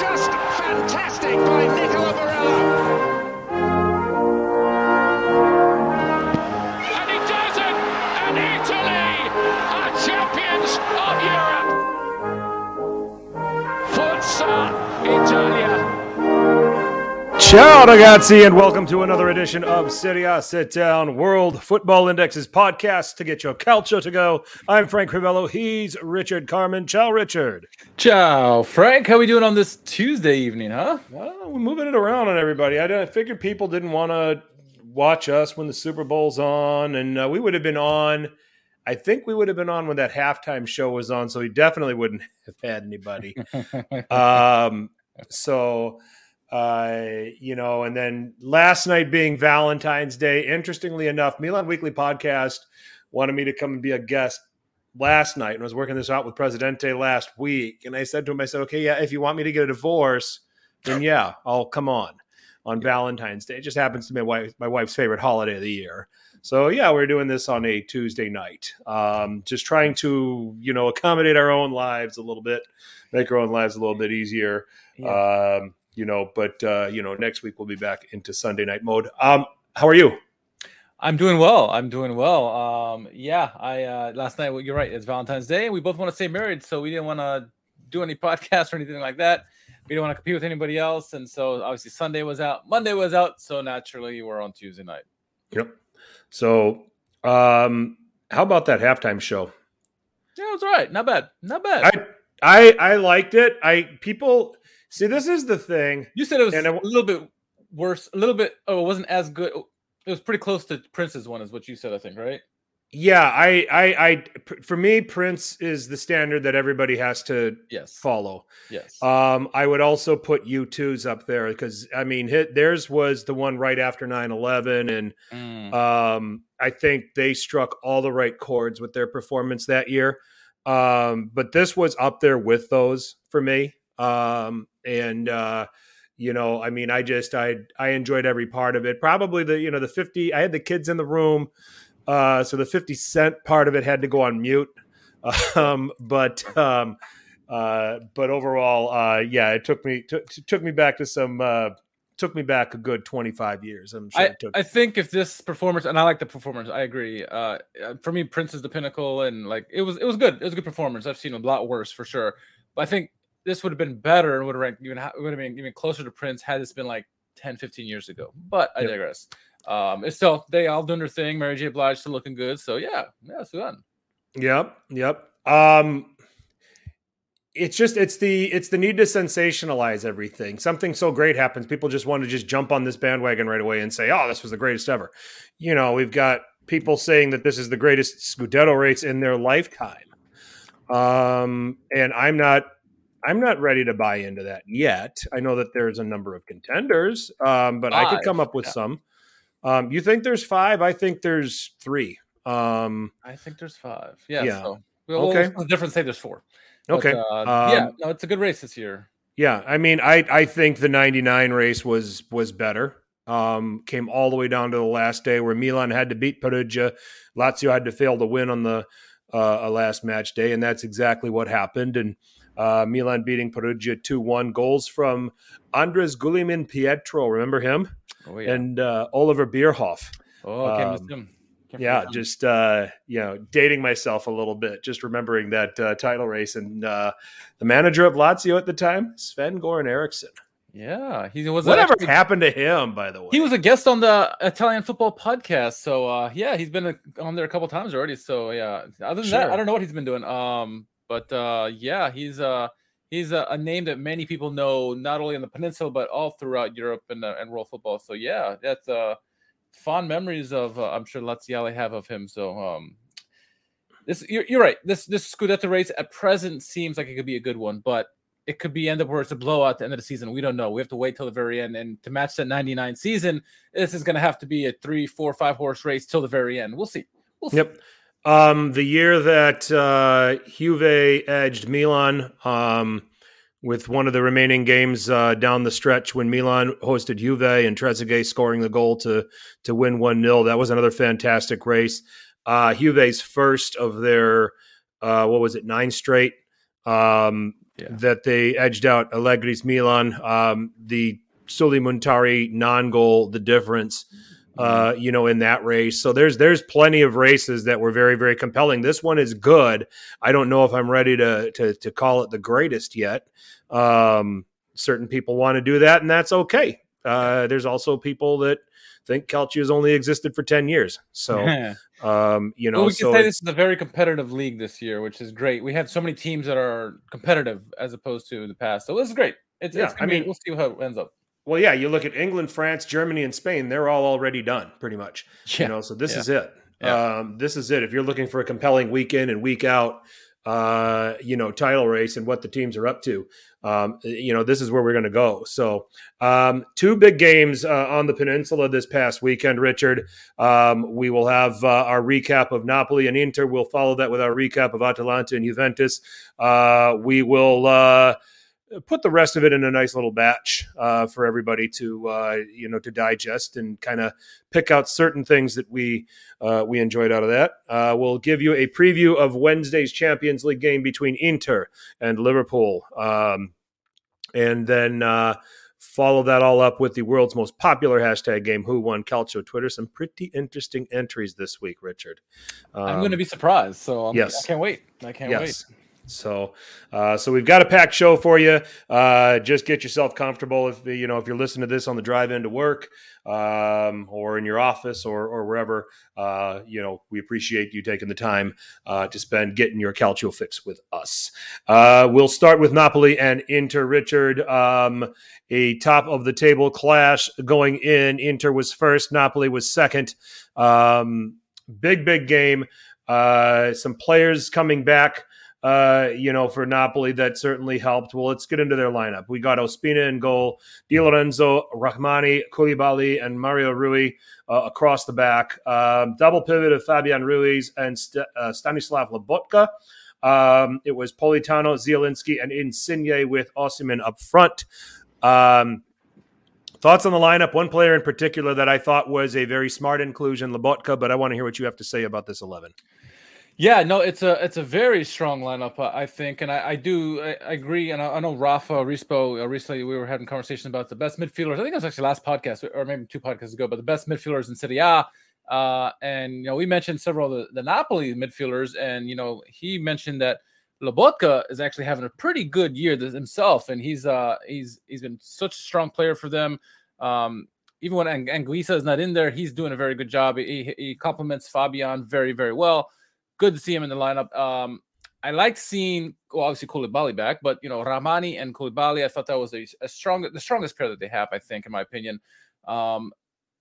just fantastic by Nicola Barella. Ciao, ragazzi, and welcome to another edition of Serie A Sit Down World Football Index's podcast to get your culture to go. I'm Frank Crivello. He's Richard Carmen. Ciao, Richard. Ciao, Frank. How are we doing on this Tuesday evening, huh? Well, we're moving it around on everybody. I, I figured people didn't want to watch us when the Super Bowl's on, and uh, we would have been on. I think we would have been on when that halftime show was on, so we definitely wouldn't have had anybody. um, so uh, you know, and then last night being Valentine's Day, interestingly enough, Milan Weekly Podcast wanted me to come and be a guest last night and I was working this out with Presidente last week. And I said to him, I said, okay, yeah, if you want me to get a divorce, then yeah, I'll come on on Valentine's Day. It just happens to be my, wife, my wife's favorite holiday of the year. So yeah, we're doing this on a Tuesday night. Um, just trying to, you know, accommodate our own lives a little bit, make our own lives a little bit easier. Yeah. Um, you know, but uh, you know, next week we'll be back into Sunday night mode. Um, how are you? I'm doing well. I'm doing well. Um, yeah, I uh, last night. Well, you're right. It's Valentine's Day, and we both want to stay married, so we didn't want to do any podcasts or anything like that. We don't want to compete with anybody else, and so obviously Sunday was out, Monday was out, so naturally we're on Tuesday night. Yep. So, um, how about that halftime show? Yeah, it was all right. Not bad. Not bad. I I I liked it. I people see this is the thing. you said it was and I a little bit worse, a little bit. Oh, it wasn't as good. It was pretty close to Prince's one, is what you said, I think, right? Yeah, I I I for me Prince is the standard that everybody has to Yes. follow. Yes. Um, I would also put U2's up there because I mean, hit, theirs was the one right after 9 11. And Mm. um, I think they struck all the right chords with their performance that year. Um, but this was up there with those for me. Um, and, uh, you know, I mean, I just, I, I enjoyed every part of it. Probably the, you know, the 50, I had the kids in the room. Uh, so the 50 cent part of it had to go on mute. Um, but, um, uh, but overall, uh, yeah, it took me took took me back to some uh, took me back a good twenty five years. I'm sure I, it took. I think if this performance and I like the performance, I agree. Uh, uh, for me, Prince is the pinnacle, and like it was, it was good. It was a good performance. I've seen a lot worse for sure, but I think this would have been better and would have ranked even would have been even closer to Prince had this been like 10, 15 years ago. But I Yep. digress. Um, it's still they all doing their thing. Mary J. Blige still looking good. So yeah, yeah, it's fun. Yep, yep. Um, it's just it's the it's the need to sensationalize everything. Something so great happens, people just want to just jump on this bandwagon right away and say, "Oh, this was the greatest ever." You know, we've got people saying that this is the greatest Scudetto race in their lifetime, um, and I'm not. I'm not ready to buy into that yet. I know that there's a number of contenders, um, but I could come up with yeah. some. Um, you think there's five? I think there's three. Um, I think there's five. Yeah. Yeah. So well, Okay. The difference say there's four. But, okay. uh, yeah. Um, No, it's a good race this year. Yeah, I mean, I I think the '99 race was was better. Um, came all the way down to the last day where Milan had to beat Perugia, Lazio had to fail to win on the uh, last match day, and that's exactly what happened. And uh, Milan beating Perugia two one goals from Andres Guglielminpietro, remember him, Oh yeah. and uh, Oliver Bierhoff. oh, I can't miss um, him. Yeah, just uh, you know, dating myself a little bit, just remembering that uh, title race and uh, the manager of Lazio at the time, Sven Goran Eriksson. yeah. He was Whatever actually- happened to him, by the way? He was a guest on the Italian football podcast. So uh, yeah, he's been on there a couple times already. So yeah, other than that, I don't know what he's been doing. Um, but uh, yeah, he's uh he's a, a name that many people know not only in the peninsula but all throughout Europe and uh, and world football. So yeah, that's uh fond memories of uh, I'm sure Laziale have of him. So um. This you're, you're right. This this Scudetto race at present seems like it could be a good one, but it could be end up where it's a blowout at the end of the season. We don't know. We have to wait till the very end. And to match that 99 season, this is going to have to be a three, four, five horse race till the very end. We'll see. We'll see. Yep. Um, the year that uh, Juve edged Milan um, with one of the remaining games uh, down the stretch when Milan hosted Juve and Trezeguet scoring the goal to to win one 0 That was another fantastic race. Uh, Juve's first of their uh, what was it nine straight. Um, yeah. that they edged out Allegri's Milan. Um, the Sulley Muntari non-goal, the difference. Uh, you know, in that race. So there's there's plenty of races that were very very compelling. This one is good. I don't know if I'm ready to to, to call it the greatest yet. Um, certain people want to do that, and that's okay. Uh, there's also people that think Calcio has only existed for 10 years. So, um, you know, well, we can so say this is a very competitive league this year, which is great. We have so many teams that are competitive as opposed to the past. So this is great. It's, yeah, it's I mean, we'll see how it ends up. Well, yeah, you look at England, France, Germany, and Spain, they're all already done pretty much. Yeah. You know, so this yeah. is it. Yeah. Um, this is it. If you're looking for a compelling week in and week out, uh, you know, title race and what the teams are up to, um, you know, this is where we're going to go. So, um, two big games uh, on the peninsula this past weekend, Richard. Um, we will have uh, our recap of Napoli and Inter. We'll follow that with our recap of Atalanta and Juventus. Uh, we will uh, put the rest of it in a nice little batch uh, for everybody to uh, you know to digest and kind of pick out certain things that we uh, we enjoyed out of that. Uh, we'll give you a preview of Wednesday's Champions League game between Inter and Liverpool, um, and then. Uh, follow that all up with the world's most popular hashtag game, Who Won Calcio Twitter. Some pretty interesting entries this week, Richard. Um, I'm going to be surprised. So I'm, yes. I can't wait. I can't yes. wait. So, uh, so we've got a packed show for you. Uh, just get yourself comfortable. If you know if you're listening to this on the drive into work, um, or in your office, or or wherever, uh, you know we appreciate you taking the time uh, to spend getting your calcio fix with us. Uh, we'll start with Napoli and Inter. Richard, um, a top of the table clash going in. Inter was first. Napoli was second. Um, big big game. Uh, some players coming back uh, you know, for Napoli, that certainly helped. Well, let's get into their lineup. We got Ospina in goal, Di Lorenzo, Rrahmani, Koulibaly, and Mario Rui uh, across the back. Um, double pivot of Fabian Ruiz and St- uh, Stanislav Lobotka. Um, it was Politano, Zielinski, and Insigne with Osimhen up front. Um, thoughts on the lineup? One player in particular that I thought was a very smart inclusion, Lobotka, but I want to hear what you have to say about this 11. Yeah, no, it's a it's a very strong lineup, I think, and I, I do I, I agree. And I, I, know Rafa Rispo uh, recently we were having conversations about the best midfielders. I think it was actually last podcast or maybe two podcasts ago, but the best midfielders in Serie A. Uh, and you know, we mentioned several of the, the Napoli midfielders, and you know, he mentioned that Lobotka is actually having a pretty good year himself, and he's uh he's he's been such a strong player for them. Um, even when Anguissa is not in there, he's doing a very good job. He, he complements Fabian very very well good to see him in the lineup. Um, I liked seeing, well, obviously Koulibaly back, but you know Rrahmani and Koulibaly, I thought that was a, a strong, the strongest pair that they have, I think, in my opinion. Um,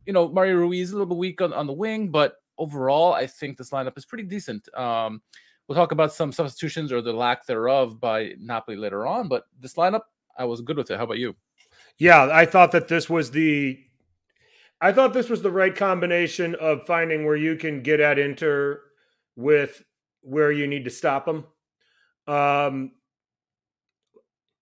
you know, Mario Ruiz is a little bit weak on, on the wing, but overall, I think this lineup is pretty decent. Um, we'll talk about some substitutions or the lack thereof by Napoli later on, but this lineup, I was good with it. How about you? Yeah, I thought that this was the I thought this was the right combination of finding where you can get at Inter with where you need to stop them. Um,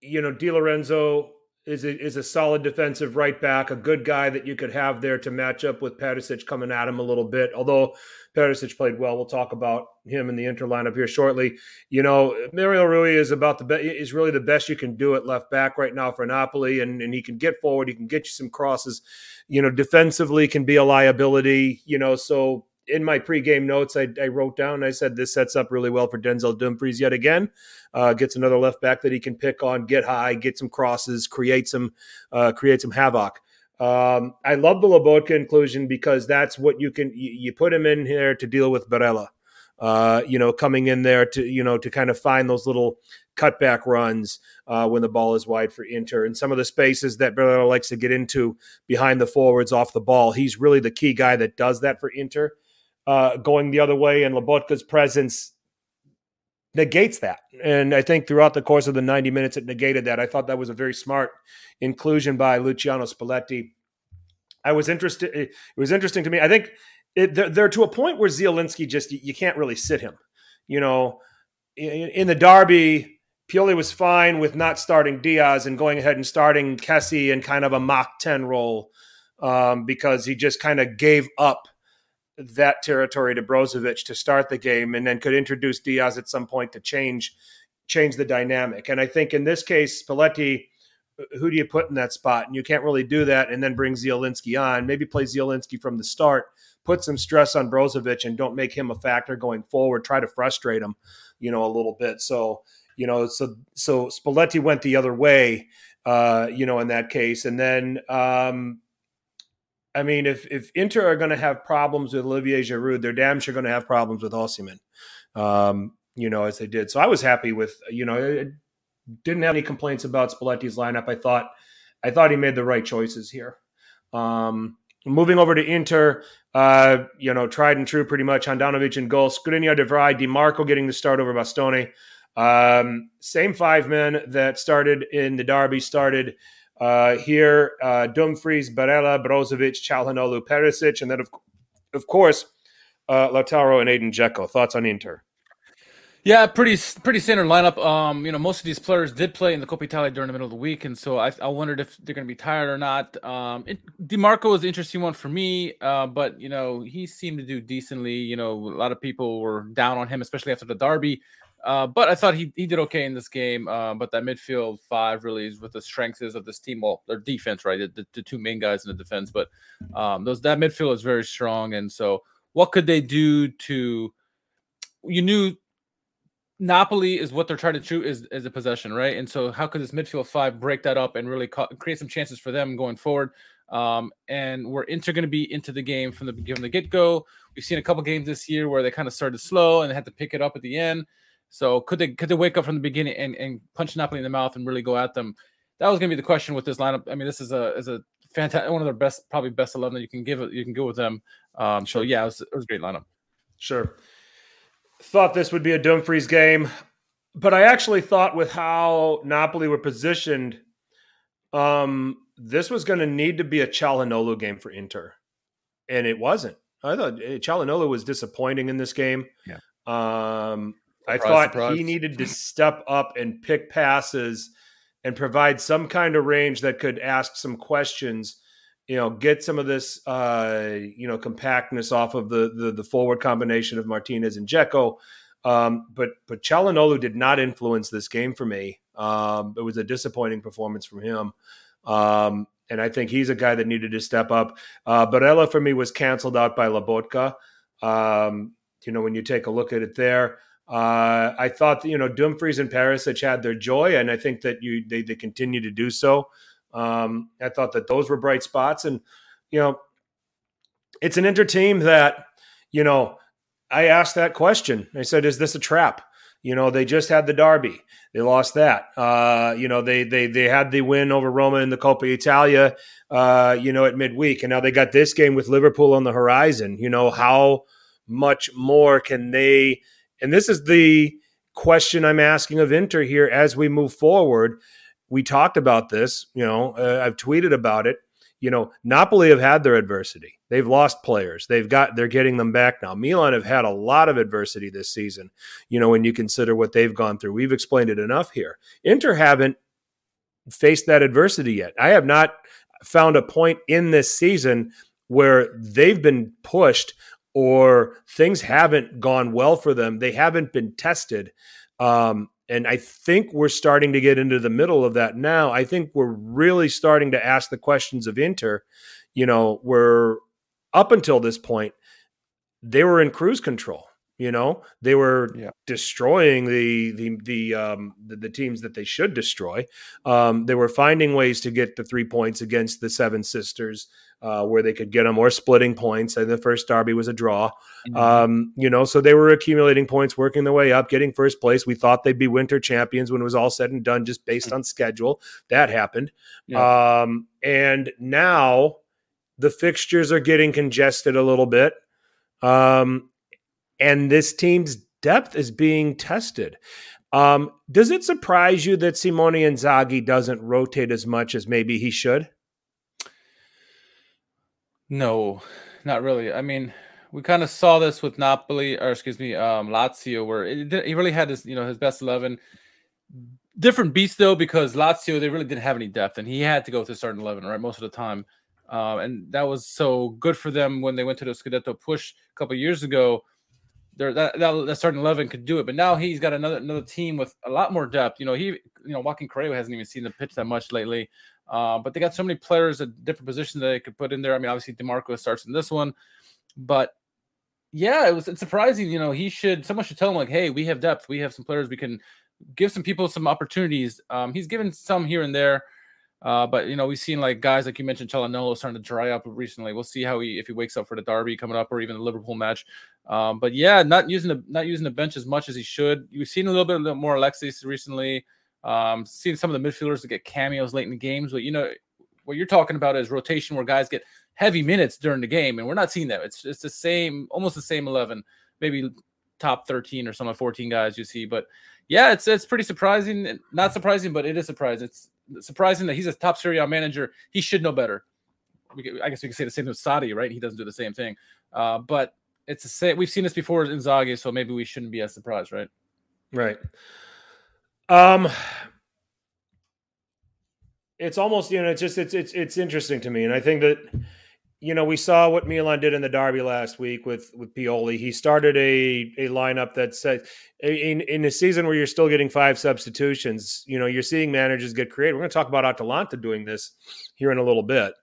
you know, Di Lorenzo is a, is a solid defensive right back, a good guy that you could have there to match up with Perisic coming at him a little bit. Although Perisic played well, we'll talk about him in the Inter lineup here shortly. You know, Mario Rui is about the best. Is really the best you can do at left back right now for Napoli, and and he can get forward, he can get you some crosses. You know, defensively can be a liability. You know, so in my pregame notes, I, I, wrote down, I said this sets up really well for Denzel Dumfries yet again. Uh, gets another left back that he can pick on, get high, get some crosses, create some, uh, create some havoc. Um, I love the Lobotka inclusion because that's what you can, you, you put him in here to deal with Barella. Uh, you know, coming in there to, you know, to kind of find those little cutback runs uh, when the ball is wide for Inter. And some of the spaces that Barella likes to get into behind the forwards off the ball, he's really the key guy that does that for Inter uh, going the other way, and Lobotka's presence negates that. And I think throughout the course of the 90 minutes, it negated that. I thought that was a very smart inclusion by Luciano Spalletti. I was interested. It was interesting to me. I think it, they're, they're, to a point where Zielinski just you, you can't really sit him. You know, in, in, the derby, Pioli was fine with not starting Diaz and going ahead and starting Kessie in kind of a Mach 10 role um, because he just kind of gave up that territory to Brozovic to start the game, and then could introduce Diaz at some point to change change the dynamic. And I think in this case, Spalletti, who do you put in that spot? And you can't really do that and then bring Zielinski on. Maybe play Zielinski from the start, put some stress on Brozovic, and don't make him a factor going forward. Try to frustrate him, you know, a little bit. So you know, so so Spalletti went the other way, uh, you know, in that case, and then. Um, I mean, if if Inter are going to have problems with Olivier Giroud, they're damn sure going to have problems with Osimhen, um, you know, as they did. So I was happy with, you know, I didn't have any complaints about Spalletti's lineup. I thought, I thought he made the right choices here. Um, moving over to Inter, uh, you know, tried and true pretty much. Handanovic and goal. De Vrij, Dimarco getting the start over Bastoni. Um, same five men that started in the derby started uh, here, uh, Dumfries, Barella, Brozovic, Calhanoglu, Perisic, and then, of, of course, uh, Lautaro and Edin Dzeko. Thoughts on Inter? Yeah, pretty pretty standard lineup. Um, you know, most of these players did play in the Coppa Italia during the middle of the week, and so I, I wondered if they're going to be tired or not. Um, it, Dimarco was an interesting one for me, uh, but you know, he seemed to do decently. You know, a lot of people were down on him, especially after the derby. Uh, but I thought he, he did okay in this game. Uh, but that midfield five really is with the strengths of this team. Well, their defense, right? The, the, two main guys in the defense, but um, those that midfield is very strong. And so, what could they do to? You knew Napoli is what they're trying to shoot is, is a possession, right? And so, how could this midfield five break that up and really create some chances for them going forward? Um, and we're Inter going to be into the game from the from the get go. We've seen a couple games this year where they kind of started slow and they had to pick it up at the end. So could they could they wake up from the beginning and, and punch Napoli in the mouth and really go at them? That was going to be the question with this lineup. I mean, this is a is a fantastic one of their best, probably best eleven that you can give it. You can go with them. Um, so yeah, it was, it was a great lineup. Sure. Thought this would be a Dumfries game, but I actually thought with how Napoli were positioned, um, this was going to need to be a Calhanoglu game for Inter, and it wasn't. I thought eh, Calhanoglu was disappointing in this game. Yeah. Um, I thought surprise. he needed to step up and pick passes and provide some kind of range that could ask some questions. You know, get some of this, uh, you know, compactness off of the, the, the forward combination of Martinez and Dzeko. Um, but but Calhanoglu did not influence this game for me. Um, it was a disappointing performance from him. Um, and I think he's a guy that needed to step up. Uh, Barella for me was canceled out by Lobotka. Um, you know, when you take a look at it there, uh, I thought you know Dumfries and Perisic had their joy, and I think that you they, they continue to do so. Um, I thought that those were bright spots, and you know, it's an inter team that you know. I asked that question. I said, "Is this a trap?" You know, they just had the derby. They lost that. Uh, you know, they they they had the win over Roma in the Coppa Italia. Uh, you know, at midweek, and now they got this game with Liverpool on the horizon. You know, how much more can they? And this is the question I'm asking of Inter here as we move forward. We talked about this, you know, uh, I've tweeted about it. You know, Napoli have had their adversity. They've lost players. They've got they're getting them back now. Milan have had a lot of adversity this season. You know, when you consider what they've gone through. We've explained it enough here. Inter haven't faced that adversity yet. I have not found a point in this season where they've been pushed or things haven't gone well for them. They haven't been tested. Um, and I think we're starting to get into the middle of that now. I think we're really starting to ask the questions of Inter. You know, we're up until this point, they were in cruise control. You know, they were yeah. destroying the the the, um, the, the teams that they should destroy. Um, they were finding ways to get the three points against the Seven Sisters uh, where they could get them or splitting points. And the first derby was a draw. Mm-hmm. Um, you know, so they were accumulating points, working their way up, getting first place. We thought they'd be winter champions when it was all said and done, just based on schedule. That happened. Yeah. Um, and now the fixtures are getting congested a little bit. Um, and this team's depth is being tested. Um, does it surprise you that Simone Inzaghi doesn't rotate as much as maybe he should? No, not really. I mean, we kind of saw this with Napoli, or excuse me, um, Lazio, where it, he really had his, you know, his best eleven. Different beast though, because Lazio they really didn't have any depth, and he had to go to starting eleven, right, most of the time. Um, and that was so good for them when they went to the Scudetto push a couple years ago. There that, that that starting eleven could do it. But now he's got another another team with a lot more depth. You know, he you know Joaquin Correa hasn't even seen the pitch that much lately. Uh, but they got so many players at different positions that they could put in there. I mean, obviously Dimarco starts in this one, but yeah, it was it's surprising. You know, he should someone should tell him like, hey, we have depth, we have some players, we can give some people some opportunities. Um, he's given some here and there. Uh, but you know, we've seen like guys like you mentioned, Calhanoglu starting to dry up recently. We'll see how he if he wakes up for the Derby coming up or even the Liverpool match. Um, but yeah, not using the not using the bench as much as he should. We've seen a little bit more Alexis recently. Um, seen some of the midfielders that get cameos late in the games, but you know what you're talking about is rotation where guys get heavy minutes during the game, and we're not seeing that. It's it's the same, almost the same eleven, maybe top 13 or some of 14 guys you see. But yeah, it's it's pretty surprising. Not surprising, but it is surprising. It's surprising that he's a top Serie A manager. He should know better. I guess we can say the same with Sarri, right? He doesn't do the same thing. Uh, but it's the same. We've seen this before in Inzaghi, so maybe we shouldn't be as surprised, right? Right. Um, it's almost you know it's just it's it's it's interesting to me, and I think that you know we saw what Milan did in the derby last week with with Pioli. He started a a lineup that said in in a season where you're still getting five substitutions. You know you're seeing managers get creative. We're going to talk about Atalanta doing this here in a little bit.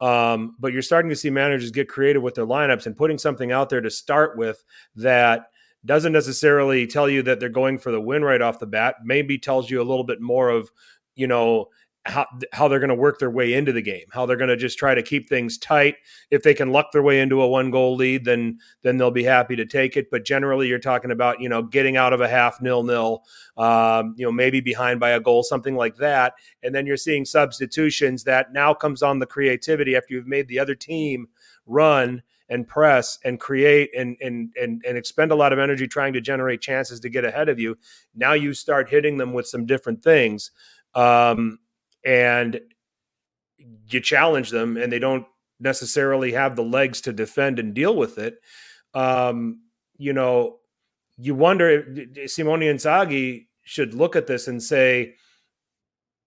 Um, but you're starting to see managers get creative with their lineups and putting something out there to start with that doesn't necessarily tell you that they're going for the win right off the bat. Maybe tells you a little bit more of, you know, how how they're going to work their way into the game, how they're going to just try to keep things tight. If they can luck their way into a one goal lead, then then they'll be happy to take it. But generally, you're talking about you know getting out of a half nil nil, um, you know maybe behind by a goal, something like that, and then you're seeing substitutions that now comes on the creativity after you've made the other team run and press and create and and and and expend a lot of energy trying to generate chances to get ahead of you. Now you start hitting them with some different things. Um, and you challenge them and they don't necessarily have the legs to defend and deal with it, um, you know, you wonder if Simone Inzaghi should look at this and say,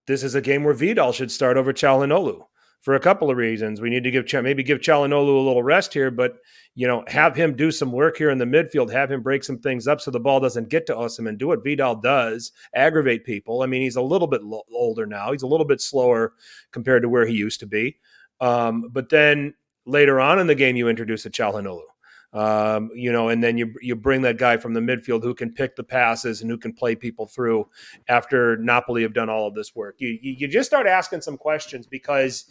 this is a game where Vidal should start over Calhanoglu for a couple of reasons. We need to give maybe give Calhanoglu a little rest here, but you know, have him do some work here in the midfield, have him break some things up so the ball doesn't get to Osimhen. Do what Vidal does, aggravate people. I mean, he's a little bit lo- older now. He's a little bit slower compared to where he used to be. Um, but then later on in the game, you introduce a Calhanoglu. Um, you know, and then you you bring that guy from the midfield who can pick the passes and who can play people through after Napoli have done all of this work. You you, you just start asking some questions because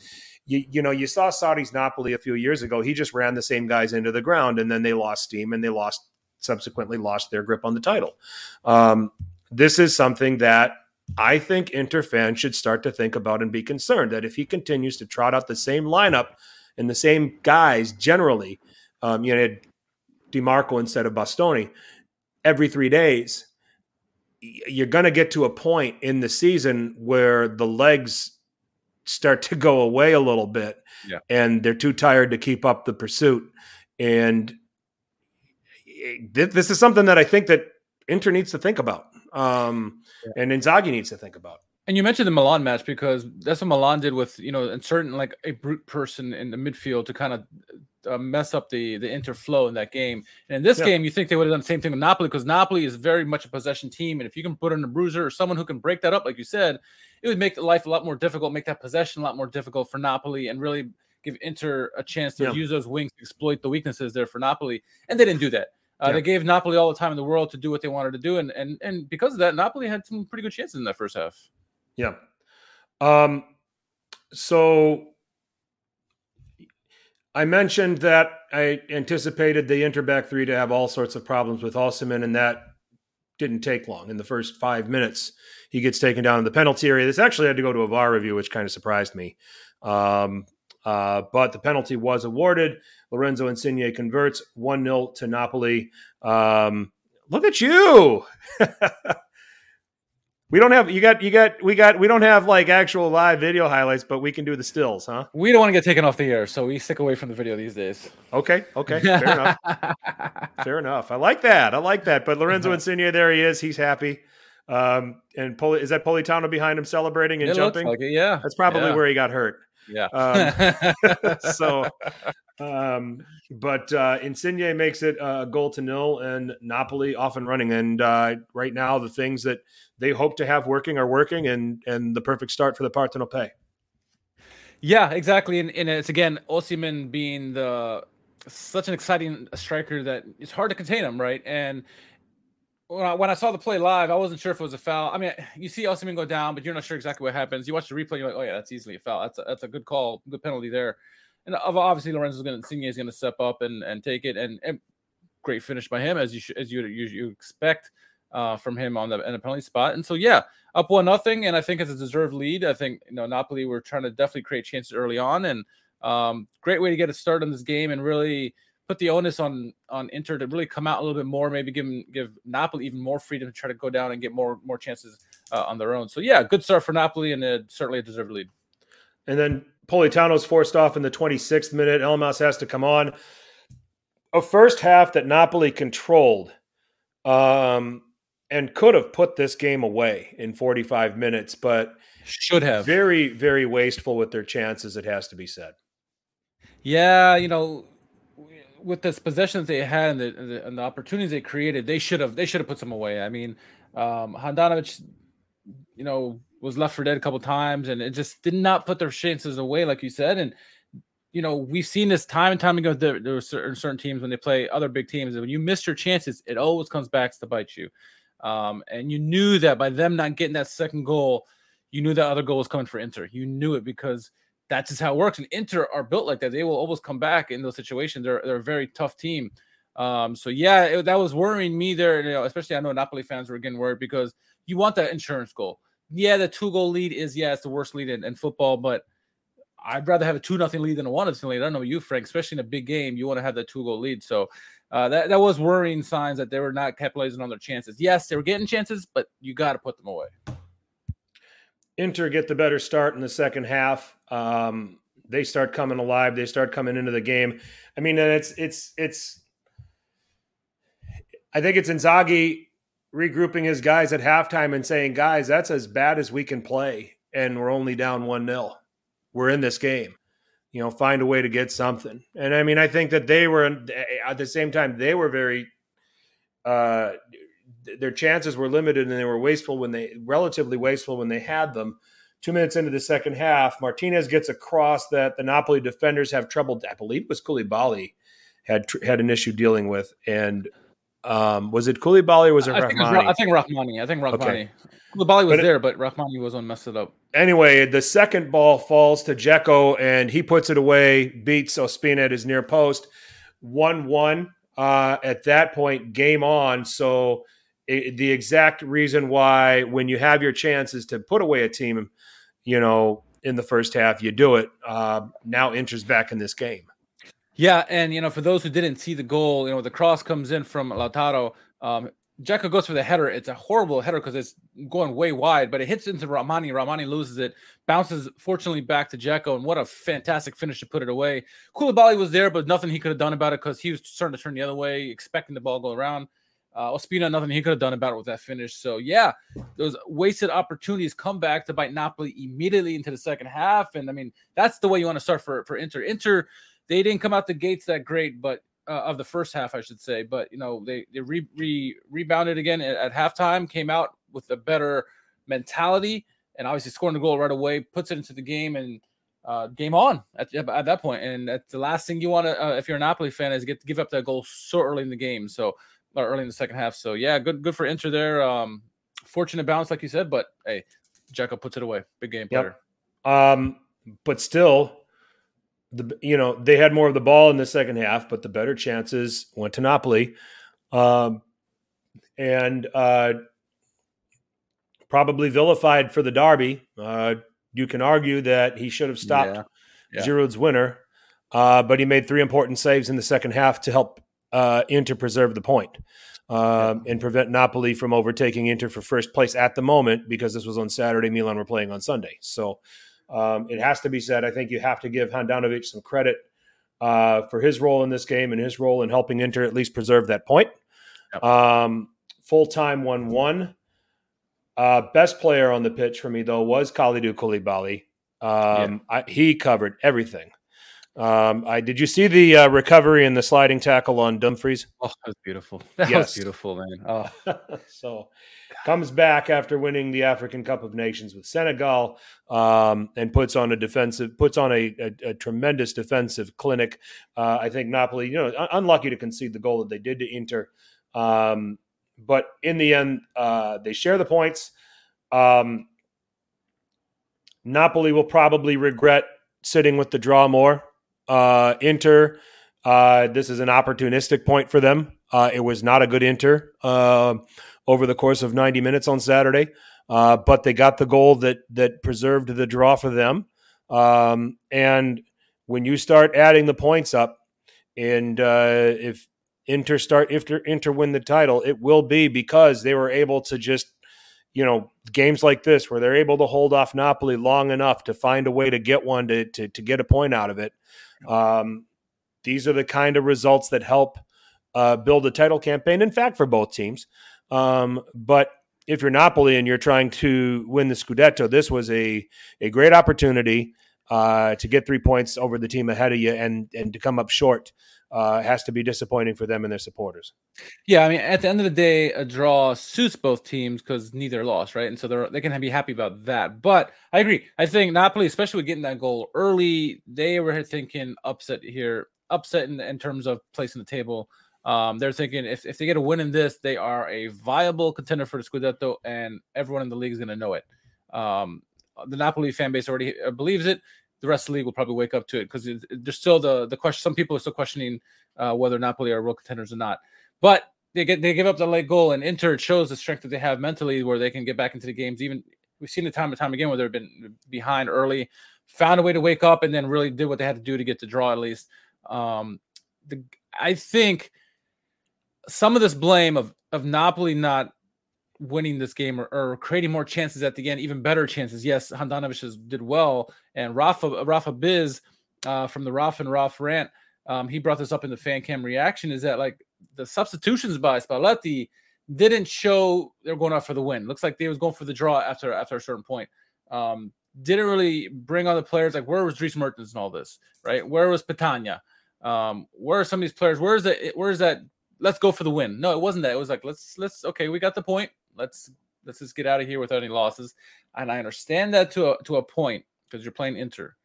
you you know you saw Sarri's Napoli a few years ago. He just ran the same guys into the ground, and then they lost steam and they lost subsequently lost their grip on the title. Um, this is something that I think Inter fans should start to think about and be concerned that if he continues to trot out the same lineup and the same guys generally, um, you know, Dimarco instead of Bastoni every three days, you're going to get to a point in the season where the legs start to go away a little bit yeah. and they're too tired to keep up the pursuit. And this is something that I think that Inter needs to think about. Um, yeah. and Inzaghi needs to think about. And you mentioned the Milan match because that's what Milan did with you know, a certain like a brute person in the midfield to kind of uh, mess up the the interflow in that game. And in this yeah. game, you think they would have done the same thing with Napoli because Napoli is very much a possession team, and if you can put in a bruiser or someone who can break that up, like you said, it would make life a lot more difficult, make that possession a lot more difficult for Napoli, and really give Inter a chance to yeah. use those wings to exploit the weaknesses there for Napoli. And they didn't do that. Uh, yeah. They gave Napoli all the time in the world to do what they wanted to do, and and and because of that, Napoli had some pretty good chances in that first half. Yeah. Um. So I mentioned that I anticipated the Interback three to have all sorts of problems with Osimhen, and that didn't take long. In the first five minutes, he gets taken down in the penalty area. This actually had to go to a VAR review, which kind of surprised me. Um, uh, but the penalty was awarded. Lorenzo Insigne converts 1 0 to Napoli. Um, look at you. We don't have you got you got we got we don't have like actual live video highlights, but we can do the stills, huh? We don't want to get taken off the air, so we stick away from the video these days. Okay, okay, fair enough. fair enough. I like that. I like that. But Lorenzo Insigne, there he is. He's happy. Um, and Poli, is that Politano behind him celebrating and it jumping? Like yeah, that's probably yeah. where he got hurt. Yeah. Um, so, um, but uh, Insigne makes it a goal to nil, and Napoli off and running. And uh, right now, the things that they hope to have working are working, and and the perfect start for the Partenopei. Yeah, exactly. And, and it's again Osimhen being the such an exciting striker that it's hard to contain him, right? And when I, when I saw the play live, I wasn't sure if it was a foul. I mean, you see Osimhen go down, but you're not sure exactly what happens. You watch the replay, you're like, oh yeah, that's easily a foul. That's a, that's a good call, good penalty there. And obviously, Lorenzo's going to Insigne is going to step up and, and take it, and, and great finish by him as you as you you, you expect uh, from him on the in the penalty spot. And so yeah, up one nothing, and I think it's a deserved lead. I think you know Napoli were trying to definitely create chances early on, and um, great way to get a start on this game and really put the onus on on Inter to really come out a little bit more, maybe give give Napoli even more freedom to try to go down and get more more chances uh, on their own. So yeah, good start for Napoli and a, certainly a deserved lead. And then Politano's forced off in the 26th minute. Elmas has to come on. A first half that Napoli controlled um, and could have put this game away in 45 minutes, but should have. Very, very wasteful with their chances, it has to be said. Yeah, you know, with this possession that they had and the, and the, and the opportunities they created, they should have they should have put some away. I mean, um, Handanovic, you know, was left for dead a couple times, and it just did not put their chances away, like you said. And you know, we've seen this time and time again. There, there are certain, certain teams when they play other big teams, and when you miss your chances, it always comes back to bite you. Um, and you knew that by them not getting that second goal, you knew that other goal was coming for Inter. You knew it because that's just how it works. And Inter are built like that. They will always come back in those situations. They're they're a very tough team. Um, so yeah, it, that was worrying me there. You know, especially I know Napoli fans were getting worried because you want that insurance goal. Yeah, the two goal lead is yeah, it's the worst lead in, in football, but I'd rather have a two nothing lead than a one nothing lead. I don't know you, Frank, especially in a big game, you want to have that two goal lead. So uh, that that was worrying signs that they were not capitalizing on their chances. Yes, they were getting chances, but you got to put them away. Inter get the better start in the second half. Um, they start coming alive. They start coming into the game. I mean, and it's it's it's. I think it's Inzaghi regrouping his guys at halftime and saying, "Guys, that's as bad as we can play, and we're only down one 0 We're in this game. You know, find a way to get something." And I mean, I think that they were at the same time they were very uh, their chances were limited and they were wasteful when they relatively wasteful when they had them. Two minutes into the second half, Martinez gets a cross that the Napoli defenders have trouble. I believe it was Koulibaly had had an issue dealing with, and um, was it Koulibaly or was it I Rahmani? Think it was, I think Rahmani. I think Rahmani. Okay. Koulibaly was but there, but Rahmani was on messed it up. Anyway, the second ball falls to Dzeko, and he puts it away, beats Ospina at his near post. 1 1. Uh, at that point, game on. So it, the exact reason why when you have your chances to put away a team, you know, in the first half, you do it. Uh, now enters back in this game. Yeah, and you know, for those who didn't see the goal, you know, the cross comes in from Lautaro. Um, Dzeko goes for the header. It's a horrible header because it's going way wide, but it hits into Rahmani. Rahmani loses it, bounces fortunately back to Dzeko, and what a fantastic finish to put it away. Koulibaly was there, but nothing he could have done about it because he was starting to turn the other way, expecting the ball to go around. Uh, Ospina, nothing he could have done about it with that finish. So yeah, those wasted opportunities come back to bite Napoli immediately into the second half, and I mean that's the way you want to start for for Inter. Inter, they didn't come out the gates that great, but uh, of the first half, I should say. But you know they they re, re, rebounded again at, at halftime, came out with a better mentality, and obviously scoring the goal right away puts it into the game and. Uh, game on at, at that point, and that's the last thing you want to, uh, if you're a Napoli fan, is get to give up that goal so early in the game. So or early in the second half. So yeah, good good for Inter there. Um, fortunate bounce, like you said, but hey, Dzeko puts it away. Big game player. Yep. Um, but still, the you know they had more of the ball in the second half, but the better chances went to Napoli, um, and uh, probably vilified for the derby. Uh, you can argue that he should have stopped yeah. Yeah. Giroud's winner, uh, but he made three important saves in the second half to help uh, Inter preserve the point, um, and prevent Napoli from overtaking Inter for first place at the moment because this was on Saturday. Milan were playing on Sunday. So um, it has to be said. I think you have to give Handanovic some credit uh, for his role in this game and his role in helping Inter at least preserve that point. Yep. Um, Full time 1 1. Uh, best player on the pitch for me, though, was Kalidou Koulibaly. Um, I, he covered everything. Um, I did you see the uh, recovery and the sliding tackle on Dumfries? Oh, that was beautiful. That Yes. was beautiful, man. Oh, so comes back after winning the African Cup of Nations with Senegal um, and puts on a defensive puts on a, a, a tremendous defensive clinic. Uh, I think Napoli, you know, un- unlucky to concede the goal that they did to Inter, um, but in the end, uh, they share the points. Um, Napoli will probably regret sitting with the draw more. Uh, Inter, uh, this is an opportunistic point for them. Uh, it was not a good Inter uh, over the course of 90 minutes on Saturday, uh, but they got the goal that that preserved the draw for them. Um, and when you start adding the points up, and uh, if Inter start if Inter win the title, it will be because they were able to just you know games like this where they're able to hold off Napoli long enough to find a way to get one to to, to get a point out of it. Um, these are the kind of results that help uh, build a title campaign. In fact, for both teams. Um, but if you're Napoli and you're trying to win the Scudetto, this was a a great opportunity uh, to get three points over the team ahead of you, and and to come up short uh, has to be disappointing for them and their supporters. yeah. I mean, at the end of the day, a draw suits both teams because neither lost, right? And so they're they can be happy about that. But I agree. I think Napoli, especially with getting that goal early, they were thinking upset here, upset in, in terms of placing the table. Um, they're thinking if, if they get a win in this, they are a viable contender for the Scudetto, and everyone in the league is going to know it. Um, the Napoli fan base already uh, believes it. The rest of the league will probably wake up to it because there's still the the question. Some people are still questioning uh, whether Napoli are real contenders or not. But they get they give up the late goal, and Inter shows the strength that they have mentally, where they can get back into the games. Even we've seen it time and time again where they've been behind early, found a way to wake up, and then really did what they had to do to get the draw at least. Um, the I think some of this blame of of Napoli not winning this game or, or creating more chances at the end, even better chances. Yes, Handanovic did well, and Rafa Rafa Biz uh, from the Rafa and Ralph rant, um, he brought this up in the fan cam reaction. Is that like the substitutions by Spalletti didn't show they're going out for the win. Looks like they was going for the draw after after a certain point. Um, didn't really bring on the players like where was Dries Mertens and all this, right? Where was Petagna? Um, where are some of these players? Where is that? Where is that? Let's go for the win. No, it wasn't that. It was like let's let's okay, we got the point. Let's let's just get out of here without any losses. And I understand that to a to a point because you're playing Inter,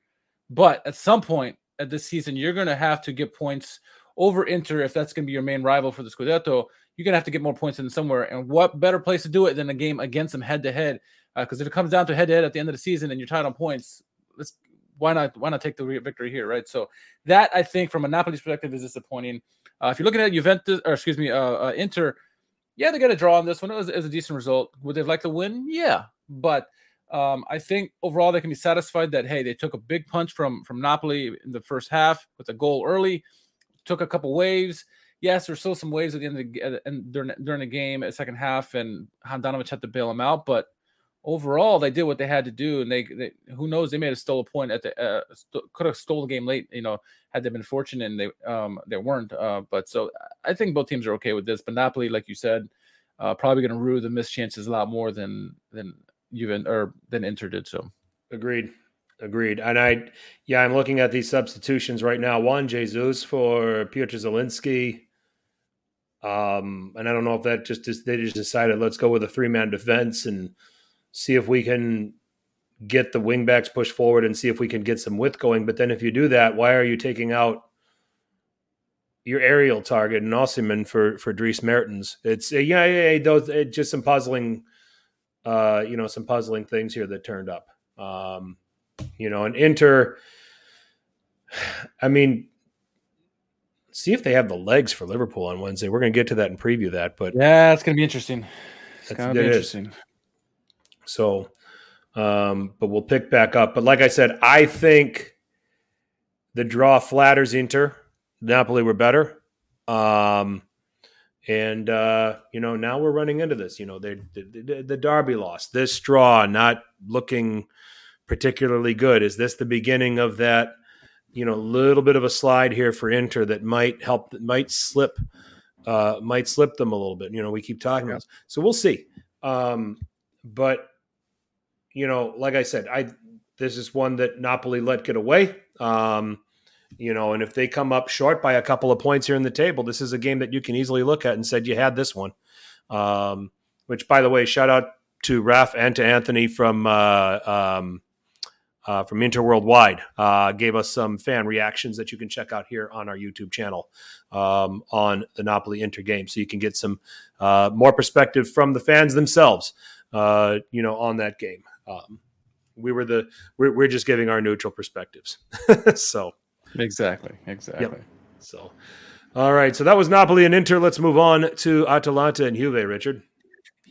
but at some point at this season, you're going to have to get points over Inter if that's going to be your main rival for the Scudetto. You're going to have to get more points in somewhere. And what better place to do it than a game against them head to head? Uh, because if it comes down to head to head at the end of the season and you're tied on points, let's why not why not take the victory here, right? So that I think from a Napoli's perspective is disappointing. Uh, if you're looking at Juventus or excuse me, uh, uh, Inter, yeah, they got a draw on this one. It was, it was a decent result. Would they like to win? Yeah, but um, I think overall they can be satisfied that hey, they took a big punch from from Napoli in the first half with a goal early, took a couple waves. Yes, there's still some waves at the end of the and during during the game at second half, and Handanovic had to bail him out. But overall, they did what they had to do, and they, they who knows they may have stole a point at the uh, st- could have stole the game late. You know, had they been fortunate, and they um they weren't. Uh, but so I think both teams are okay with this. But Napoli, like you said, uh, probably going to rue the missed chances a lot more than than Juven or than Inter did. So Agreed. Agreed. And I, yeah, I'm looking at these substitutions right now. Juan Jesus for Piotr Zielinski. Um, and I don't know if that just is, they just decided let's go with a three man defense and see if we can get the wingbacks pushed forward and see if we can get some width going. But then if you do that, why are you taking out your aerial target and Osimhen for for Dries Mertens? It's yeah, yeah, yeah those it, just some puzzling, uh, you know, some puzzling things here that turned up. Um, you know, and Inter. I mean, see if they have the legs for Liverpool on Wednesday. We're going to get to that and preview that, but yeah, it's going to be interesting. It's going to be it is. So, um, but we'll pick back up. But like I said, I think the draw flatters Inter. Napoli were better. Um, and uh, you know now we're running into this. You know they, the, the the Derby loss. This draw not looking particularly good. Is this the beginning of that? You know, little bit of a slide here for Inter that might help. That might slip. Uh, might slip them a little bit. You know, we keep talking about. This. So we'll see. Um, but you know, like I said, I this is one that Napoli let get away. Um, you know, and if they come up short by a couple of points here in the table, this is a game that you can easily look at and said you had this one. Um, which, by the way, shout out to Raf and to Anthony from uh, um, uh, from Interworldwide. Uh, gave us some fan reactions that you can check out here on our YouTube channel um, on the Napoli Inter game, so you can get some uh, more perspective from the fans themselves. Uh, you know, on that game. Um, we were the we're, we're just giving our neutral perspectives. so exactly, exactly. Yep. So, all right. So that was Napoli and Inter. Let's move on to Atalanta and Juve. Richard.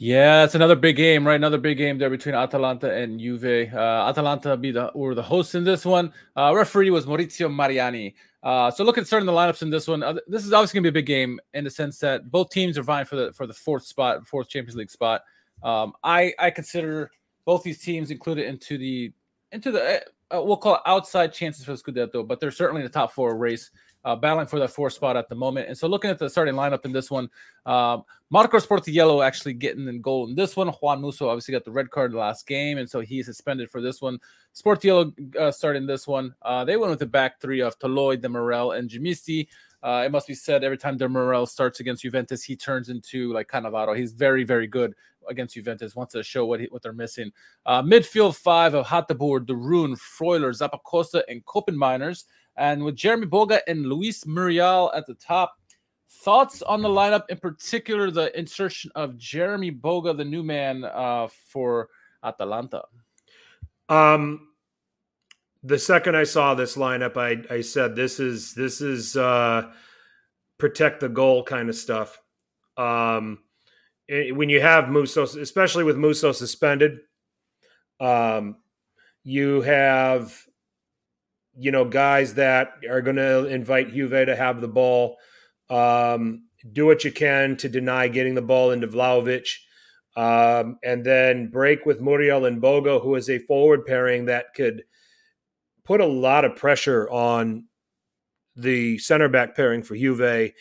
Yeah, it's another big game, right? Another big game there between Atalanta and Juve. Uh, Atalanta be the were the hosts in this one. Uh, referee was Maurizio Mariani. Uh, so look at starting the lineups in this one, uh, this is obviously gonna be a big game in the sense that both teams are vying for the for the fourth spot, fourth Champions League spot. Um, I I consider both these teams included into the into the uh, we'll call it outside chances for the Scudetto, but they're certainly in the top four race uh, battling for that fourth spot at the moment. And so looking at the starting lineup in this one, um, Marco Sportiello actually getting in goal in this one. Juan Musso obviously got the red card last game, and so he's suspended for this one. Sportiello uh, starting this one. Uh, they went with the back three of Toloi, Demiral, and Djimsiti. Uh, it must be said every time Demiral starts against Juventus, he turns into like Cannavaro. He's very, very good against Juventus. Wants to show what he, what they're missing. Uh, midfield five of Hateboer, De Roon, Freuler, Zappacosta, and Koopmeiners. And with Jeremy Boga and Luis Muriel at the top, thoughts on the lineup, in particular the insertion of Jeremy Boga, the new man uh, for Atalanta. Um, the second I saw this lineup, I I said this is this is uh, protect the goal kind of stuff. Um, it, when you have Musso, especially with Musso suspended, um, you have you know, guys that are going to invite Juve to have the ball. Um, do what you can to deny getting the ball into Vlahovic. Um, and then break with Muriel and Boga, who is a forward pairing that could put a lot of pressure on the center back pairing for Juve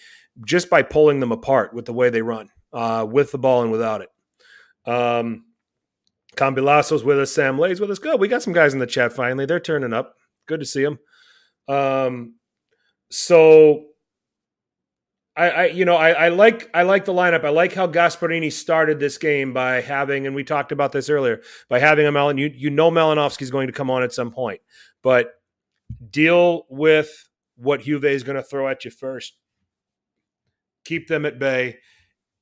just by pulling them apart with the way they run, uh, with the ball and without it. Um, Cambilasso's with us, Sam Lay's with us. Good. We got some guys in the chat finally. They're turning up. Good to see them. Um, so I, I, you know, I, I, like I like the lineup. I like how Gasperini started this game by having, and we talked about this earlier, by having a Melon. You you know Malinovskyi's going to come on at some point, but deal with what Juve is going to throw at you first. Keep them at bay,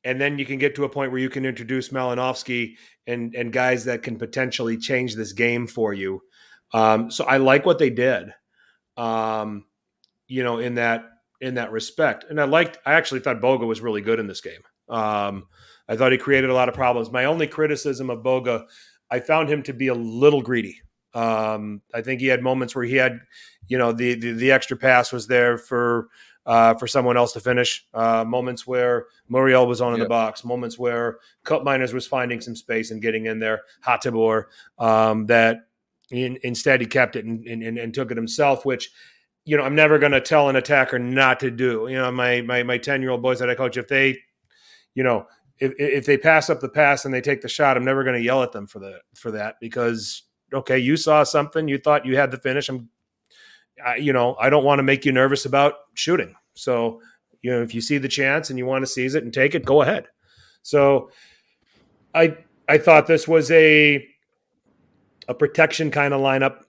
and then you can get to a point where you can introduce Malinovskyi and and guys that can potentially change this game for you. Um, so I like what they did, um, you know, in that in that respect. And I liked. I actually thought Boga was really good in this game. Um, I thought he created a lot of problems. My only criticism of Boga, I found him to be a little greedy. Um, I think he had moments where he had, you know, the the, the extra pass was there for uh, for someone else to finish. Uh, moments where Muriel was on in yep. the box. Moments where Koopmeiners was finding some space and getting in there. Hateboer um, that in, instead, he kept it and, and, and took it himself, which you know I'm never going to tell an attacker not to do. You know, my my my ten year old boys that I coach, if they, you know, if if they pass up the pass and they take the shot, I'm never going to yell at them for the for that because okay, you saw something, you thought you had the finish. I'm, I, you know, I don't want to make you nervous about shooting. So you know, if you see the chance and you want to seize it and take it, go ahead. So I I thought this was a a protection kind of lineup,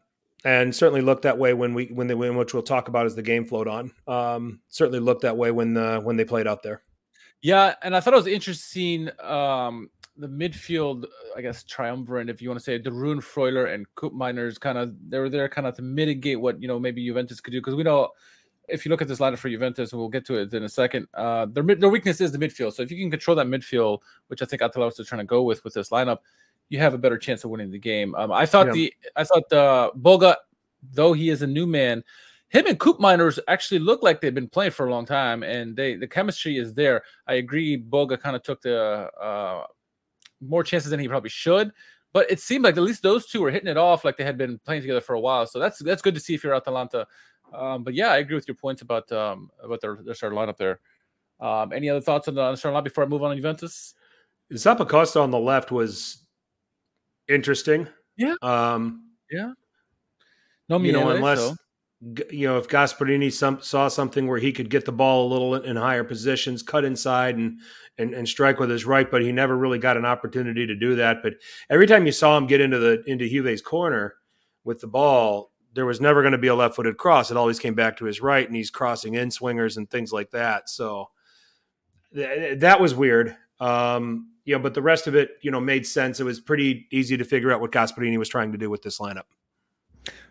and certainly looked that way when we when they win, which we'll talk about as the game flowed on. Um, certainly looked that way when uh, when they played out there. Yeah, and I thought it was interesting. Um, the midfield, I guess, triumvirate, if you want to say, De Roon, Freuler, and Koopmeiners, kind of they were there kind of to mitigate what you know maybe Juventus could do because we know if you look at this lineup for Juventus, and we'll get to it in a second, uh, their their weakness is the midfield. So if you can control that midfield, which I think Atalanta is trying to go with with this lineup, you have a better chance of winning the game. Um, I thought yeah. the I thought the Boga, though he is a new man, him and Koopmeiners actually look like they've been playing for a long time, and they the chemistry is there. I agree. Boga kind of took the uh, more chances than he probably should, but it seemed like at least those two were hitting it off like they had been playing together for a while. So that's that's good to see if you're Atalanta. Um, but yeah, I agree with your points about um, about their, their starting lineup there. Um, any other thoughts on the, on the starting lineup before I move on to Juventus? Zappacosta on the left was interesting. Yeah. Um, yeah. No, you know, unless so. You know if Gasperini some, saw something where he could get the ball a little in, in higher positions, cut inside, and, and and strike with his right, but he never really got an opportunity to do that. But every time you saw him get into the into Juve's corner with the ball, there was never going to be a left-footed cross. It always came back to his right, and he's crossing in swingers and things like that. So th- that was weird. Um, you know, but the rest of it, you know, made sense. It was pretty easy to figure out what Gasperini was trying to do with this lineup.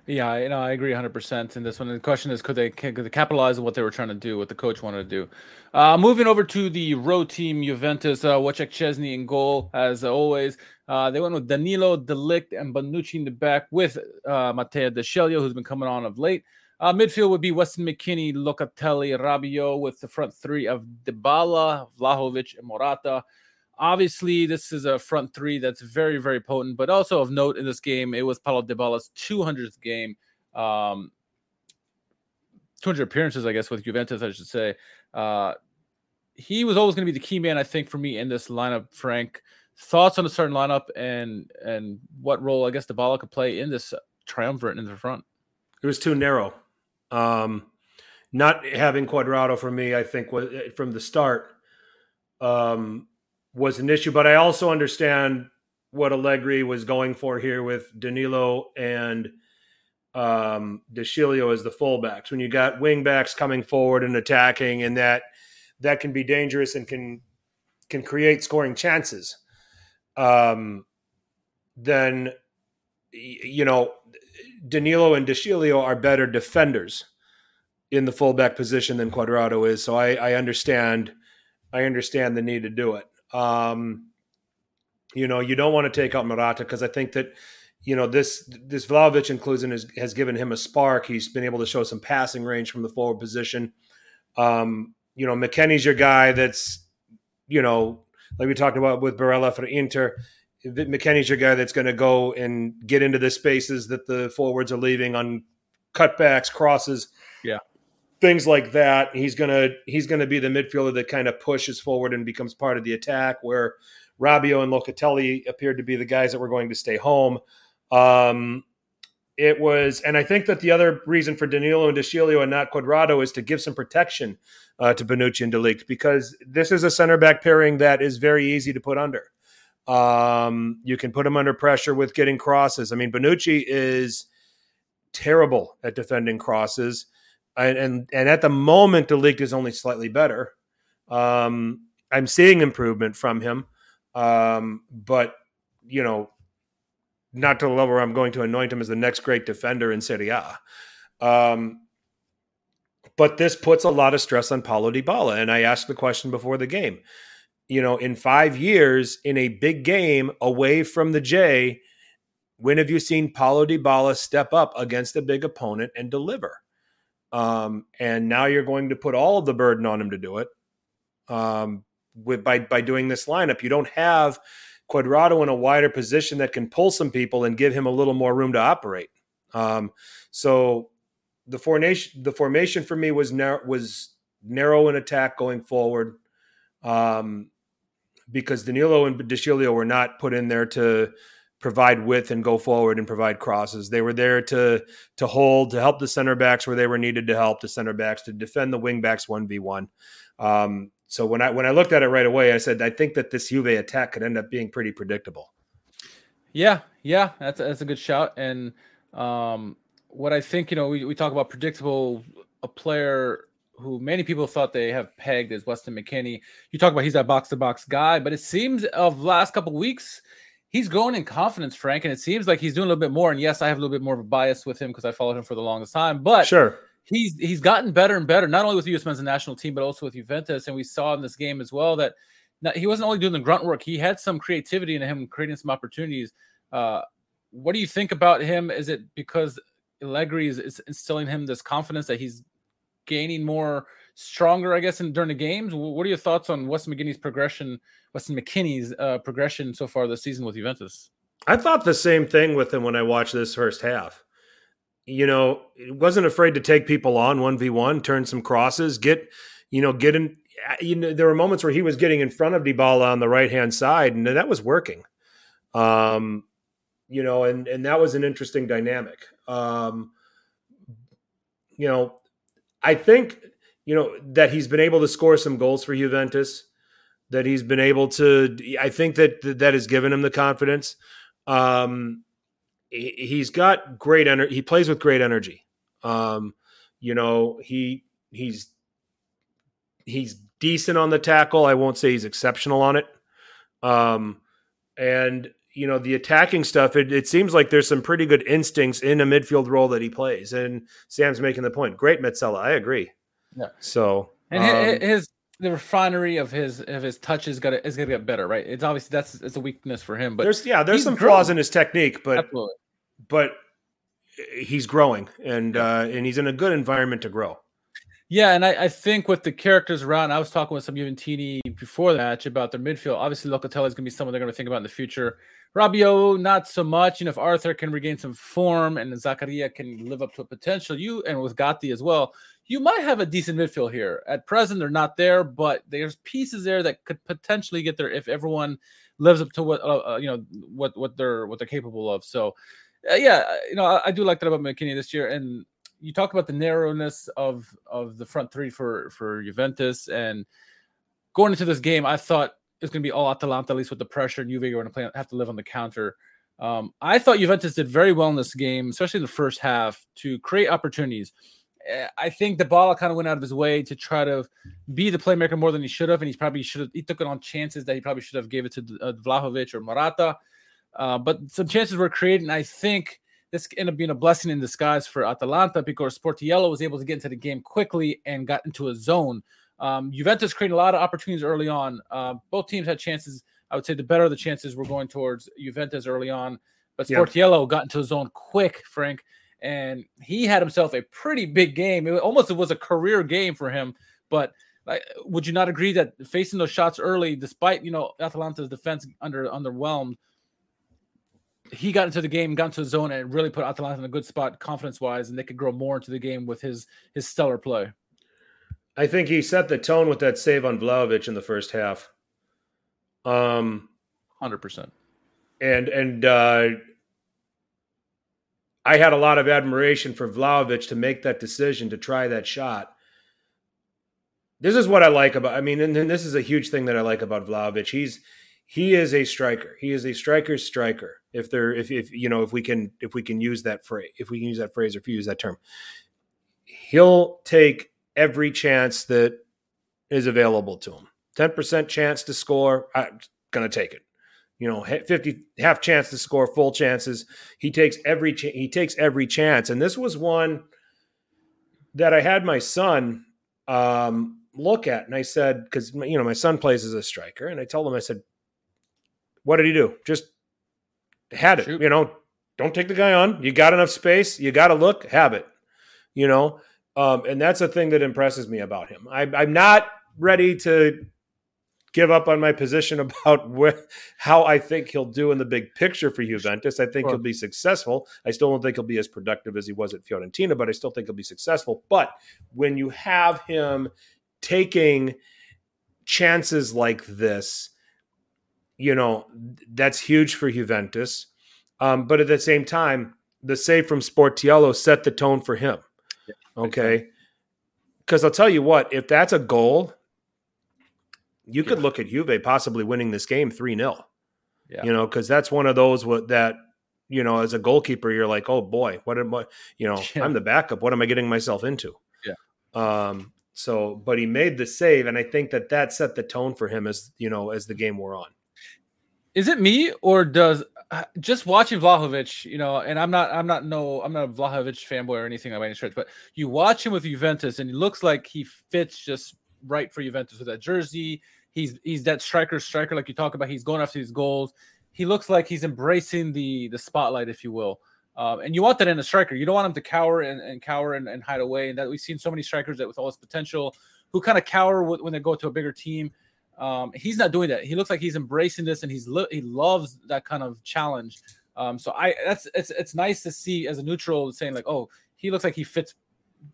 Yeah, you know, I agree 100% in this one. The question is, could they, could they capitalize on what they were trying to do, what the coach wanted to do? Uh, moving over to the road team, Juventus, uh, Wojciech Szczesny in goal, as always. Uh, they went with Danilo, De Ligt, and Bonucci in the back with uh, Matteo De Sciglio, who's been coming on of late. Uh, midfield would be Weston McKennie, Locatelli, Rabiot, with the front three of Dybala, Vlahovic, and Morata. Obviously, this is a front three that's very, very potent, but also of note in this game, it was Paulo Dybala's 200th game, um, 200 appearances, I guess, with Juventus, I should say. Uh, he was always going to be the key man, I think, for me in this lineup. Frank, thoughts on the starting lineup and and what role I guess Dybala could play in this triumvirate in the front? It was too narrow. Um, not having Cuadrado for me, I think, was from the start um, was an issue. But I also understand what Allegri was going for here with Danilo and um, De Sciglio as the fullbacks. When you got wingbacks coming forward and attacking, and that that can be dangerous and can can create scoring chances. Um, then you know Danilo and De Sciglio are better defenders in the fullback position than Cuadrado is. So I, I understand, I understand the need to do it. Um, you know, you don't want to take out Morata because I think that, you know, this this Vlahovic inclusion has, has given him a spark. He's been able to show some passing range from the forward position. Um, you know, McKennie's your guy that's, you know, like we talked about with Barella for Inter. McKennie's your guy that's going to go and get into the spaces that the forwards are leaving on cutbacks, crosses, yeah, things like that. He's gonna he's gonna be the midfielder that kind of pushes forward and becomes part of the attack. Where Rabiot and Locatelli appeared to be the guys that were going to stay home. Um, it was, and I think that the other reason for Danilo and De Sciglio and not Cuadrado is to give some protection uh, to Bonucci and De Ligt because this is a center back pairing that is very easy to put under. Um, you can put him under pressure with getting crosses. I mean, Bonucci is terrible at defending crosses, and and, and at the moment, the league is only slightly better. Um, I'm seeing improvement from him, um, but you know, not to the level where I'm going to anoint him as the next great defender in Serie A. Um, but this puts a lot of stress on Paulo Dybala, and I asked the question before the game you know, in five years in a big game away from the J, when have you seen Paulo Dybala step up against a big opponent and deliver? Um, and now you're going to put all of the burden on him to do it. Um, with by by doing this lineup, you don't have Cuadrado in a wider position that can pull some people and give him a little more room to operate. Um, so the formation the formation for me was narrow was narrow in attack going forward. Um, because Danilo and De were not put in there to provide width and go forward and provide crosses. They were there to to hold, to help the center backs where they were needed to help the center backs, to defend the wing backs one v one. Um, so when I when I looked at it right away, I said I think that this Juve attack could end up being pretty predictable. Yeah, yeah, that's that's a good shout. And um, what I think, you know, we, we talk about predictable, a player who many people thought they have pegged as Weston McKennie. You talk about he's that box to box guy, but it seems of last couple weeks he's growing in confidence, Frank, and it seems like he's doing a little bit more. And yes, I have a little bit more of a bias with him because I followed him for the longest time, but sure. He's he's gotten better and better, not only with the U.S. men's national team, but also with Juventus. And we saw in this game as well that he wasn't only doing the grunt work; he had some creativity in him, creating some opportunities. Uh, what do you think about him? Is it because Allegri is, is instilling him this confidence that he's gaining more stronger, I guess, in during the games. What are your thoughts on Weston McKennie's progression, Weston McKennie's uh, progression so far this season with Juventus? I thought the same thing with him when I watched this first half. You know, wasn't afraid to take people on one v one, turn some crosses, get, you know, get in. You know, there were moments where he was getting in front of Dybala on the right hand side, and that was working. Um, you know, and and that was an interesting dynamic. Um, you know, I think you know that he's been able to score some goals for Juventus. That he's been able to. I think that that has given him the confidence. Um, he's got great energy. He plays with great energy. Um, you know, he he's he's decent on the tackle. I won't say he's exceptional on it. Um, and you know the attacking stuff. It, it seems like there's some pretty good instincts in a midfield role that he plays. And Sam's making the point. Great Mezzala. I agree. Yeah. So and um, his the refinery of his of his touch is gonna is gonna get better, right? It's obviously that's it's a weakness for him, but there's yeah there's some growing. flaws in his technique, but Absolutely. but he's growing and uh, and he's in a good environment to grow. Yeah, and I, I, think with the characters around, I was talking with some Juventini before the match about their midfield. Obviously, Locatelli is going to be someone they're going to think about in the future. Rabiot, not so much. You know, if Arthur can regain some form and Zakaria can live up to a potential, you and with Gatti as well, you might have a decent midfield here. At present, they're not there, but there's pieces there that could potentially get there if everyone lives up to what uh, uh you know what what they're what they're capable of. So, uh, yeah, you know, I, I, do like that about McKennie this year, and you talk about the narrowness of of the front three for for Juventus and going into this game, I thought it's going to be all Atalanta, at least with the pressure, and Juve are going to play have to live on the counter. Um, I thought Juventus did very well in this game, especially in the first half, to create opportunities. Eh, I think Dybala kind of went out of his way to try to be the playmaker more than he should have, and he probably should have. He took it on chances that he probably should have gave it to uh, Vlahovic or Morata. Uh, but some chances were created, and I think this ended up being a blessing in disguise for Atalanta because Sportiello was able to get into the game quickly and got into a zone. Um, Juventus created a lot of opportunities early on. Uh, both teams had chances. I would say the better the chances were going towards Juventus early on, but Sportiello yeah. got into a zone quick, Frank, and he had himself a pretty big game. It almost it was a career game for him. But like, would you not agree that facing those shots early, despite you know Atalanta's defense under underwhelmed, he got into the game, got into the zone, and really put Atalanta in a good spot confidence wise, and they could grow more into the game with his his stellar play. I think he set the tone with that save on Vlahovic in the first half. Um, hundred percent. And and uh, I had a lot of admiration for Vlahovic to make that decision to try that shot. This is what I like about. I mean, and, and this is a huge thing that I like about Vlahovic. He's he is a striker. He is a striker's striker. If there, if, if you know, if we can, if we can use that phrase, if we can use that phrase, or if you use that term, he'll take every chance that is available to him. Ten percent chance to score, I'm gonna take it. You know, fifty half chance to score, full chances. He takes every ch- he takes every chance, and this was one that I had my son um, look at, and I said, because you know my son plays as a striker, and I told him, I said, what did he do? Just had it. Shoot. You know, don't take the guy on. You got enough space. You got to look. Have it. You know, um, and that's a thing that impresses me about him. I, I'm not ready to give up on my position about where, how I think he'll do in the big picture for Juventus. I think sure. he'll be successful. I still don't think he'll be as productive as he was at Fiorentina, but I still think he'll be successful. But when you have him taking chances like this you know, that's huge for Juventus. Um, but at the same time, the save from Sportiello set the tone for him. Okay. Because I'll tell you what, if that's a goal, you could yeah. look at Juve possibly winning this game 3 0. Yeah. You know, because that's one of those what that, you know, as a goalkeeper, you're like, oh boy, what am I, you know, yeah. I'm the backup. What am I getting myself into? Yeah. Um, so, but he made the save, and I think that that set the tone for him as you know as the game wore on. Is it me or does uh, just watching Vlahovic, you know, and I'm not, I'm not, no, I'm not a Vlahovic fanboy or anything by any stretch, but you watch him with Juventus and he looks like he fits just right for Juventus with that jersey. He's he's that striker, striker like you talk about. He's going after his goals. He looks like he's embracing the the spotlight, if you will. Um, and you want that in a striker. You don't want him to cower and, and cower and, and hide away. And that we've seen so many strikers that with all this potential who kind of cower when they go to a bigger team. Um, he's not doing that. He looks like he's embracing this, and he's lo- he loves that kind of challenge. Um, so I that's it's it's nice to see as a neutral saying like, oh, he looks like he fits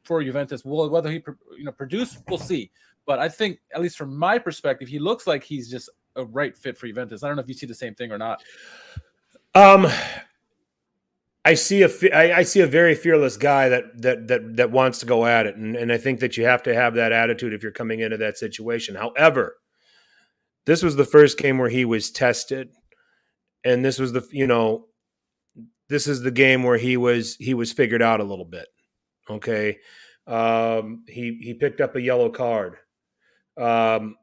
for Juventus. Well, whether he you know produce, we'll see. But I think at least from my perspective, he looks like he's just a right fit for Juventus. I don't know if you see the same thing or not. Um, I see a I, I see a very fearless guy that that that that wants to go at it, and and I think that you have to have that attitude if you're coming into that situation. However, this was the first game where he was tested, and this was the you know this is the game where he was he was figured out a little bit. Okay, um, he he picked up a yellow card um,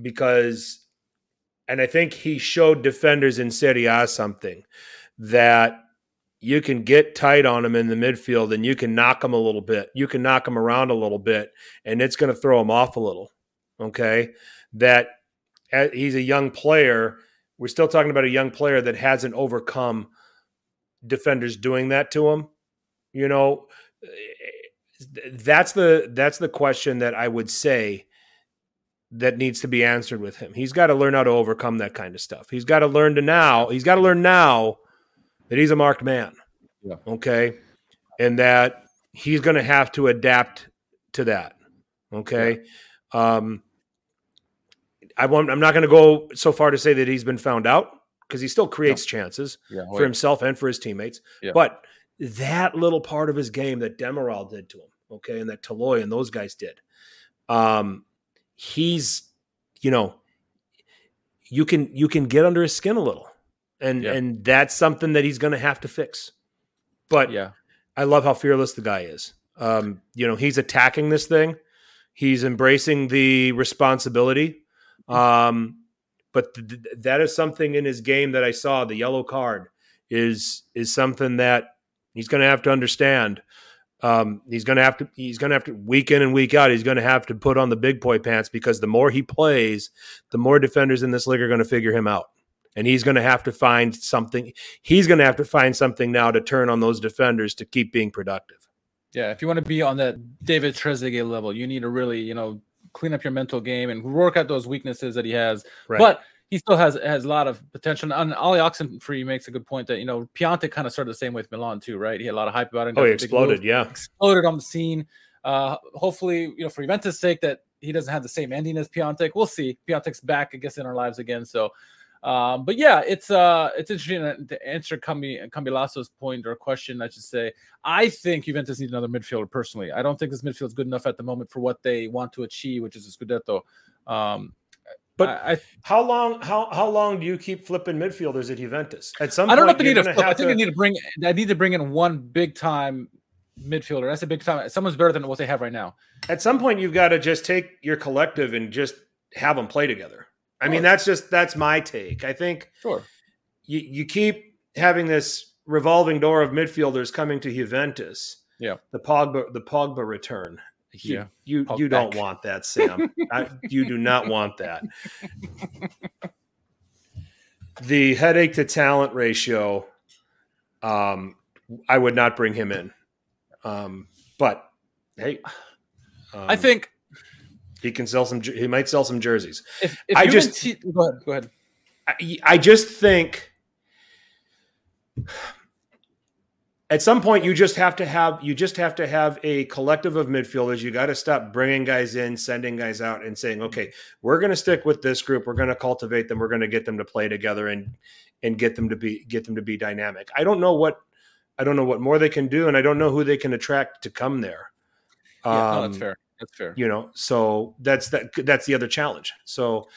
because, and I think he showed defenders in Serie A something that you can get tight on him in the midfield and you can knock him a little bit. You can knock him around a little bit, and it's going to throw him off a little. Okay, that he's a young player. We're still talking about a young player that hasn't overcome defenders doing that to him. You know, that's the that's the question that I would say that needs to be answered with him. He's got to learn how to overcome that kind of stuff. He's got to learn to now. He's got to learn now that he's a marked man. Yeah. Okay. And that he's going to have to adapt to that. Okay. Yeah. Um, I won't, I'm not going to go so far to say that he's been found out because he still creates no. chances yeah, for himself and for his teammates. But that little part of his game that Demiral did to him, okay, and that Toloi and those guys did, um, he's, you know, you can you can get under his skin a little and yeah. and that's something that he's going to have to fix. But yeah, I love how fearless the guy is. Um, you know, he's attacking this thing. He's embracing the responsibility. Um, but th- that is something in his game that I saw. The yellow card is is something that he's going to have to understand. Um, he's going to have to he's going to have to week in and week out. He's going to have to put on the big boy pants because the more he plays, the more defenders in this league are going to figure him out and he's going to have to find something. He's going to have to find something now to turn on those defenders to keep being productive. Yeah, if you want to be on that David Trezeguet level, you need to really, you know, clean up your mental game and work out those weaknesses that he has. Right. But he still has has a lot of potential. And Ollie Oxenfree makes a good point that you know Piatek kind of started the same way with Milan too, right? He had a lot of hype about it. Oh, he exploded, yeah, exploded on the scene. Uh, hopefully, you know, for Juventus' sake, that he doesn't have the same ending as Piatek. We'll see. Piatek's back, I guess, in our lives again. So um, but yeah, it's uh it's interesting to answer Cambi Cambilasso's point or question, I should say. I think Juventus need another midfielder personally. I don't think this midfield is good enough at the moment for what they want to achieve, which is a Scudetto. Um, but I, how long how how long do you keep flipping midfielders at Juventus? At some I don't know if they need to flip. I think to... they need to bring I need to bring in one big time midfielder. That's a big time. Someone's better than what they have right now. At some point, you've got to just take your collective and just have them play together. I mean, that's just that's my take. I think sure you you keep having this revolving door of midfielders coming to Juventus. Yeah, the Pogba the Pogba return. You, yeah, you you back. don't want that, Sam. I, you do not want that. the headache to talent ratio. Um, I would not bring him in. Um, but hey, um, I think he can sell some. He might sell some jerseys. If, if I just go ahead. Go ahead. I, I just think at some point you just have to have you just have to have a collective of midfielders you got to stop bringing guys in sending guys out and saying okay we're going to stick with this group we're going to cultivate them we're going to get them to play together and and get them to be get them to be dynamic i don't know what i don't know what more they can do and i don't know who they can attract to come there yeah, um, no, that's fair that's fair. You know, so that's that. That's the other challenge. So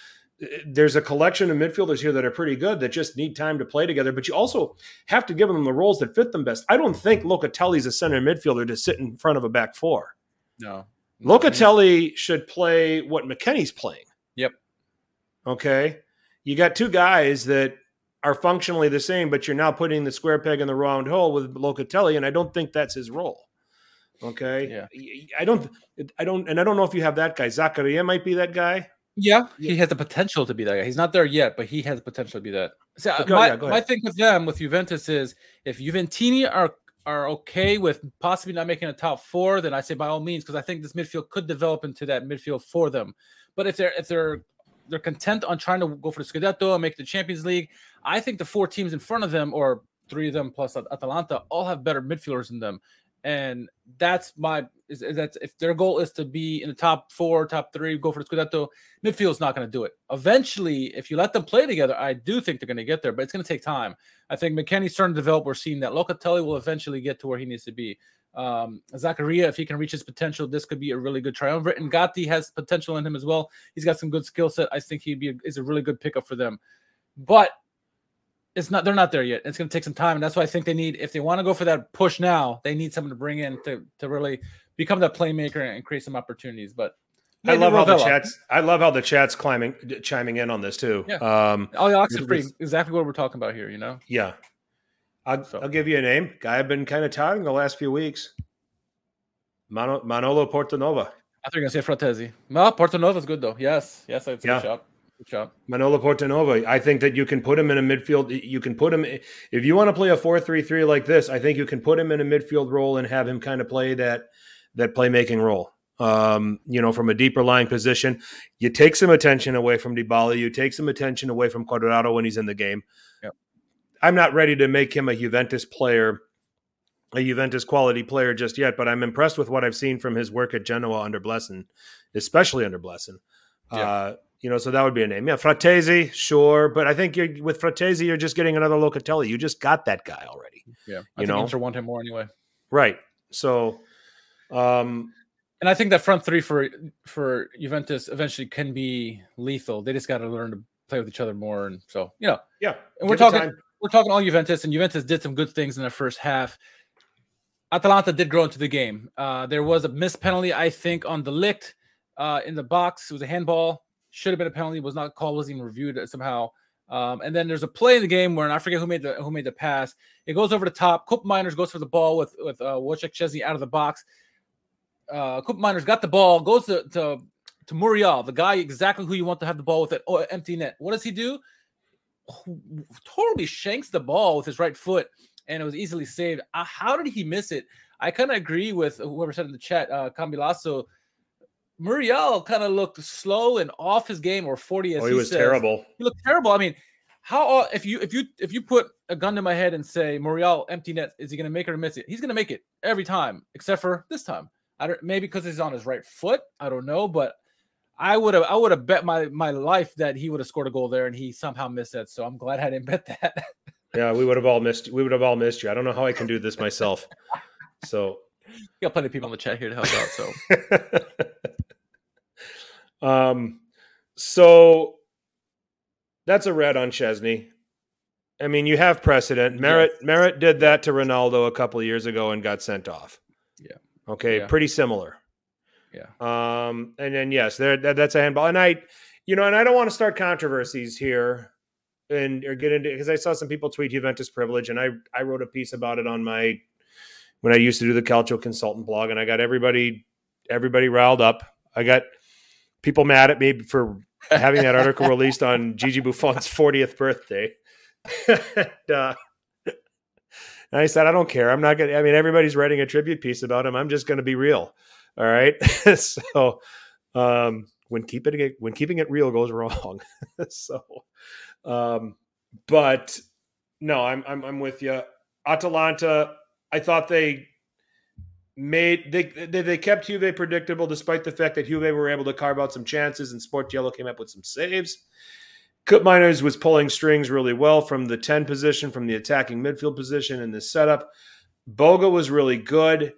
there's a collection of midfielders here that are pretty good that just need time to play together. But you also have to give them the roles that fit them best. I don't think Locatelli's a center midfielder to sit in front of a back four. No, Locatelli should play what McKennie's playing. Yep. Okay. You got two guys that are functionally the same, but you're now putting the square peg in the round hole with Locatelli, and I don't think that's his role. Okay. Yeah. I don't. I don't. And I don't know if you have that guy. Zakaria might be that guy. Yeah, he has the potential to be that guy. He's not there yet, but he has the potential to be that. So uh, my, yeah, my thing with them, with Juventus, is if Juventini are are okay with possibly not making a top four, then I say by all means, because I think this midfield could develop into that midfield for them. But if they're if they're they're content on trying to go for the Scudetto and make the Champions League, I think the four teams in front of them, or three of them plus Atalanta, all have better midfielders than them and that's my is, is that's if their goal is to be in the top four, top three, go for the Scudetto. Midfield's not going to do it. Eventually, if you let them play together, I do think they're going to get there, but it's going to take time. I think McKennie's starting to develop. We're seeing that Locatelli will eventually get to where he needs to be. Um, Zakaria, if he can reach his potential, this could be a really good triumvirate. And Gatti has potential in him as well. He's got some good skill set. I think he'd be a, is a really good pickup for them. But it's not they're not there yet. It's going to take some time, and that's why I think they need if they want to go for that push now, they need someone to bring in to to really become that playmaker and create some opportunities. But I love how the chats. I love how the chats climbing chiming in on this too. Yeah. Um, oh, free. Exactly what we're talking about here. You know. Yeah. I'll, so. I'll give you a name. Guy I've been kind of touting the last few weeks. Manolo Portanova. I think I say Frattesi. No, Portanova's good though. Yes, yes, it's a yeah. good shot. Manolo Portanova. I think that you can put him in a midfield. You can put him if you want to play a four-three-three like this. I think you can put him in a midfield role and have him kind of play that that playmaking role. Um, you know, from a deeper lying position, you take some attention away from Dybala. You take some attention away from Cuadrado when he's in the game. Yep. I'm not ready to make him a Juventus player, a Juventus quality player just yet, but I'm impressed with what I've seen from his work at Genoa under Blessin, especially under Blessin. Yeah. Uh, you know, so that would be a name. Yeah, Frattesi, sure, but I think you're, with Frattesi, you're just getting another Locatelli. You just got that guy already. Yeah, I you know, Inter want him more anyway. Right. So, um, and I think that front three for for Juventus eventually can be lethal. They just got to learn to play with each other more, and so you know, yeah. And we're talking we're talking all Juventus, and Juventus did some good things in the first half. Atalanta did grow into the game. Uh, there was a missed penalty, I think, on de Ligt uh, in the box. It was a handball should have been a penalty, was not called, wasn't even reviewed somehow. Um, and then there's a play in the game where I forget who made the who made the pass. It goes over the top. Koopmeiners goes for the ball with with uh, Wojciech Szczesny out of the box. Uh, Koopmeiners got the ball, goes to, to to Muriel, the guy exactly who you want to have the ball with it. Oh, empty net. What does he do? Totally shanks the ball with his right foot, and it was easily saved. Uh, how did he miss it? I kind of agree with whoever said in the chat, uh, Cambilasso Muriel kind of looked slow and off his game, or forty. As oh, he, he was says. terrible. He looked terrible. I mean, how if you if you if you put a gun to my head and say Muriel empty net, is he going to make it or miss it? He's going to make it every time, except for this time. I don't maybe because he's on his right foot. I don't know, but I would have I would have bet my my life that he would have scored a goal there, and he somehow missed it. So I'm glad I didn't bet that. yeah, we would have all missed. We would have all missed you. I don't know how I can do this myself. So, you got plenty of people in the chat here to help out. So. Um, so that's a red on Szczesny. I mean, you have precedent. Meret yes. Meret did that to Ronaldo a couple of years ago and got sent off. Yeah. Okay, yeah. pretty similar. Yeah. Um, and then yes, there that, that's a handball. And I, you know, and I don't want to start controversies here and or get into because I saw some people tweet Juventus privilege, and I I wrote a piece about it on my when I used to do the Calcio Consultant blog, and I got everybody everybody riled up. I got people mad at me for having that article released on Gigi Buffon's 40th birthday. and, uh, and I said, I don't care. I'm not going to, I mean, everybody's writing a tribute piece about him. I'm just going to be real. All right. so, um, when keeping it, when keeping it real goes wrong. so, um, but no, I'm, I'm, I'm with you. Atalanta, I thought they made they, they they kept Juve predictable despite the fact that Juve were able to carve out some chances and Sportiello came up with some saves. Koopmeiners was pulling strings really well from the 10 position, from the attacking midfield position in this setup. Boga was really good.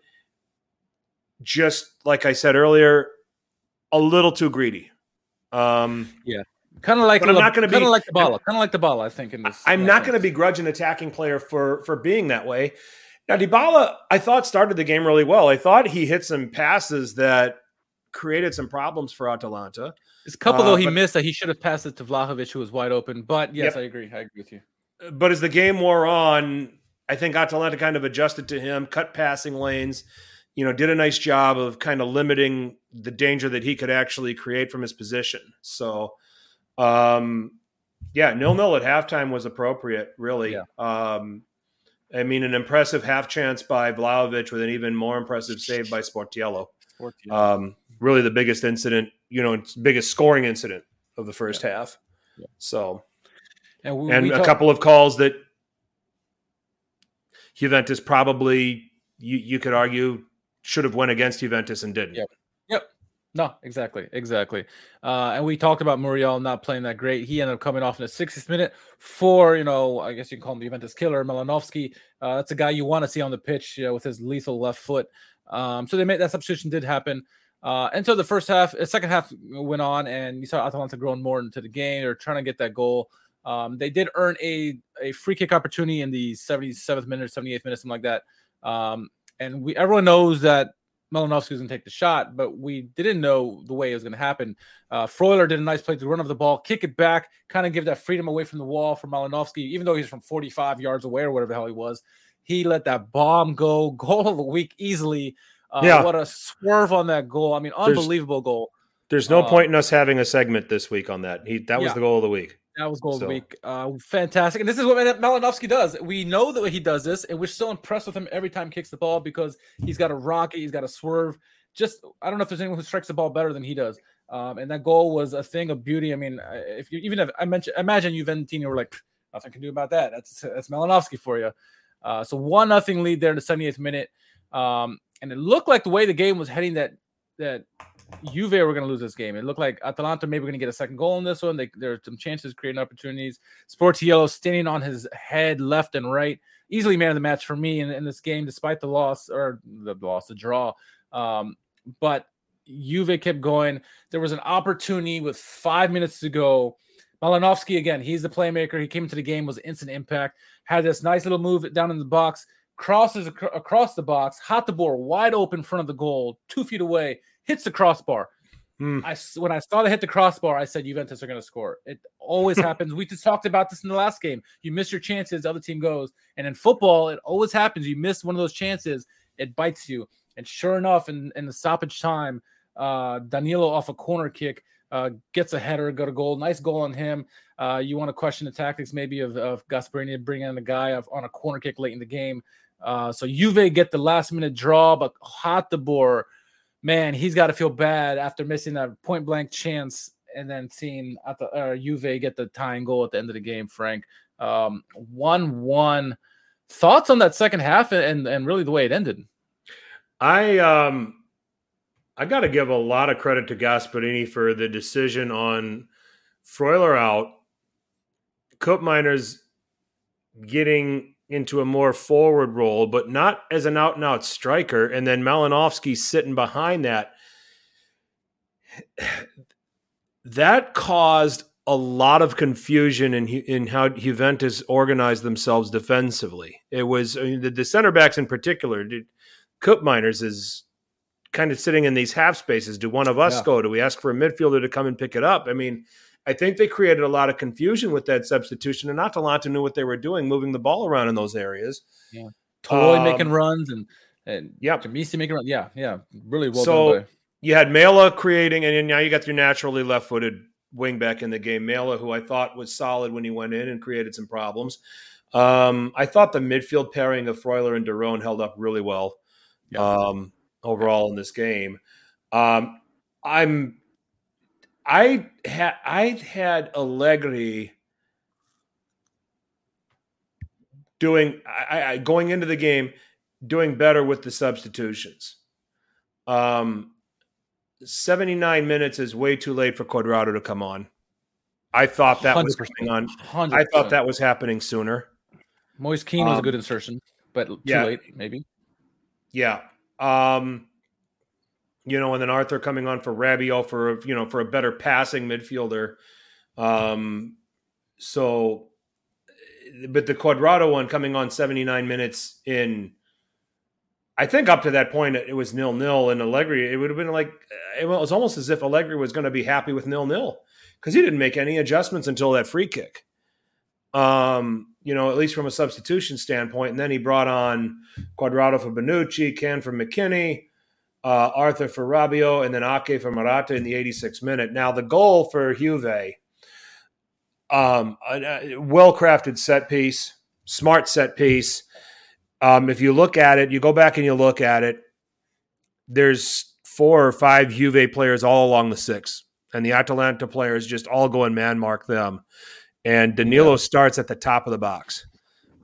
Just like I said earlier, a little too greedy. Um, yeah. Kind of like I'm not going to be kind of like the ball, kind of like the ball. I think in this. I'm not going to begrudge an attacking player for for being that way. Now, Dybala, I thought started the game really well. I thought he hit some passes that created some problems for Atalanta. There's a couple uh, though he but, missed that he should have passed it to Vlahovic, who was wide open. But yes, yep. I agree. I agree with you. But as the game wore on, I think Atalanta kind of adjusted to him, cut passing lanes. You know, did a nice job of kind of limiting the danger that he could actually create from his position. So, um, yeah, nil nil at halftime was appropriate, really. Yeah. Um, I mean, an impressive half chance by Vlahovic with an even more impressive save by Sportiello. Sportiello. Um, really, the biggest incident, you know, biggest scoring incident of the first yeah. half. Yeah. So, and, we, and we a talk- couple of calls that Juventus probably you you could argue should have went against Juventus and didn't. Yep. No, exactly, exactly. Uh, and we talked about Muriel not playing that great. He ended up coming off in the 60th minute for, you know, I guess you can call him the Juventus killer, Malinovskyi. Uh, that's a guy you want to see on the pitch you know, with his lethal left foot. Um, so they made that substitution did happen. Uh, and so the first half, the second half went on, and you saw Atalanta growing more into the game. They're trying to get that goal. Um, they did earn a a free kick opportunity in the 77th minute, 78th minute, something like that. Um, and we everyone knows that Malinovskyi was going to take the shot, but we didn't know the way it was going to happen. Uh, Freuler did a nice play to run of the ball, kick it back, kind of give that freedom away from the wall for Malinovskyi, even though he's from 45 yards away or whatever the hell he was. He let that bomb go, goal of the week easily. Uh, yeah. What a swerve on that goal. I mean, unbelievable there's, goal. There's no uh, point in us having a segment this week on that. He That was yeah. the goal of the week. That was goal so. week. Uh, fantastic. And this is what Malinovskyi does. We know that he does this, and we're so impressed with him every time he kicks the ball because he's got a rocket, he's got a swerve. Just, I don't know if there's anyone who strikes the ball better than he does. Um, and that goal was a thing of beauty. I mean, if you even if I mentioned, imagine Juventini were like, nothing can do about that. That's that's Malinovskyi for you. Uh, so one nothing lead there in the 78th minute. Um, and it looked like the way the game was heading that that Juve were going to lose this game. It looked like Atalanta maybe going to get a second goal in this one. They, there are some chances creating opportunities. Sportiello standing on his head left and right. Easily man of the match for me in, in this game, despite the loss or the loss, the draw. Um, but Juve kept going. There was an opportunity with five minutes to go. Malinovskyi again, he's the playmaker. He came into the game, was instant impact, had this nice little move down in the box, crosses ac- across the box, hot the ball wide open in front of the goal, two feet away, hits the crossbar. Mm. I when I saw the hit the crossbar, I said Juventus are going to score. It always happens. We just talked about this in the last game. You miss your chances, the other team goes. And in football, it always happens. You miss one of those chances, it bites you. And sure enough, in, in the stoppage time, uh, Danilo off a corner kick uh, gets a header, got a goal. Nice goal on him. Uh, you want to question the tactics maybe of, of Gasperini bringing in a guy on a corner kick late in the game. Uh, so Juve get the last minute draw, but Hateboer – man, he's got to feel bad after missing that point blank chance and then seeing at the uh, Juve get the tying goal at the end of the game. Frank, um, one one. Thoughts on that second half and and really the way it ended? I um I got to give a lot of credit to Gasperini for the decision on Freuler out, Koopmeiners getting into a more forward role, but not as an out and out striker. And then Malinovskyi sitting behind that. That caused a lot of confusion in in how Juventus organized themselves defensively. It was I mean, the, the center backs in particular. Did, Koopmeiners is kind of sitting in these half spaces. Do one of us yeah. go? Do we ask for a midfielder to come and pick it up? I mean, I think they created a lot of confusion with that substitution, and Atalanta knew what they were doing, moving the ball around in those areas. Yeah, Toy um, making runs and and yeah, Djimsiti making runs. Yeah, yeah, really well so, done. By. You had Maehle creating, and now you got your naturally left-footed wing back in the game, Maehle, who I thought was solid when he went in and created some problems. Um, I thought the midfield pairing of Freuler and de Roon held up really well yeah. um, overall in this game. Um, I'm I had I had Allegri doing I, I, going into the game doing better with the substitutions. Um, 79 minutes is way too late for Cuadrado to come on. I thought that 100%. was coming on. 100%. I thought that was happening sooner. Moise Kean was a um, good insertion, but too yeah, late, maybe. Yeah. Um, you know, and then Arthur coming on for Rabiot for you know for a better passing midfielder. Um, so, but the Cuadrado one coming on 79 minutes in, I think up to that point it was nil nil, and Allegri it would have been like it was almost as if Allegri was going to be happy with nil nil because he didn't make any adjustments until that free kick. Um, you know, at least from a substitution standpoint, and then he brought on Cuadrado for Bonucci, Kean for McKennie uh, Arthur for Rabiot, and then Ake for Morata in the 86th minute. Now, the goal for Juve, um, well crafted set piece, smart set piece. Um, if you look at it, you go back and you look at it, there's four or five Juve players all along the six, and the Atalanta players just all go and man mark them. And Danilo yeah. starts at the top of the box,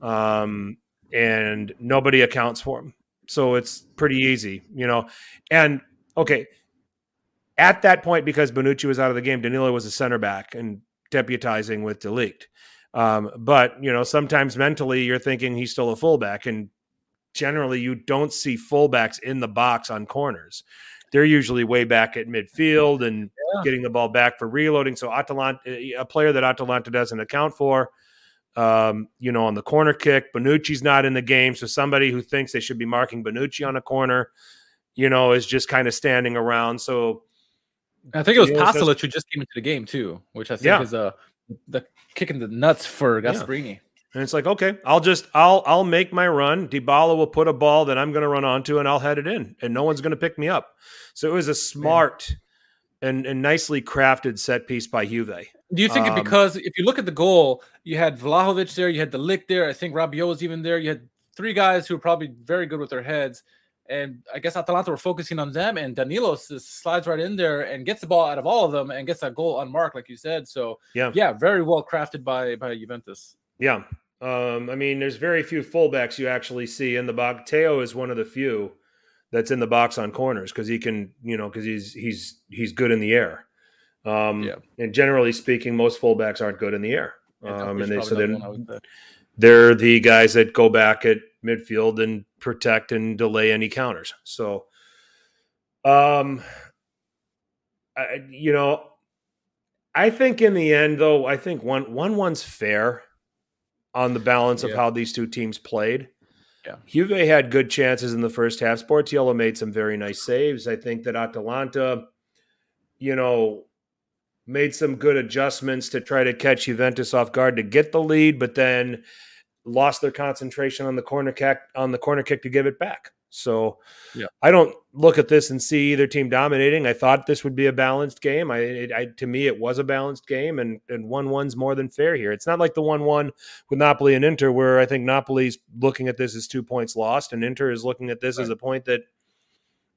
um, and nobody accounts for him. So it's pretty easy, you know. And okay, at that point, because Bonucci was out of the game, Danilo was a center back and deputizing with de Ligt. Um, but you know, sometimes mentally you're thinking he's still a fullback, and generally you don't see fullbacks in the box on corners. They're usually way back at midfield and yeah. getting the ball back for reloading. So Atalanta, a player that Atalanta doesn't account for, um, you know, on the corner kick, Bonucci's not in the game. So somebody who thinks they should be marking Bonucci on a corner, you know, is just kind of standing around. So I think it was Pasalic who just came into the game too, which I think yeah. is a the kicking the nuts for Gasperini. Yeah. And it's like, okay, I'll just I'll I'll make my run. Dybala will put a ball that I'm going to run onto, and I'll head it in, and no one's going to pick me up. So it was a smart and, and nicely crafted set piece by Juve. Do you think um, because if you look at the goal, you had Vlahovic there, you had de Ligt there, I think Rabiot was even there. You had three guys who were probably very good with their heads. And I guess Atalanta were focusing on them, and Danilo slides right in there and gets the ball out of all of them and gets that goal unmarked, like you said. So yeah, yeah, very well crafted by by Juventus. Yeah, um, I mean, there's very few fullbacks you actually see in the box. Theo is one of the few that's in the box on corners because he can, you know, because he's he's he's good in the air. Um, yeah. And generally speaking, most fullbacks aren't good in the air. Um, and they so they're, they're the guys that go back at midfield and protect and delay any counters. So, um, I, you know, I think in the end, though, I think one one one's fair on the balance yeah. of how these two teams played. Yeah. Juve had good chances in the first half. Sportiello made some very nice saves. I think that Atalanta, you know, made some good adjustments to try to catch Juventus off guard to get the lead, but then lost their concentration on the corner kick on the corner kick to give it back. So yeah. I don't look at this and see either team dominating. I thought this would be a balanced game. I, it, I to me it was a balanced game, and and one one's more than fair here. It's not like the one one with Napoli and Inter, where I think Napoli's looking at this as two points lost, and Inter is looking at this right. as a point that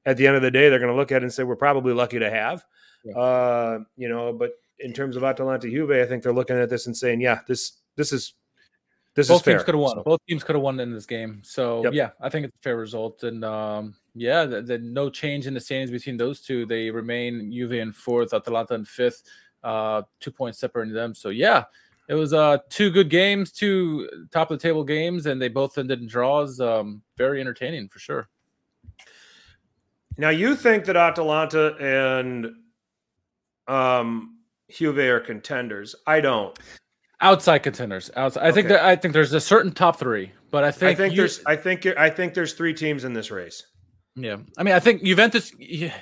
at the end of the day they're going to look at and say we're probably lucky to have. Yeah. Uh, you know, but in terms of Atalanta Juve, I think they're looking at this and saying, yeah, this this is this both teams could have won. So. Both teams could have won in this game. So yep. yeah, I think it's a fair result. And um, yeah, the, the, no change in the standings between those two. They remain Juve in fourth, Atalanta in fifth, uh, two points separating them. So yeah, it was uh, two good games, two top of the table games, and they both ended in draws. Um, very entertaining for sure. Now you think that Atalanta and um, Juve are contenders. I don't. Outside contenders. Outside. I okay. think that I think there's a certain top three, but I think I think you, there's I think I think there's three teams in this race. Yeah, I mean, I think Juventus. Yeah,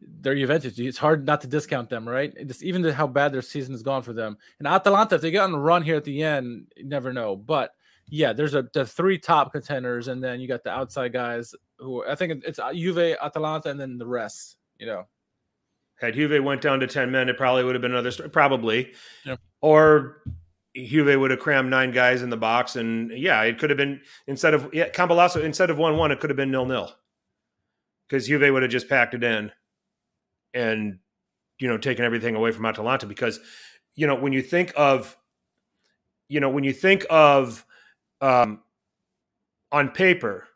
they're Juventus. It's hard not to discount them, right? Just even the, how bad their season has gone for them. And Atalanta, if they get on the run here at the end, you never know. But yeah, there's a the three top contenders, and then you got the outside guys who I think it's Juve, Atalanta, and then the rest. You know, had Juve went down to ten men, it probably would have been another story. Probably, or Juve would have crammed nine guys in the box, and yeah, it could have been instead of yeah, Campolasso instead of one one, it could have been nil nil because Juve would have just packed it in and you know taken everything away from Atalanta. Because you know when you think of you know when you think of um, on paper,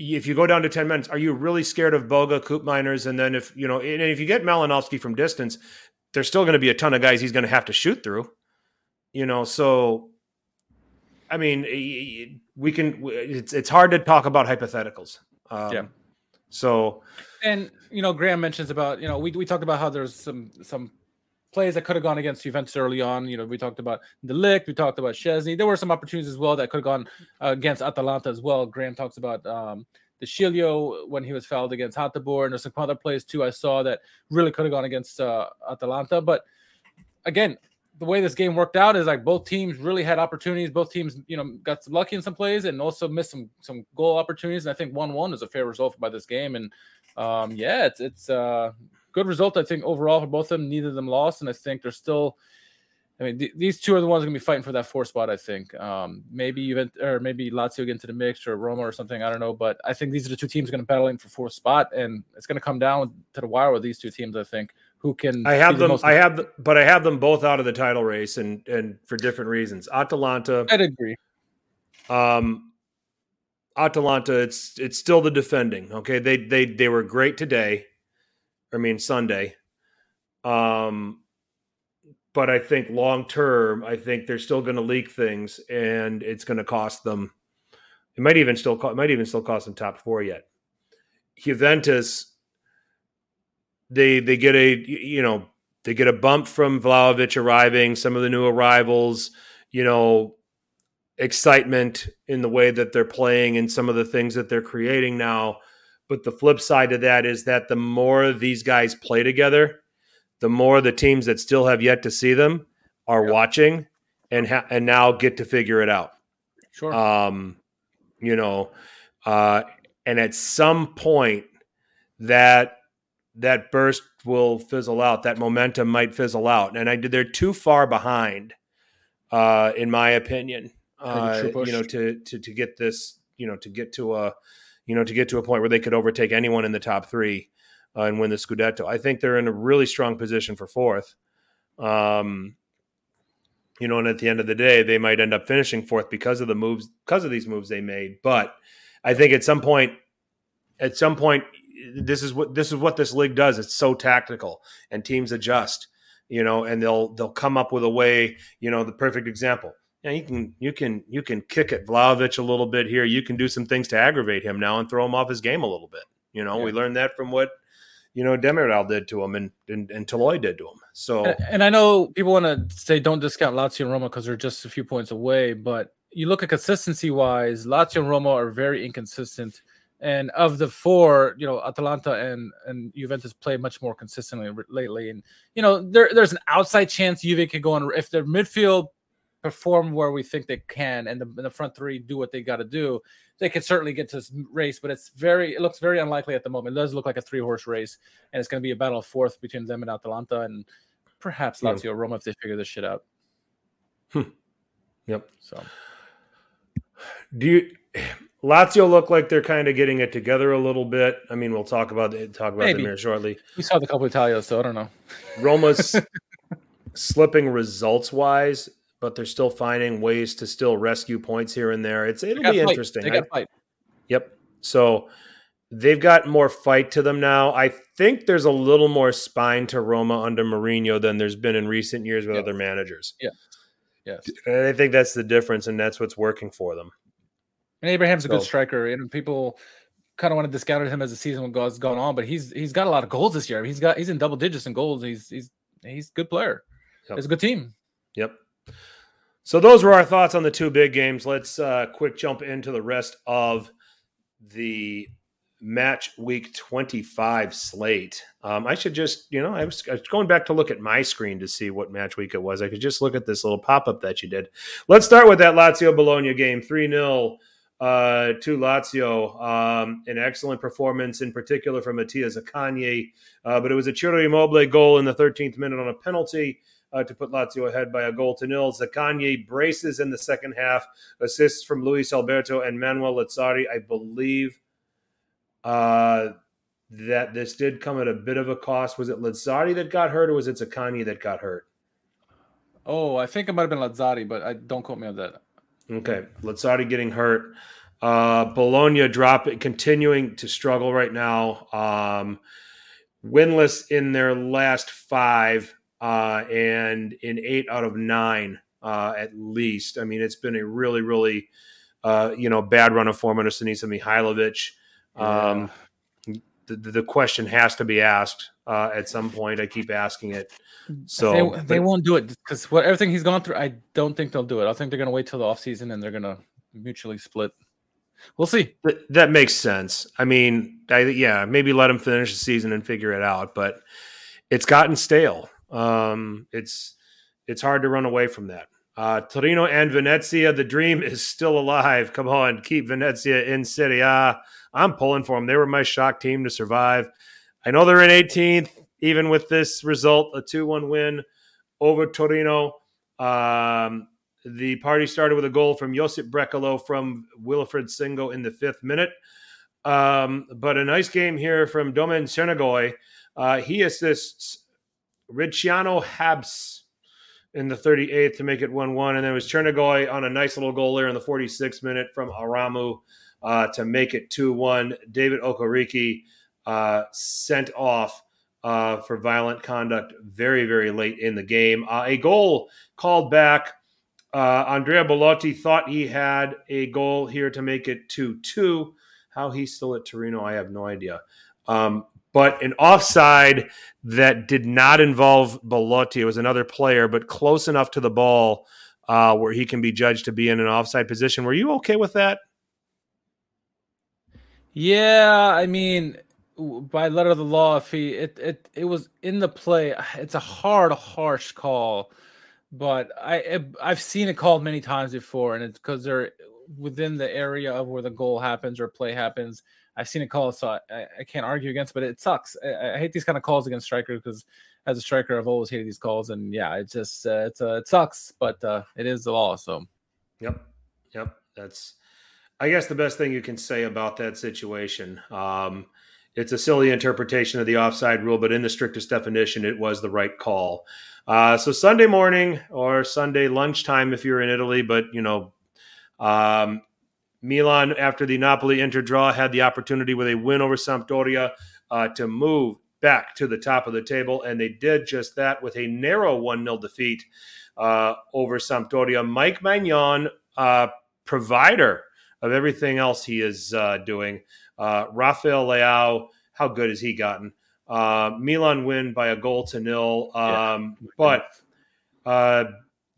if you go down to 10 minutes, are you really scared of Boga, Koopmeiners? And then if, you know, and if you get Malinovskyi from distance, there's still going to be a ton of guys he's going to have to shoot through. You know, so I mean, we can. It's it's hard to talk about hypotheticals. Um, yeah. So, and you know, Graham mentions about you know we we talked about how there's some some plays that could have gone against Juventus early on. You know, we talked about de Ligt, we talked about Szczesny. There were some opportunities as well that could have gone uh, against Atalanta as well. Graham talks about um, De Sciglio when he was fouled against Hateboer, and there's some other plays too I saw that really could have gone against uh, Atalanta. But again, the way this game worked out is like both teams really had opportunities. Both teams, you know, got lucky in some plays and also missed some some goal opportunities. And I think one one is a fair result by this game. And um, yeah, it's it's uh, good result I think overall for both of them. Neither of them lost, and I think they're still I mean, th- these two are the ones going to be fighting for that four spot. I think um, maybe even or maybe Lazio get into the mix or Roma or something. I don't know, but I think these are the two teams going to battle in for fourth spot, and it's going to come down to the wire with these two teams. I think who can. I have them. The I have, but I have them both out of the title race, and and for different reasons. Atalanta. I'd agree. Um, Atalanta, it's it's still the defending. Okay, they they they were great today. I mean Sunday. Um, but I think long term, I think they're still going to leak things, and it's going to cost them. It might even still it might even still cost them top four yet. Juventus, they they get a you know they get a bump from Vlahovic arriving. Some of the new arrivals, you know, excitement in the way that they're playing and some of the things that they're creating now. But the flip side of that is that the more these guys play together, the more the teams that still have yet to see them are yeah. watching and ha- and now get to figure it out. Sure. Um, you know, uh, and at some point that that burst will fizzle out. That momentum might fizzle out, and I they're too far behind, uh, in my opinion uh, you know, to, to to get this, you know, to get to a, you know, to get to a point where they could overtake anyone in the top three uh, and win the Scudetto. I think they're in a really strong position for fourth. Um, you know, and at the end of the day, they might end up finishing fourth because of the moves, because of these moves they made. But I think at some point, at some point, this is what this is what this league does. It's so tactical, and teams adjust. You know, and they'll they'll come up with a way. You know, the perfect example yeah, you can you can you can kick at Vlahovic a little bit here. You can do some things to aggravate him now and throw him off his game a little bit. You know, yeah. we learned that from what you know Demiral did to him and and, and Toloi did to him. So, and, and I know people want to say don't discount Lazio and Roma because they're just a few points away, but you look at consistency wise, Lazio and Roma are very inconsistent. And of the four, you know, Atalanta and and Juventus play much more consistently lately. And you know, there there's an outside chance Juve could go on if their midfield perform where we think they can, and the, and the front three do what they got to do, they could certainly get to this race. But it's very, it looks very unlikely at the moment. It does look like a three horse race, and it's going to be a battle of fourth between them and Atalanta, and perhaps Lazio yeah. Roma if they figure this shit out. Hmm. Yep. So, do you? Lazio look like they're kind of getting it together a little bit. I mean, we'll talk about talk about Maybe. them here shortly. We saw the Coppa Italia, so I don't know. Roma's slipping results wise but they're still finding ways to still rescue points here and there. It's it'll be fight. interesting. They got fight. Yep. So they've got more fight to them now. I think there's a little more spine to Roma under Mourinho than there's been in recent years with other managers. Yeah. Yes. And I think that's the difference, and that's what's working for them. And Abraham's a so, good striker, and people kind of want to discount him as the season goes gone on, but he's he's got a lot of goals this year. He's got he's in double digits in goals. He's he's he's a good player. Yep. It's a good team. Yep. So those were our thoughts on the two big games. Let's uh, quick jump into the rest of the match week 25 slate. Um, I should just, you know, I was, I was, going back to look at my screen to see what match week it was. I could just look at this little pop up that you did. Let's start with that Lazio Bologna game 3 0 uh, to Lazio. Um, an excellent performance, in particular from Mattia Zaccagni, uh, but it was a Ciro Immobile goal in the 13th minute on a penalty uh, to put Lazio ahead by a goal to nil. Zaccagni braces in the second half, assists from Luis Alberto and Manuel Lazzari. I believe uh, that this did come at a bit of a cost. Was it Lazzari that got hurt, or was it Zaccagni that got hurt? Oh, I think it might have been Lazzari, but I don't quote me on that. Okay, Lazzari getting hurt. Uh, Bologna drop continuing to struggle right now. Um, winless in their last five uh, and in eight out of nine uh, at least. I mean, it's been a really, really uh, you know bad run of form under Sinisa Mihajlovic. Um, the, the, question has to be asked uh, at some point. I keep asking it. So they, they but, won't do it because what everything he's gone through, I don't think they'll do it. I think they're going to wait till the offseason and they're going to mutually split. We'll see. That, that makes sense. I mean, I, yeah, maybe let him finish the season and figure it out, but it's gotten stale. Um, it's it's hard to run away from that. Uh, Torino and Venezia, the dream is still alive. Come on, keep Venezia in Serie. I'm pulling for them. They were my shock team to survive. I know they're in 18th, even with this result, a 2 1 win over Torino. Um, the party started with a goal from Josip Brekalo from Wilfried Singo in the fifth minute. Um, but a nice game here from Domen Crnigoj. Uh, he assists Ricciano Habs in the 38th to make it 1 1. And then it was Crnigoj on a nice little goal there in the 46th minute from Aramu uh, to make it 2 1. David Okereke uh, sent off uh, for violent conduct very, very late in the game. Uh, a goal called back. Uh, Andrea Belotti thought he had a goal here to make it 2 2. How he's still at Torino, I have no idea. Um, but an offside that did not involve Belotti. It was another player, but close enough to the ball uh, where he can be judged to be in an offside position. Were you okay with that? Yeah, I mean, by letter of the law, if he it it it was in the play, it's a hard, harsh call. But I I've seen it called many times before, and it's because they're within the area of where the goal happens or play happens. I've seen it called, so I, I can't argue against. But it sucks. I, I hate these kind of calls against strikers because as a striker, I've always hated these calls, and yeah, it just uh, it's uh, it sucks, but uh, it is the law. So, yep, yep, that's I guess the best thing you can say about that situation. Um, it's a silly interpretation of the offside rule, but in the strictest definition, it was the right call. Uh, so Sunday morning or Sunday lunchtime if you're in Italy, but you know, um, Milan after the Napoli Inter draw had the opportunity with a win over Sampdoria uh, to move back to the top of the table, and they did just that with a narrow 1 0 defeat uh, over Sampdoria. Mike Maignan, uh, provider of everything else he is uh, doing. Uh, Rafael Leao, how good has he gotten? Uh, Milan win by a goal to nil. Um, yeah. But uh,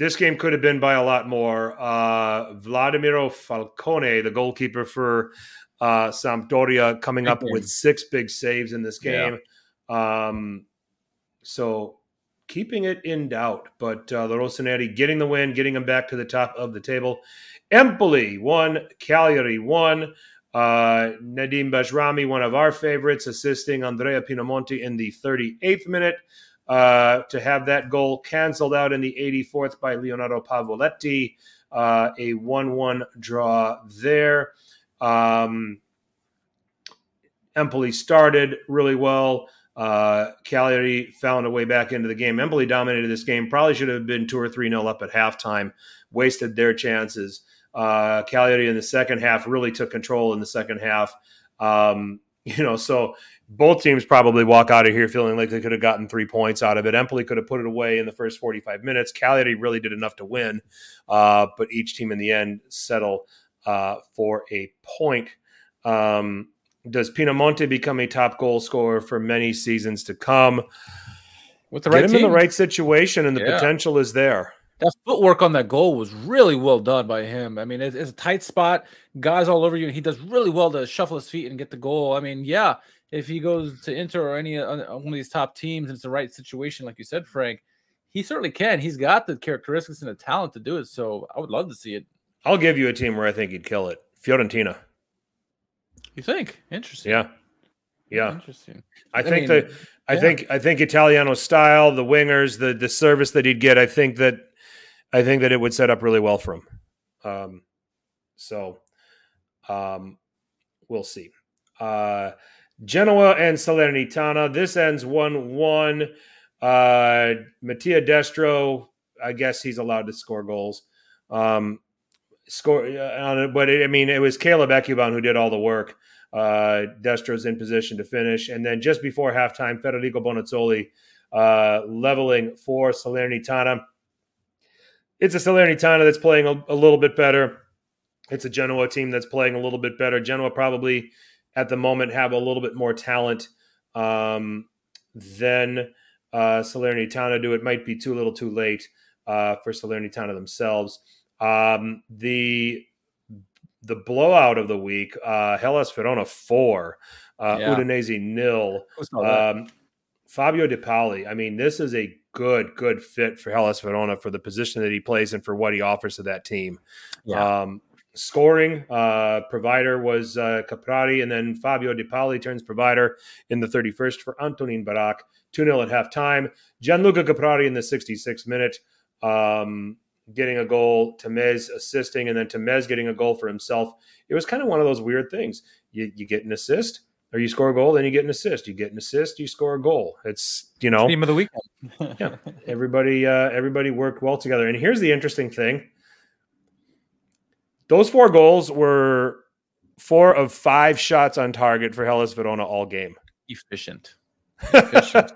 this game could have been by a lot more. Uh, Vladimiro Falcone, the goalkeeper for uh, Sampdoria, coming up with six big saves in this game. Yeah. Um, so keeping it in doubt, but uh, the Rossoneri getting the win, getting them back to the top of the table. Empoli won, Cagliari won. Uh, Nedim Bajrami, one of our favorites, assisting Andrea Pinamonti in the 38th minute uh, to have that goal canceled out in the 84th by Leonardo Pavoletti. Uh, a 1 1 draw there. Um, Empoli started really well. Uh, Cagliari found a way back into the game. Empoli dominated this game. Probably should have been two or three nil up at halftime. Wasted their chances. Uh, Cagliari in the second half really took control in the second half. Um, you know, so both teams probably walk out of here feeling like they could have gotten three points out of it. Empoli could have put it away in the first 45 minutes. Cagliari really did enough to win, uh, but each team in the end settle uh, for a point. Um, does Pinamonti become a top goal scorer for many seasons to come? With the right Get him team. in the right situation, and the yeah. potential is there that footwork on that goal was really well done by him. I mean, it's, it's, a tight spot, guys all over you, and he does really well to shuffle his feet and get the goal. I mean, yeah, if he goes to Inter or any uh, one of these top teams, and it's the right situation, like you said, Frank, he certainly can. He's got the characteristics and the talent to do it. So I would love to see it. I'll give you a team where I think he'd kill it. Fiorentina. You think? Interesting. Yeah. Yeah. Interesting. I, I think mean, that I yeah. think I think Italiano style, the wingers, the the service that he'd get, I think that I think that it would set up really well for him. Um, so um, we'll see. Uh, Genoa and Salernitana. This ends 1 1. Uh, Mattia Destro, I guess he's allowed to score goals. Um, score uh, but it, I mean, it was Caleb Ekuban who did all the work. Uh, Destro's in position to finish. And then just before halftime, Federico Bonazzoli uh, leveling for Salernitana. It's a Salernitana that's playing a, a little bit better. It's a Genoa team that's playing a little bit better. Genoa probably at the moment have a little bit more talent um, than uh, Salernitana do. It might be too little, too late uh, for Salernitana themselves. Um, the the blowout of the week: uh, Hellas Verona four, uh, yeah. Udinese nil. Um, Fabio Depaoli. I mean, this is a good, good fit for Hellas Verona for the position that he plays and for what he offers to that team. Yeah. Um, scoring uh, provider was uh, Caprari, and then Fabio Depaoli turns provider in the 31st for Antonin Barak. 2 0 at halftime. Gianluca Caprari in the 66th minute, um, getting a goal. Tameze assisting, and then Tameze getting a goal for himself. It was kind of one of those weird things. You, you get an assist, or you score a goal, then you get an assist. You get an assist, you score a goal. It's you know team of the weekend. yeah, everybody uh, everybody worked well together. And here's the interesting thing: those four goals were four of five shots on target for Hellas Verona all game. Efficient. Efficient.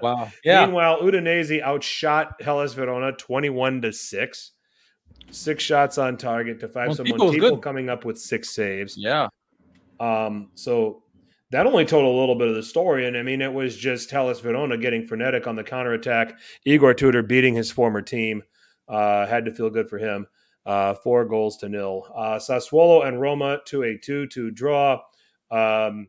wow. Yeah. Meanwhile, Udinese outshot Hellas Verona 21 to 6. Six shots on target to five. Well, Someone people coming up with six saves. Yeah. Um, so that only told a little bit of the story. And I mean, it was just Hellas Verona getting frenetic on the counterattack. Igor Tudor beating his former team. Uh, had to feel good for him. Uh, four goals to nil. Uh, Sassuolo and Roma to a 2 2 draw. Um,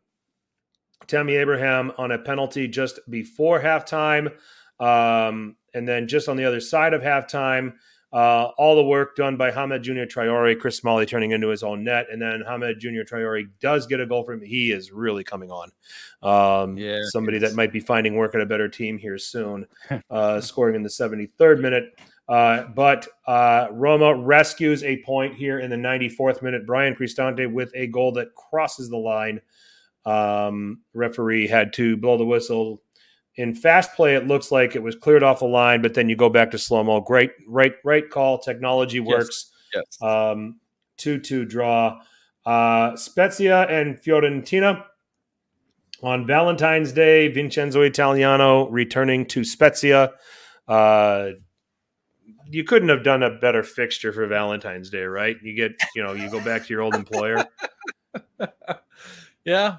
Tammy Abraham on a penalty just before halftime. Um, and then just on the other side of halftime, uh, all the work done by Hamed Junior Traore, Chris Smalling turning into his own net, and then Hamed Junior Traore does get a goal from him. He is really coming on. Um, Yeah, somebody that might be finding work at a better team here soon, uh, scoring in the 73rd minute. Uh, but uh, Roma rescues a point here in the 94th minute. Bryan Cristante with a goal that crosses the line. Um, referee had to blow the whistle. In fast play, it looks like it was cleared off the line, but then you go back to slow mo. Great, right, right call. Technology works. Yes. Um, two-two draw. Uh, Spezia and Fiorentina on Valentine's Day. Vincenzo Italiano returning to Spezia. Uh, you couldn't have done a better fixture for Valentine's Day, right? You get, you know, you go back to your old employer. Yeah.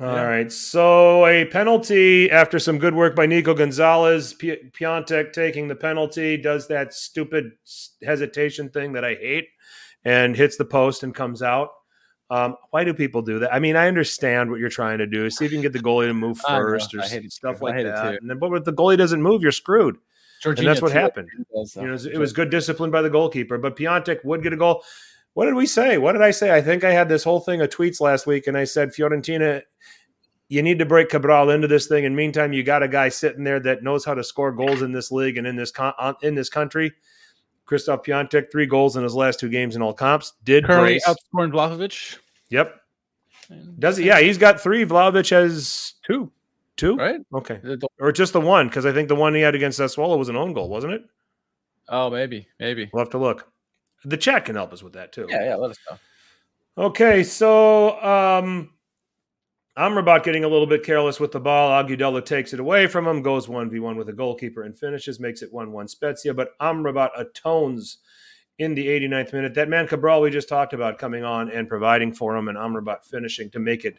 All Yeah. right. So a penalty after some good work by Nico Gonzalez. P- Piątek taking the penalty does that stupid hesitation thing that I hate and hits the post and comes out. Um, why do people do that? I mean, I understand what you're trying to do. See if you can get the goalie to move know. first or it stuff too. Like that. And then, but if the goalie doesn't move, you're screwed. And that's what happened. uh, You know, it was, it was good discipline by the goalkeeper, but Piątek would get a goal. What did we say? What did I say? I think I had this whole thing of tweets last week, and I said Fiorentina, you need to break Cabral into this thing. And meantime, you got a guy sitting there that knows how to score goals in this league and in this con- uh, in this country. Krzysztof Piątek, three goals in his last two games in all comps. Did brace. outscoring Vlahovic. Yep. Does he? Yeah, he's got three. Vlahovic has Two, two. right? Okay. Or just the one, because I think the one he had against Sassuolo was an own goal, wasn't it? Oh, maybe, maybe. We'll have to look. The chat can help us with that too. Yeah, yeah. Let us know. Okay, so um Amrabat getting a little bit careless with the ball. Agudelo takes it away from him, goes 1v1 with a goalkeeper and finishes, makes it 1 1 Spezia. But Amrabat atones in the 89th minute. That man Cabral we just talked about coming on and providing for him, and Amrabat finishing to make it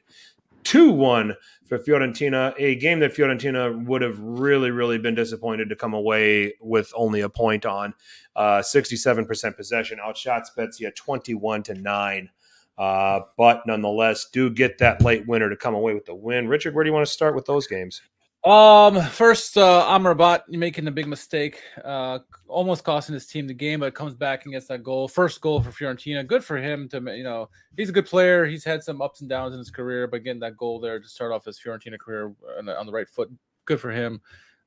2 1 for Fiorentina. A game that Fiorentina would have really, really been disappointed to come away with only a point on. Uh, 67% possession, outshot Spezia 21 to 9. Uh, but nonetheless, do get that late winner to come away with the win. Richard, where do you want to start with those games? Um, first, uh, Amrabat making a big mistake, uh, almost costing his team the game, but comes back and gets that goal. First goal for Fiorentina. Good for him to, you know, he's a good player. He's had some ups and downs in his career, but getting that goal there to start off his Fiorentina career on the, on the right foot, good for him.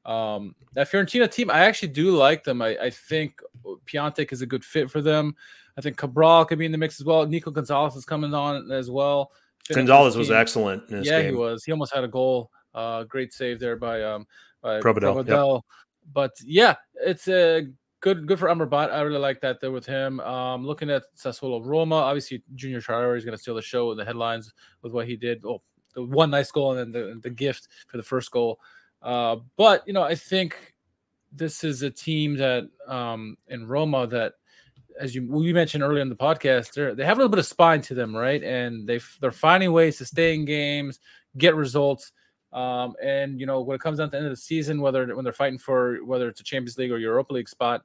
Um, that Fiorentina team, I actually do like them. I, I think Piątek is a good fit for them. I think Cabral could be in the mix as well. Nico Gonzalez is coming on as well. Gonzalez was excellent yeah, game. he was. He almost had a goal. Uh, great save there by um by Provedel, yep. But yeah, it's a good good for Amrabat. I really like that there with him. Um, looking at Sassuolo Roma, obviously Junior Traore is going to steal the show with the headlines with what he did. Oh, the one nice goal and then the, the gift for the first goal. Uh, but you know, I think this is a team that um in Roma that as you we mentioned earlier in the podcast, they they have a little bit of spine to them, right? And they they're finding ways to stay in games, get results. Um, and you know when it comes down to the end of the season, whether when they're fighting for whether it's a Champions League or Europa League spot,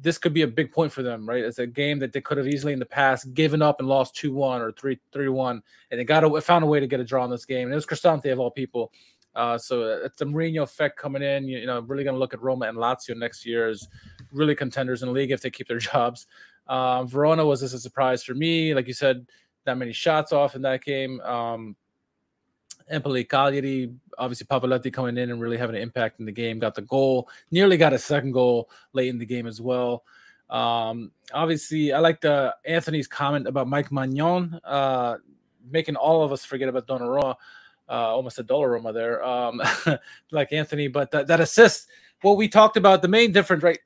this could be a big point for them, right? It's a game that they could have easily in the past given up and lost two one or three three one, and they got a, found a way to get a draw in this game. And it was Cristante of all people. Uh, so it's the Mourinho effect coming in. You, you know, really going to look at Roma and Lazio next year as really contenders in the league if they keep their jobs. Um, Verona was just a surprise for me. Like you said, that many shots off in that game. Um, Empoli, Cagliari, obviously Pavoletti coming in and really having an impact in the game. Got the goal, nearly got a second goal late in the game as well. Um, obviously, I like the Anthony's comment about Mike Maignan, uh, making all of us forget about Donnarumma. Uh, almost a Dollaroma there, um, like Anthony, but that, that assist, what we talked about, the main difference, right?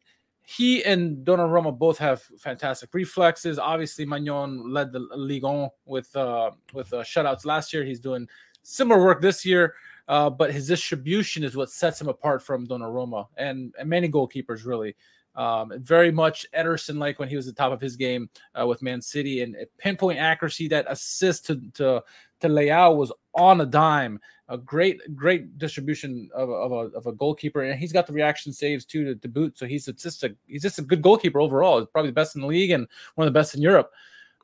he and Donnarumma both have fantastic reflexes. Obviously, Maignan led the Ligue 1 with uh, with uh, shutouts last year. He's doing similar work this year, uh, but his distribution is what sets him apart from Donnarumma and, and many goalkeepers really. Um, very much Ederson like when he was at the top of his game uh, with Man City and pinpoint accuracy. That assist to to to Leao was on a dime. A great great distribution of, of, a, of a goalkeeper, and he's got the reaction saves too to, to boot. So he's just a he's just a good goalkeeper overall. He's probably the best in the league and one of the best in Europe.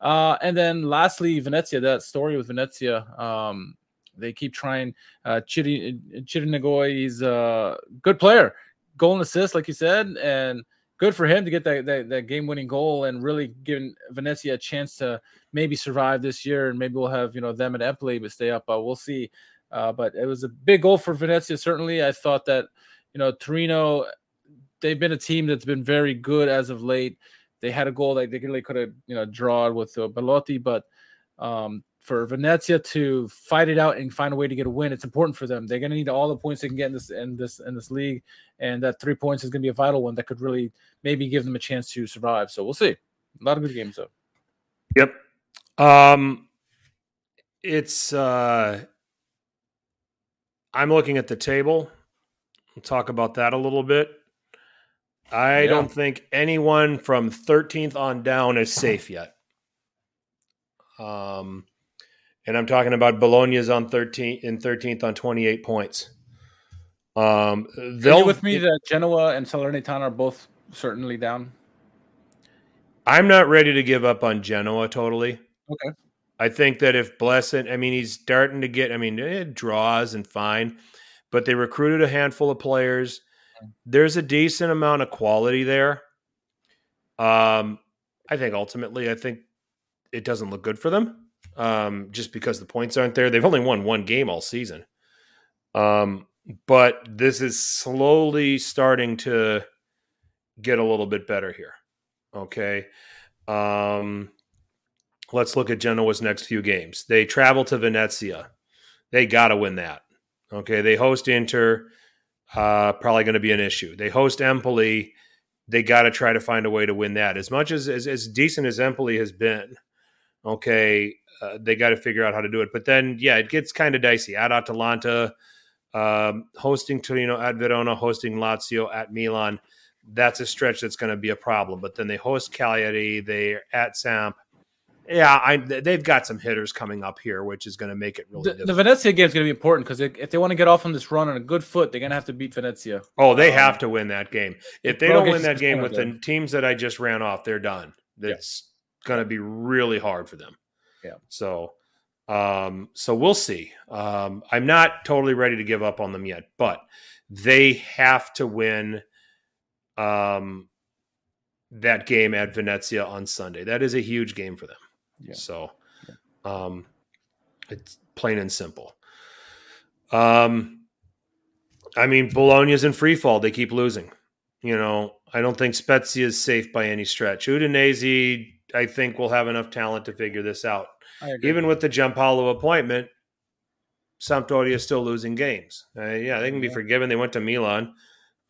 Uh, and then lastly, Venezia. That story with Venezia. Um, they keep trying. Uh, Chiri Chiri he's a good player, goal and assist, like you said, and good for him to get that, that, that game winning goal and really giving Venezia a chance to maybe survive this year. And maybe we'll have, you know, them and Empoli but stay up. Uh, we'll see. Uh, but it was a big goal for Venezia. Certainly, I thought that, you know, Torino, they've been a team that's been very good as of late. They had a goal that they really could have, you know, drawn with uh, Belotti, but um, for Venezia to fight it out and find a way to get a win. It's important for them. They're going to need all the points they can get in this in this in this league, and that three points is going to be a vital one that could really maybe give them a chance to survive. So we'll see. A lot of good games though. Yep. Um, it's uh, I'm looking at the table. We'll talk about that a little bit. I yeah. don't think anyone from 13th on down is safe yet. Um, and I'm talking about Bologna's on 13 in 13th on 28 points. Um, they'll with me that Genoa and Salernitana are both certainly down. I'm not ready to give up on Genoa totally. Okay. I think that if Blessin, I mean, he's starting to get, I mean, it draws and fine, but they recruited a handful of players. There's a decent amount of quality there. Um, I think ultimately, I think it doesn't look good for them um, just because the points aren't there. They've only won one game all season. Um, but this is slowly starting to get a little bit better here. Okay. Um, let's look at Genoa's next few games. They travel to Venezia. They got to win that. Okay. They host Inter. Uh, probably going to be an issue. They host Empoli. They got to try to find a way to win that. As much as, as, as decent as Empoli has been, okay, uh, they got to figure out how to do it. But then, yeah, it gets kind of dicey. At Atalanta, um, hosting Torino at Verona, hosting Lazio at Milan. That's a stretch that's going to be a problem. But then they host Cagliari, they're at Samp. Yeah, I, they've got some hitters coming up here, which is going to make it really. The, the Venezia game is going to be important because if they want to get off on this run on a good foot, they're going to have to beat Venezia. Oh, they um, have to win that game. If they don't win that game with the teams that I just ran off, they're done. That's yeah. going to be really hard for them. Yeah. So, um, so we'll see. Um, I'm not totally ready to give up on them yet, but they have to win um, that game at Venezia on Sunday. That is a huge game for them. Yeah. So, um, it's plain and simple. Um, I mean, Bologna's in free fall. They keep losing. You know, I don't think Spezia is safe by any stretch. Udinese I think we'll have enough talent to figure this out. Even with the Giampaolo appointment, Sampdoria is still losing games. Uh, yeah, they can be yeah. forgiven. They went to Milan,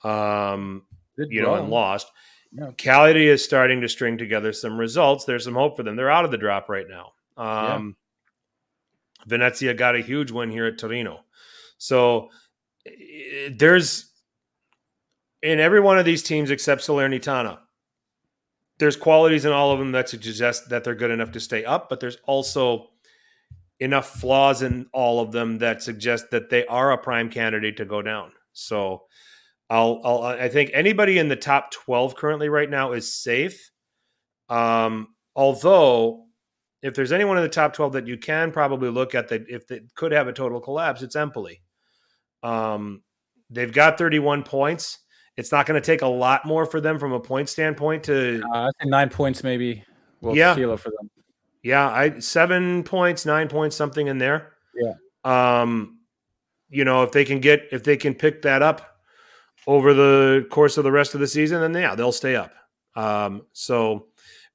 um, you know, and lost. Yeah. Cagliari is starting to string together some results. There's some hope for them. They're out of the drop right now. Um, yeah. Venezia got a huge win here at Torino. So there's in every one of these teams except Salernitana, there's qualities in all of them that suggest that they're good enough to stay up, but there's also enough flaws in all of them that suggest that they are a prime candidate to go down. So I'll, I'll I think anybody in the top 12 currently right now is safe. Um, although if there's anyone in the top 12 that you can probably look at that if they could have a total collapse, it's Empoli. Um, they've got 31 points. It's not going to take a lot more for them from a point standpoint to uh, I think nine points maybe. Will yeah, for them. Yeah, I seven points, nine points, something in there. Yeah. Um, you know, if they can get if they can pick that up over the course of the rest of the season, then yeah, they'll stay up. Um, so,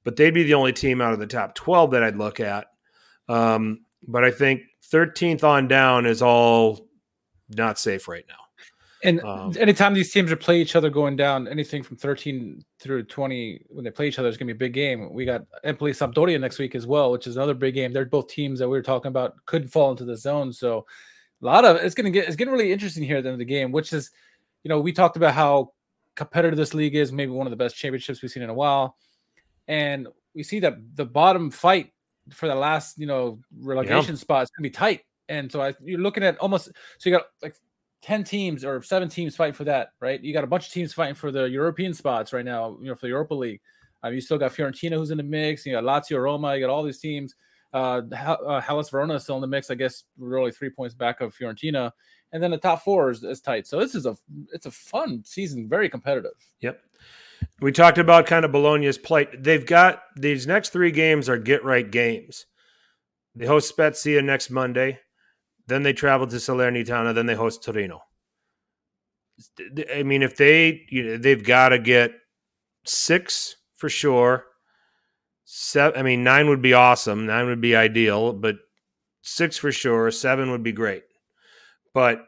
but they'd be the only team out of the top twelve that I'd look at. Um, but I think 13th on down is all not safe right now And um, anytime these teams are play each other going down, anything from 13 through 20, when they play each other, it's going to be a big game. We got Empoli Sampdoria next week as well, which is another big game. They're both teams that we were talking about could fall into the zone. So a lot of it's going to get it's getting really interesting here at the end of the game, which is, you know, we talked about how competitive this league is, maybe one of the best championships we've seen in a while, and we see that the bottom fight for the last, you know, relegation yeah. spot is going to be tight. And so I, you're looking at almost so you got like 10 teams or seven teams fighting for that, right? You got a bunch of teams fighting for the European spots right now, you know, for the Europa League. Um, you still got Fiorentina who's in the mix. You got Lazio, Roma. You got all these teams. Uh, uh, Hellas Verona is still in the mix. I guess we're only three points back of Fiorentina, and then the top four is, is tight. So this is a it's a fun season, very competitive. Yep. We talked about kind of Bologna's plight. They've got these next three games are get right games. They host Spezia next Monday. Then they travel to Salernitana. Then they host Torino. I mean, if they, you know, they've got to get six for sure. Seven, I mean, nine would be awesome. Nine would be ideal, but six for sure. Seven would be great. But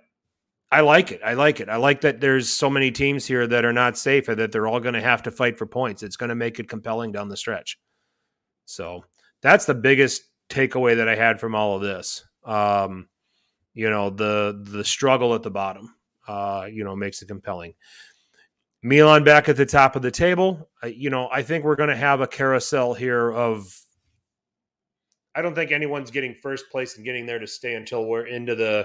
I like it. I like it. I like that there's so many teams here that are not safe and that they're all going to have to fight for points. It's going to make it compelling down the stretch. So that's the biggest takeaway that I had from all of this. Um, you know the the struggle at the bottom uh, you know makes it compelling milan back at the top of the table uh, you know i think we're going to have a carousel here of i don't think anyone's getting first place and getting there to stay until we're into the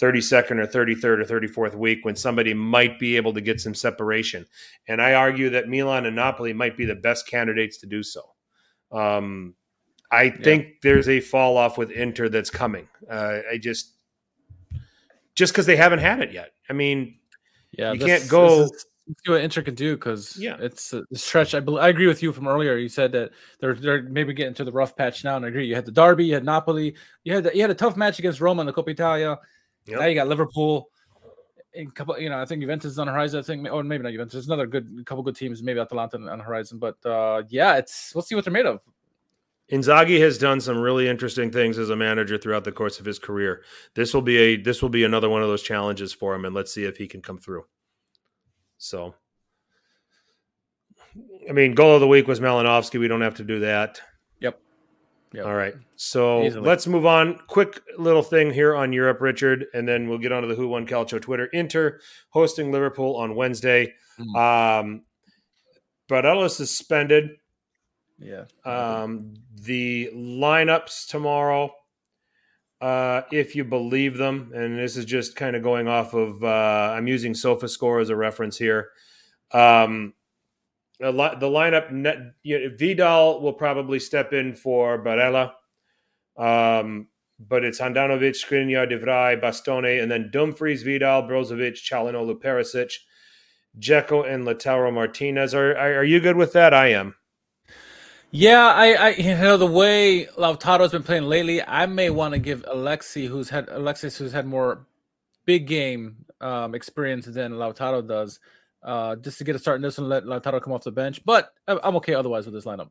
32nd or 33rd or 34th week when somebody might be able to get some separation and i argue that milan and napoli might be the best candidates to do so um, I yeah. think there's a fall off with Inter that's coming. Uh, I just just because they haven't had it yet. I mean, yeah, you this, can't go. Is, see what Inter can do because yeah, it's a stretch. I, I agree with you from earlier. You said that they're they're maybe getting to the rough patch now, and I agree. You had the Derby, you had Napoli, you had the, you had a tough match against Roma in the Coppa Italia. Yep. Now you got Liverpool. In couple, you know, I think Juventus is on the horizon. I think, or maybe not Juventus. There's another good couple good teams, maybe Atalanta on the horizon. But uh, yeah, it's we'll see what they're made of. Inzaghi has done some really interesting things as a manager throughout the course of his career. This will be a this will be another one of those challenges for him, and let's see if he can come through. So, I mean, goal of the week was Malinovskyi. We don't have to do that. Yep. yep. All right. So Easily. let's move on. Quick little thing here on Europe, Richard, and then we'll get onto the Who Won Calcio Twitter. Inter hosting Liverpool on Wednesday. Mm-hmm. Um, Barella suspended. Yeah. Um, the lineups tomorrow, uh, if you believe them, and this is just kind of going off of, uh, I'm using SofaScore as a reference here. Um, the lineup, net, you know, Vidal will probably step in for Barella. Um, but it's Handanovic, Skriniar, De Bastone, and then Dumfries, Vidal, Brozovic, Calhanoglu, Perisic, Dzeko, and Lautaro Martinez. Are, are you good with that? I am. Yeah, I, I, you know, the way Lautaro's been playing lately, I may want to give Alexi, who's had Alexis, who's had more big game um, experience than Lautaro does, uh, just to get a start in this and let Lautaro come off the bench. But I'm okay otherwise with this lineup.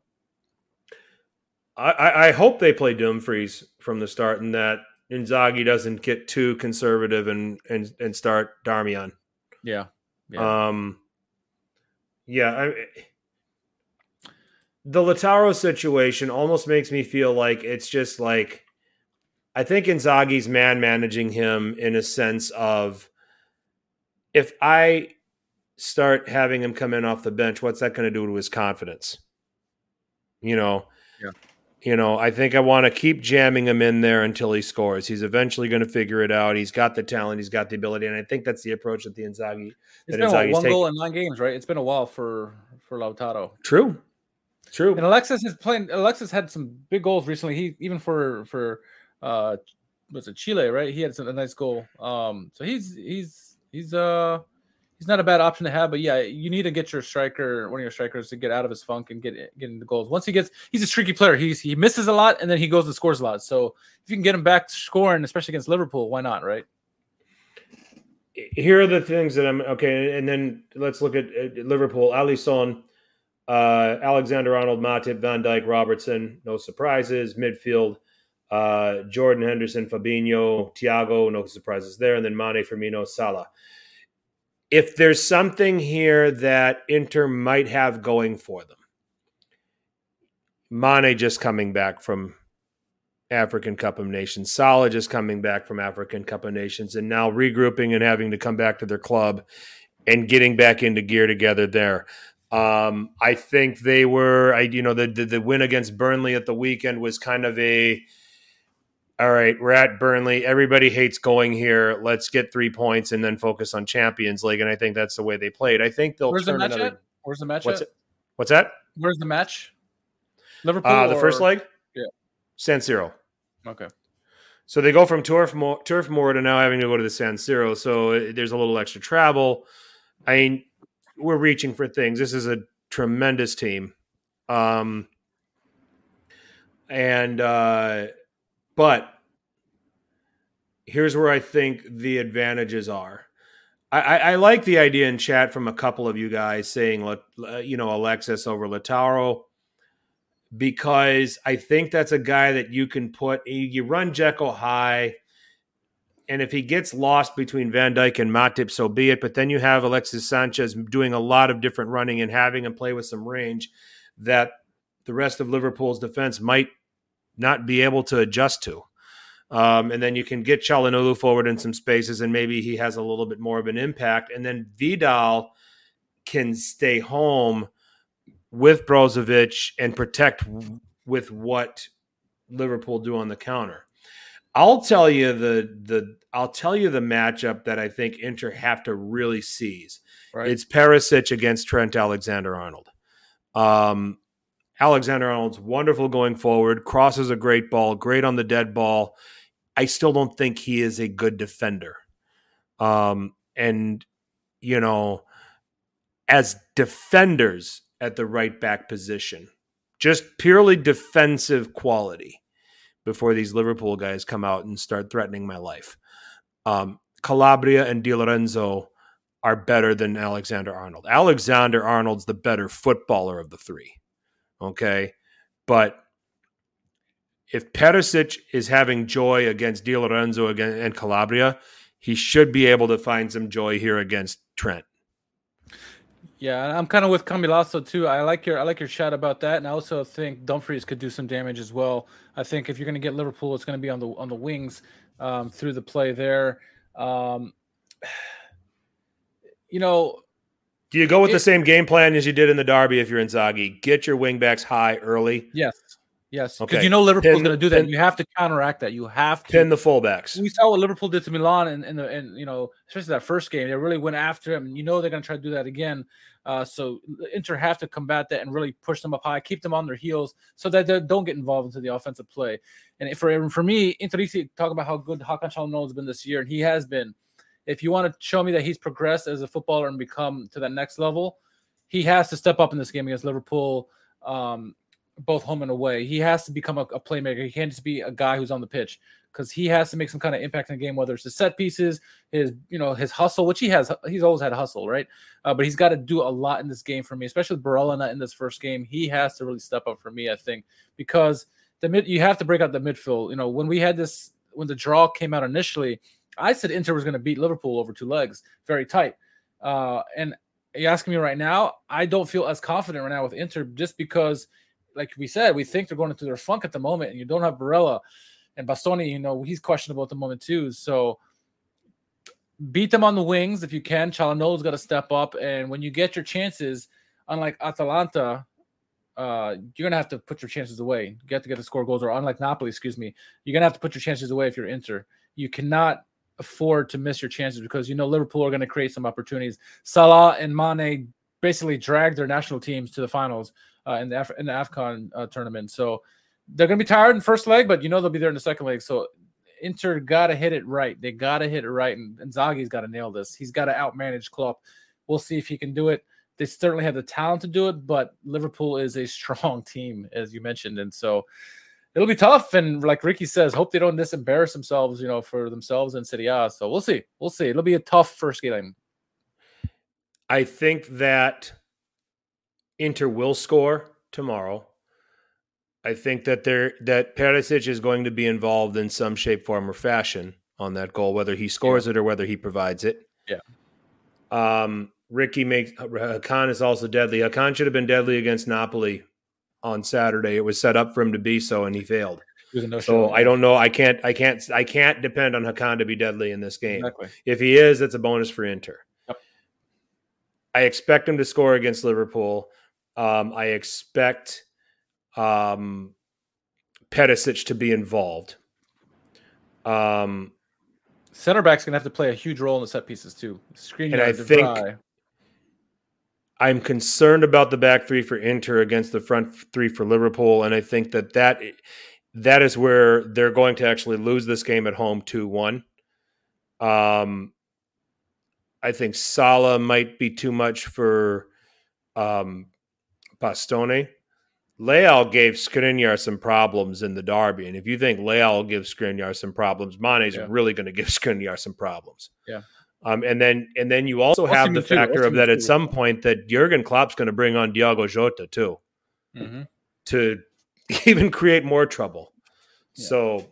I, I hope they play Dumfries from the start, and that Inzaghi doesn't get too conservative and and and start Darmian. Yeah. yeah. Um. Yeah. I, the Lautaro situation almost makes me feel like it's just like I think Inzaghi's man managing him in a sense of if I start having him come in off the bench, what's that going to do to his confidence? You know, yeah. You know, I think I want to keep jamming him in there until he scores. He's eventually going to figure it out. He's got the talent, he's got the ability, and I think that's the approach that the Inzaghi. It's been Inzaghi's one taking. goal in nine games, right? It's been a while for for Lautaro. True, True. And Alexis is playing. Alexis had some big goals recently. He even for for uh was it Chile, right? He had some, a nice goal. Um, so he's he's he's uh he's not a bad option to have. But yeah, you need to get your striker, one of your strikers, to get out of his funk and get get into goals. Once he gets, he's a streaky player. He's he misses a lot and then he goes and scores a lot. So if you can get him back scoring, especially against Liverpool, why not? Right. Here are the things that I'm okay, and then let's look at, at Liverpool. Alisson uh, Alexander Arnold, Matip, Van Dijk, Robertson, no surprises. Midfield, uh, Jordan Henderson, Fabinho, Thiago, no surprises there. And then Mane, Firmino, Salah. if there's something here that Inter might have going for them, Mane just coming back from African Cup of Nations, Salah just coming back from African Cup of Nations, and now regrouping and having to come back to their club and getting back into gear together there. Um, I think they were, I you know, the, the the win against Burnley at the weekend was kind of a all right, we're at Burnley. Everybody hates going here. Let's get three points and then focus on Champions League. And I think that's the way they played. I think they'll Where's the turn match another. at? Where's the match What's at? it? What's that? Where's the match? Liverpool. Uh, the first leg. Yeah. San Siro. Okay. So they go from Turf Moor, Turf Moor to now having to go to the San Siro. So uh, there's a little extra travel. I mean, we're reaching for things. This is a tremendous team. Um, and, uh, but here's where I think the advantages are. I, I, like the idea in chat from a couple of you guys saying, you know, Alexis over Lautaro because I think that's a guy that you can put. You run Dzeko high, and if he gets lost between Van Dijk and Matip, so be it. But then you have Alexis Sanchez doing a lot of different running and having him play with some range that the rest of Liverpool's defense might not be able to adjust to. Um, and then you can get Çalhanoğlu forward in some spaces, and maybe he has a little bit more of an impact. And then Vidal can stay home with Brozovic and protect with what Liverpool do on the counter. I'll tell you the the I'll tell you the matchup that I think Inter have to really seize. Right. It's Perisic against Trent Alexander Arnold. Um, Alexander Arnold's wonderful going forward, crosses a great ball, great on the dead ball. I still don't think he is a good defender. Um, and you know, as defenders at the right back position, just purely defensive quality before these Liverpool guys come out and start threatening my life. Um, Calabria and Di Lorenzo are better than Alexander Arnold. Alexander Arnold's the better footballer of the three. Okay. But if Perisic is having joy against Di Lorenzo and Calabria, he should be able to find some joy here against Trent. Yeah, I'm kind of with Camilasso too. I like your I like your chat about that, and I also think Dumfries could do some damage as well. I think if you're going to get Liverpool, it's going to be on the on the wings um, through the play there. Um, you know, Do you go with the same game plan as you did in the derby if you're in Inzaghi? Get your wingbacks high early, yes, yes, because Okay. you know Liverpool's going to do that. pin- you have to counteract that. You have to pin the fullbacks. we saw what Liverpool did to Milan and and, you know especially that first game they really went after him and you know they're going to try to do that again uh, so Inter have to combat that and really push them up high keep them on their heels so that they don't get involved into the offensive play and for for me Inter talk about how good Hakan Çalhanoğlu has been this year and he has been if you want to show me that he's progressed as a footballer and become to that next level he has to step up in this game against Liverpool um, both home and away. He has to become a, a playmaker. He can't just be a guy who's on the pitch because he has to make some kind of impact in the game, whether it's the set pieces, his you know his hustle, which he has. He's always had hustle, right? Uh, but he's got to do a lot in this game for me, especially with Barella not in this first game. He has to really step up for me, I think, because the mid you have to break out the midfield. You know, when we had this when the draw came out initially, I said Inter was going to beat Liverpool over two legs, very tight. Uh, and you're asking me right now, I don't feel as confident right now with Inter just because like we said, we think they're going into their funk at the moment, and you don't have Barella and Bastoni. You know he's questionable at the moment too. So beat them on the wings if you can. Chalano's got to step up, and when you get your chances, unlike Atalanta, uh, you're gonna have to put your chances away. You have to get to score goals, or unlike Napoli, excuse me, you're gonna have to put your chances away if you're Inter. You cannot afford to miss your chances because you know Liverpool are to create some opportunities. Salah and Mane basically dragged their national teams to the finals uh, in the Af- in the Afcon uh, tournament. So they're going to be tired in first leg, but you know they'll be there in the second leg. So Inter got to hit it right. They got to hit it right, and, and Zaghi's got to nail this. He's got to outmanage Klopp. We'll see if he can do it. They certainly have the talent to do it, but Liverpool is a strong team, as you mentioned, and so it'll be tough. And like Ricky says, hope they don't just embarrass themselves, you know, for themselves in Serie A. So we'll see. We'll see. It'll be a tough first game. I think that Inter will score tomorrow. I think that there that Perisic is going to be involved in some shape, form, or fashion on that goal, whether he scores it or whether he provides it. Yeah. Um, Ricky makes Hakan is also deadly. Hakan should have been deadly against Napoli on Saturday. It was set up for him to be so, and he failed. No so I don't know. I can't. I can't. I can't depend on Hakan to be deadly in this game. Exactly. If he is, it's a bonus for Inter. Yep. I expect him to score against Liverpool. Um, I expect um, to be involved. Um, Center back's gonna have to play a huge role in the set pieces too. Screen And I think- I'm concerned about the back three for Inter against the front three for Liverpool, and I think that that that is where they're going to actually lose this game at home two one. Um, I think Salah might be too much for um, Bastoni. Leão gave Skriniar some problems in the derby, and if you think Leão gives Skriniar some problems, Mane's Yeah. really going to give Skriniar some problems. Yeah. Um, and then and then you also have the factor of that at some point that Jurgen Klopp's going to bring on Diogo Jota too hmm to even create more trouble. Yeah. So,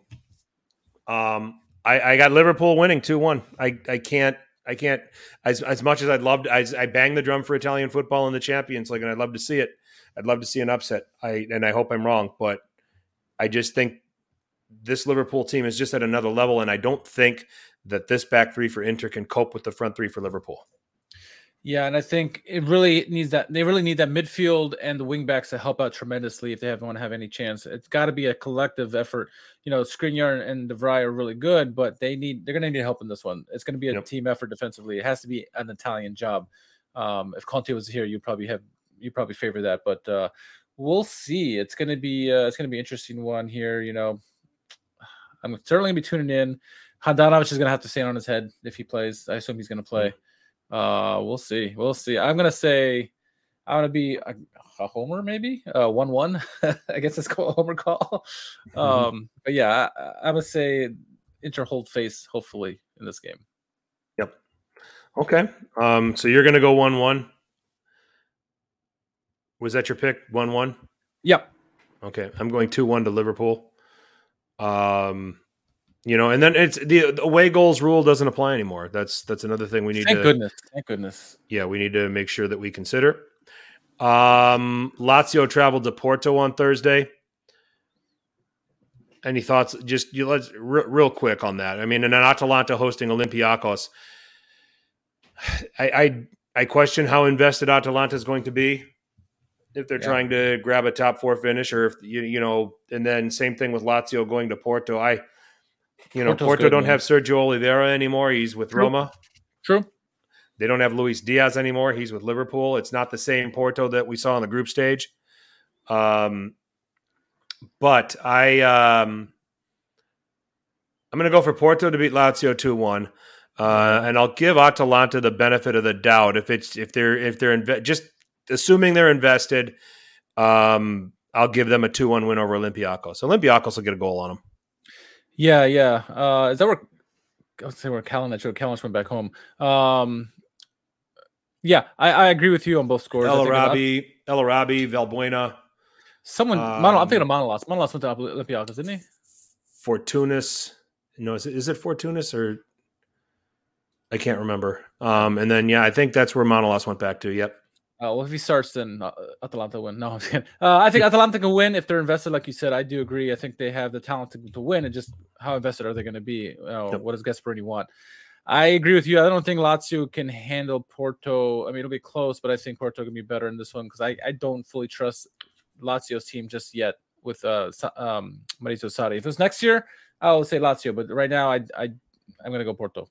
um, I, I got Liverpool winning two one. I I can't I can't as as much as I'd love to, I, I bang the drum for Italian football in the Champions League, and I'd love to see it. I'd love to see an upset. I and I hope I'm wrong, but I just think this Liverpool team is just at another level, and I don't think that this back three for Inter can cope with the front three for Liverpool. Yeah, and I think it really needs that. They really need that midfield and the wingbacks to help out tremendously if they have, want to have any chance. It's got to be a collective effort. You know, Skriniar and De Vrij are really good, but they need they're going to need help in this one. It's going to be a Yep. team effort defensively. It has to be an Italian job. Um, if Conte was here, you probably have you probably favor that, but uh, we'll see. It's going to be uh, it's going to be an interesting one here. You know, I'm certainly going to be tuning in. Handanovic is going to have to stand on his head if he plays. I assume he's going to play. Uh, we'll see. We'll see. I'm gonna say I'm gonna be a, a homer, maybe uh, one one. I guess it's called a homer call. Um, but yeah, I, I'm gonna say Inter hold face hopefully in this game. Yep. Okay. Um, so you're to go one one. Was that your pick? One one. Yep. Okay, I'm going two one to Liverpool. Um, you know, and then it's the, the away goals rule doesn't apply anymore. That's that's another thing we need Thank to. goodness. Thank goodness. Yeah, we need to make sure that we consider. Um, Lazio traveled to Porto on Thursday. Any thoughts? Just you let's re- real quick on that. I mean, and then Atalanta hosting Olympiacos. I, I I question how invested Atalanta is going to be if they're Yeah. trying to grab a top four finish, or if you you know, and then same thing with Lazio going to Porto. I, you know, Porto's Porto good, don't man. have Sergio Oliveira anymore. He's with True. Roma. True. They don't have Luis Diaz anymore. He's with Liverpool. It's not the same Porto that we saw in the group stage. Um, but I, um, I'm going to go for Porto to beat Lazio two one, uh, and I'll give Atalanta the benefit of the doubt if it's if they're if they're inve- just assuming they're invested. Um, I'll give them a two one win over Olympiacos. Olympiacos will get a goal on them. Yeah, yeah. Uh, is that where I was say where Kalinic or Kalinic went back home? Um, yeah, I, I agree with you on both scores. El think a lot- Arabi, El Arabi, Valbuena, Someone, Mano, I'm thinking of Um, Manolas. Manolas went to Olympiacos, didn't he? Fortounis. No, is it, is it Fortunas or I can't remember. Um, and then yeah, I think that's where Manolas went back to. Yep. Uh, well, if he starts, then uh, Atalanta win. No, I'm kidding. Uh, I think Atalanta can win if they're invested. Like you said, I do agree. I think they have the talent to, to win, and just how invested are they going to be? Uh, Yep. What does Gasperini want? I agree with you. I don't think Lazio can handle Porto. I mean, it'll be close, but I think Porto can be better in this one because I, I don't fully trust Lazio's team just yet with uh um Maurizio Sarri. If it's next year, I'll say Lazio, but right now, I I I'm going to go Porto.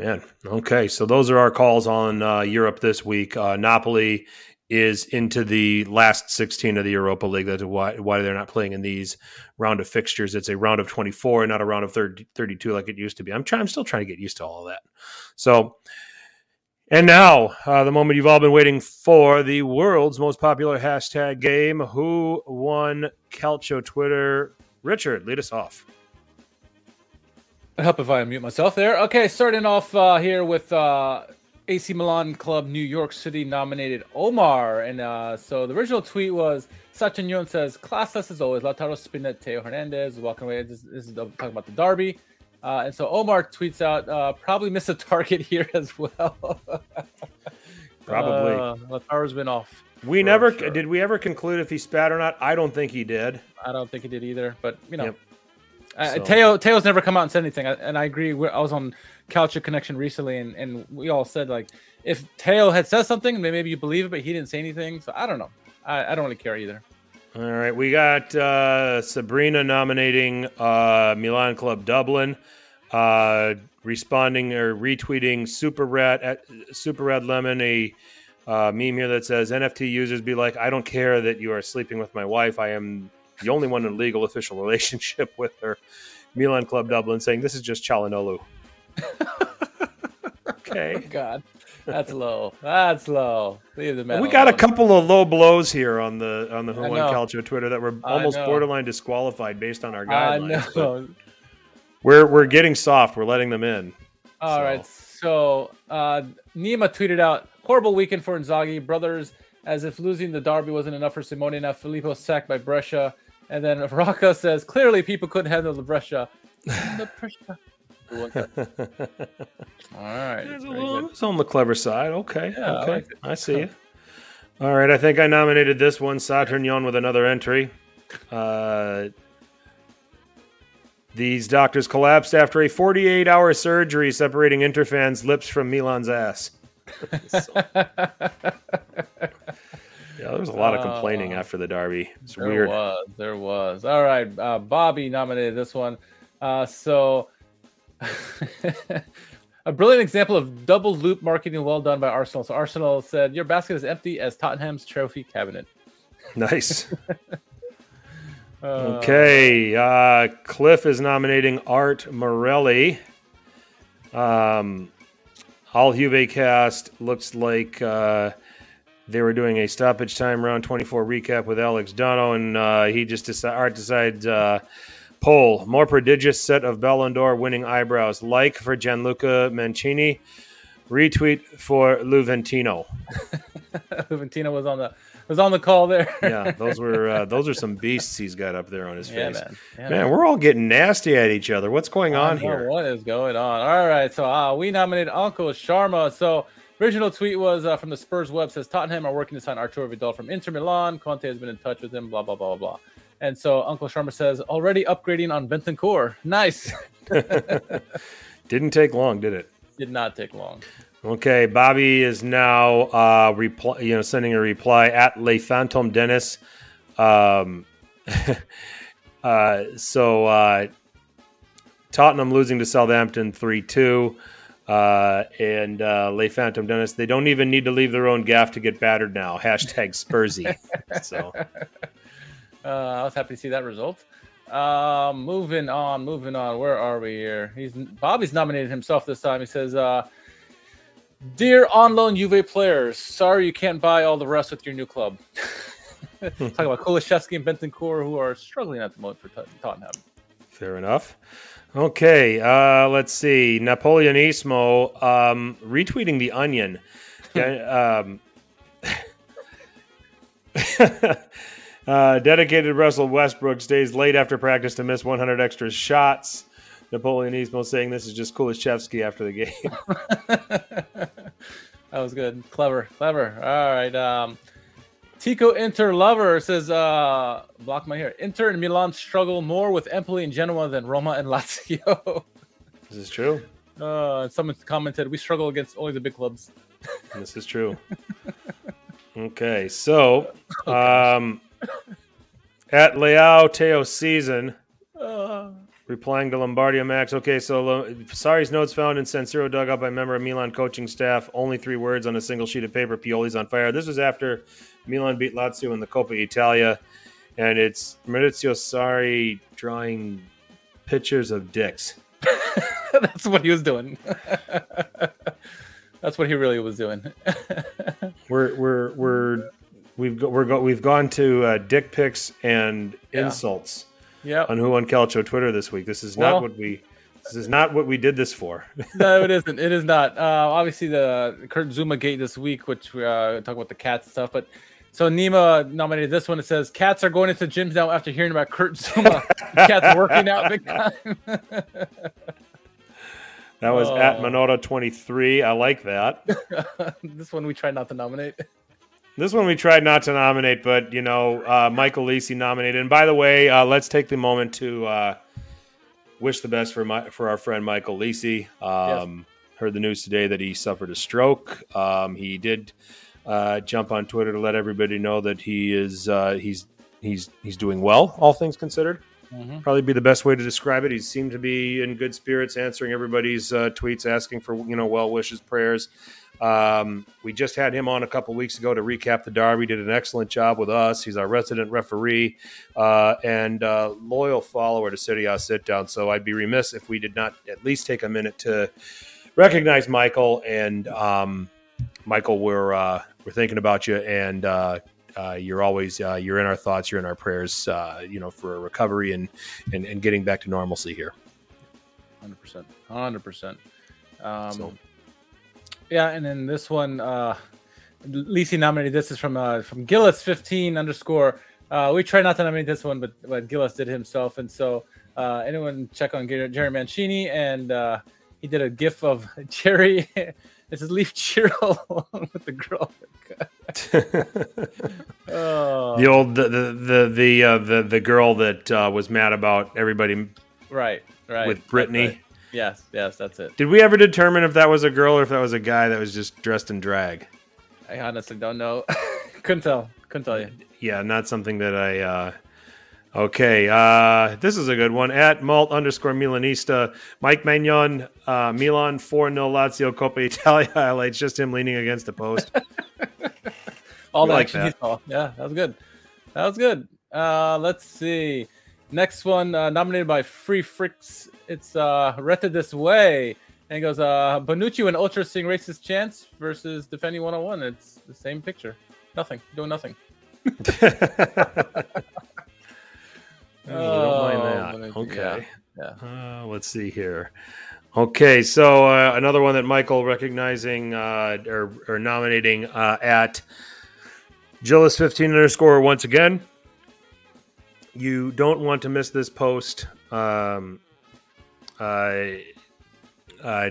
Man. Okay. So those are our calls on uh, Europe this week. Uh, Napoli is into the last 16 of the Europa League. That's why, why they're not playing in these round of fixtures. It's a round of 24 not a round of 30, 32 like it used to be. I'm trying. I'm still trying to get used to all of that. So, and now uh, the moment you've all been waiting for: the world's most popular hashtag game. Who won Calcio Twitter? Richard, lead us off. Help if I unmute myself there. Okay, starting off uh, here with uh, AC Milan Club New York City nominated Omar. And uh, so the original tweet was Sachin Yun says, Classless as always, Lautaro Spinett, Theo Hernandez, walking away. This, this is talking about the derby. Uh, and so Omar tweets out, uh, probably miss a target here as well. Probably. Uh, Lautaro's been off. we never sure. did. We ever conclude if he spat or not? I don't think he did. I don't think he did either, but you know, Yep. Uh, So- Theo Theo's never come out and said anything, and I agree. we I was on Culture Connection recently, and, and we all said like, if Theo had said something, then maybe you believe it, but he didn't say anything, so I don't know. I, I don't really care either. All right, we got uh, Sabrina nominating uh, Milan Club Dublin, uh, responding or retweeting Super Red at Super Red Lemon a uh, meme here that says NFT users be like, I don't care that you are sleeping with my wife. I am the only one in legal official relationship with her. Milan Club Dublin saying this is just Çalhanoğlu. okay. God, that's low. That's low. Leave the man. We got a couple of low blows here on the on the Who I Won know. Calcio Twitter that were almost borderline disqualified based on our guidelines. We're we're getting soft. We're letting them in. All So- right. So uh, Nima tweeted out horrible weekend for Inzaghi brothers, as if losing the derby wasn't enough for Simone. Now Filippo sacked by Brescia, and then Rocca says clearly people couldn't handle the Brescia. the Brescia. All right. It's, a little- it's on the clever side. Okay. Yeah, I okay. like. I see you. All right. I think I nominated this one, Saturnion, with another entry. Uh, these doctors collapsed after a 48 hour surgery separating Interfan's lips from Milan's ass. So- yeah, there was a lot of complaining Uh, after the derby. It's There weird. was, there was. All right, uh, Bobby nominated this one. Uh, so, a brilliant example of double loop marketing, well done by Arsenal. So Arsenal said, "Your basket is empty as Tottenham's trophy cabinet." Nice. Uh, Okay, uh, Cliff is nominating Art Morelli. Um, All Juve cast looks like uh, they were doing a stoppage time round 24 recap with Alex Dono, and uh, he just decided, Art decides uh, poll more prodigious set of Ballon d'Or winning eyebrows. Like for Gianluca Mancini, retweet for Luventino. Luventino was on the was on the call there. Yeah, those were uh, those are some beasts he's got up there on his yeah, face. man. Yeah, Man, we're all getting nasty at each other. What's going on here? What is going on? All right, so uh, we nominated Uncle Sharma. So original tweet was uh, from the Spurs web says Tottenham are working to sign Arturo Vidal from Inter Milan. Conte has been in touch with him. Blah blah blah blah. And so Uncle Sharma says already upgrading on Bentancur. Nice. Didn't take long, did it? Did not take long. Okay, Bobby is now uh, reply, you know, sending a reply at Le Phantom Dennis. Um, uh, so uh, Tottenham losing to Southampton three two, uh, and uh, Le Phantom Dennis. They don't even need to leave their own gaff to get battered now. Hashtag Spursy. so Uh, I was happy to see that result. Um, moving on, moving on. Where are we here? He's Bobby's nominated himself this time. He says, uh, "Dear on loan Juve players, sorry you can't buy all the rest with your new club." Talking about Kulusevski and Bentancur, who are struggling at the moment for Tottenham. Fair enough. Okay, uh, let's see. Napoleonismo um, retweeting the Onion. Um, uh, dedicated Russell Westbrook stays late after practice to miss 100 extra shots. Napoleonismo saying this is just Kulusevski after the game. that was good. Clever, clever. All right. Um, Tico Inter lover says, uh, block my hair. Inter and Milan struggle more with Empoli and Genoa than Roma and Lazio. this is true. uh, someone commented, we struggle against only the big clubs. This is true. Okay, so um, at Leao Teo season. Uh, Replying to Lombardia Max. Okay, so Lo- Sarri's notes found in San Siro dug up by member of Milan coaching staff. Only three words on a single sheet of paper. Pioli's on fire. This was after Milan beat Lazio in the Coppa Italia, and it's Maurizio Sarri drawing pictures of dicks. that's what he was doing. that's what he really was doing. We're we're we're we've go, we're go, we've gone to uh, dick pics and Yeah. insults yep. on Who on Calcio Twitter this week. This is Well- not what we. This is not what we did this for. no, it isn't. It is not. Uh, obviously, the Kurt Zouma gate this week, which we uh, talk about the cats and stuff. But so Nima nominated this one. It says cats are going into gyms now after hearing about Kurt Zouma. cats working out big time. That was at Oh. Monota twenty three. I like that. this one we try not to nominate. This one we tried not to nominate, but you know, uh, Michael Lisi nominated. And by the way, uh, let's take the moment to uh, wish the best for my for our friend Michael Lisi. Um, Heard the news today that he suffered a stroke. Um, he did uh, jump on Twitter to let everybody know that he is uh, he's he's he's doing well, all things considered. Mhm. Probably be the best way to describe it. He seemed to be in good spirits, answering everybody's uh, tweets, asking for you know well wishes, prayers. Um, we just had him on a couple weeks ago to recap the Derby. Did an excellent job with us. He's our resident referee uh, and uh, loyal follower to City House Sit Down. So I'd be remiss if we did not at least take a minute to recognize Michael. And um, Michael, we're uh, we're thinking about you, and uh, uh, you're always uh, you're in our thoughts. You're in our prayers. Uh, you know for a recovery and, and and getting back to normalcy here. Hundred percent. Hundred percent. Yeah, and then this one, uh, Lisi nominated. This is from uh, from Gillis fifteen underscore. Uh, we try not to nominate this one, but but Gillis did himself, and so uh, anyone check on Jerry Mancini, and uh, he did a GIF of Jerry. This is Leaf Chiro along with the girl. Oh, the old the the the the, uh, the, the girl that uh, was mad about everybody right, right. with Brittany. right. Yes, yes, that's it. Did we ever determine if that was a girl or if that was a guy that was just dressed in drag? I honestly don't know. Couldn't tell. Couldn't tell you. Yeah, not something that I. Uh... Okay, uh, this is a good one. At malt underscore Milanista, Mike Maignan, uh, Milan 4 0 Lazio Coppa Italia highlights, just him leaning against the post. All the like action that. he saw. Yeah, that was good. That was good. Uh, let's see. Next one uh, nominated by Free Freaks. It's uh, Retta This Way. And it goes, uh, Bonucci and Ultra Sing Racist Chance versus Defending 101. It's the same picture. Nothing. Doing nothing. Oh, don't mind Oh, that. Okay. Yeah. Uh, let's see here. Okay, so uh, another one that Michael recognizing uh, or, or nominating uh, at Gillis fifteen underscore once again. You don't want to miss this post. Um, uh, uh,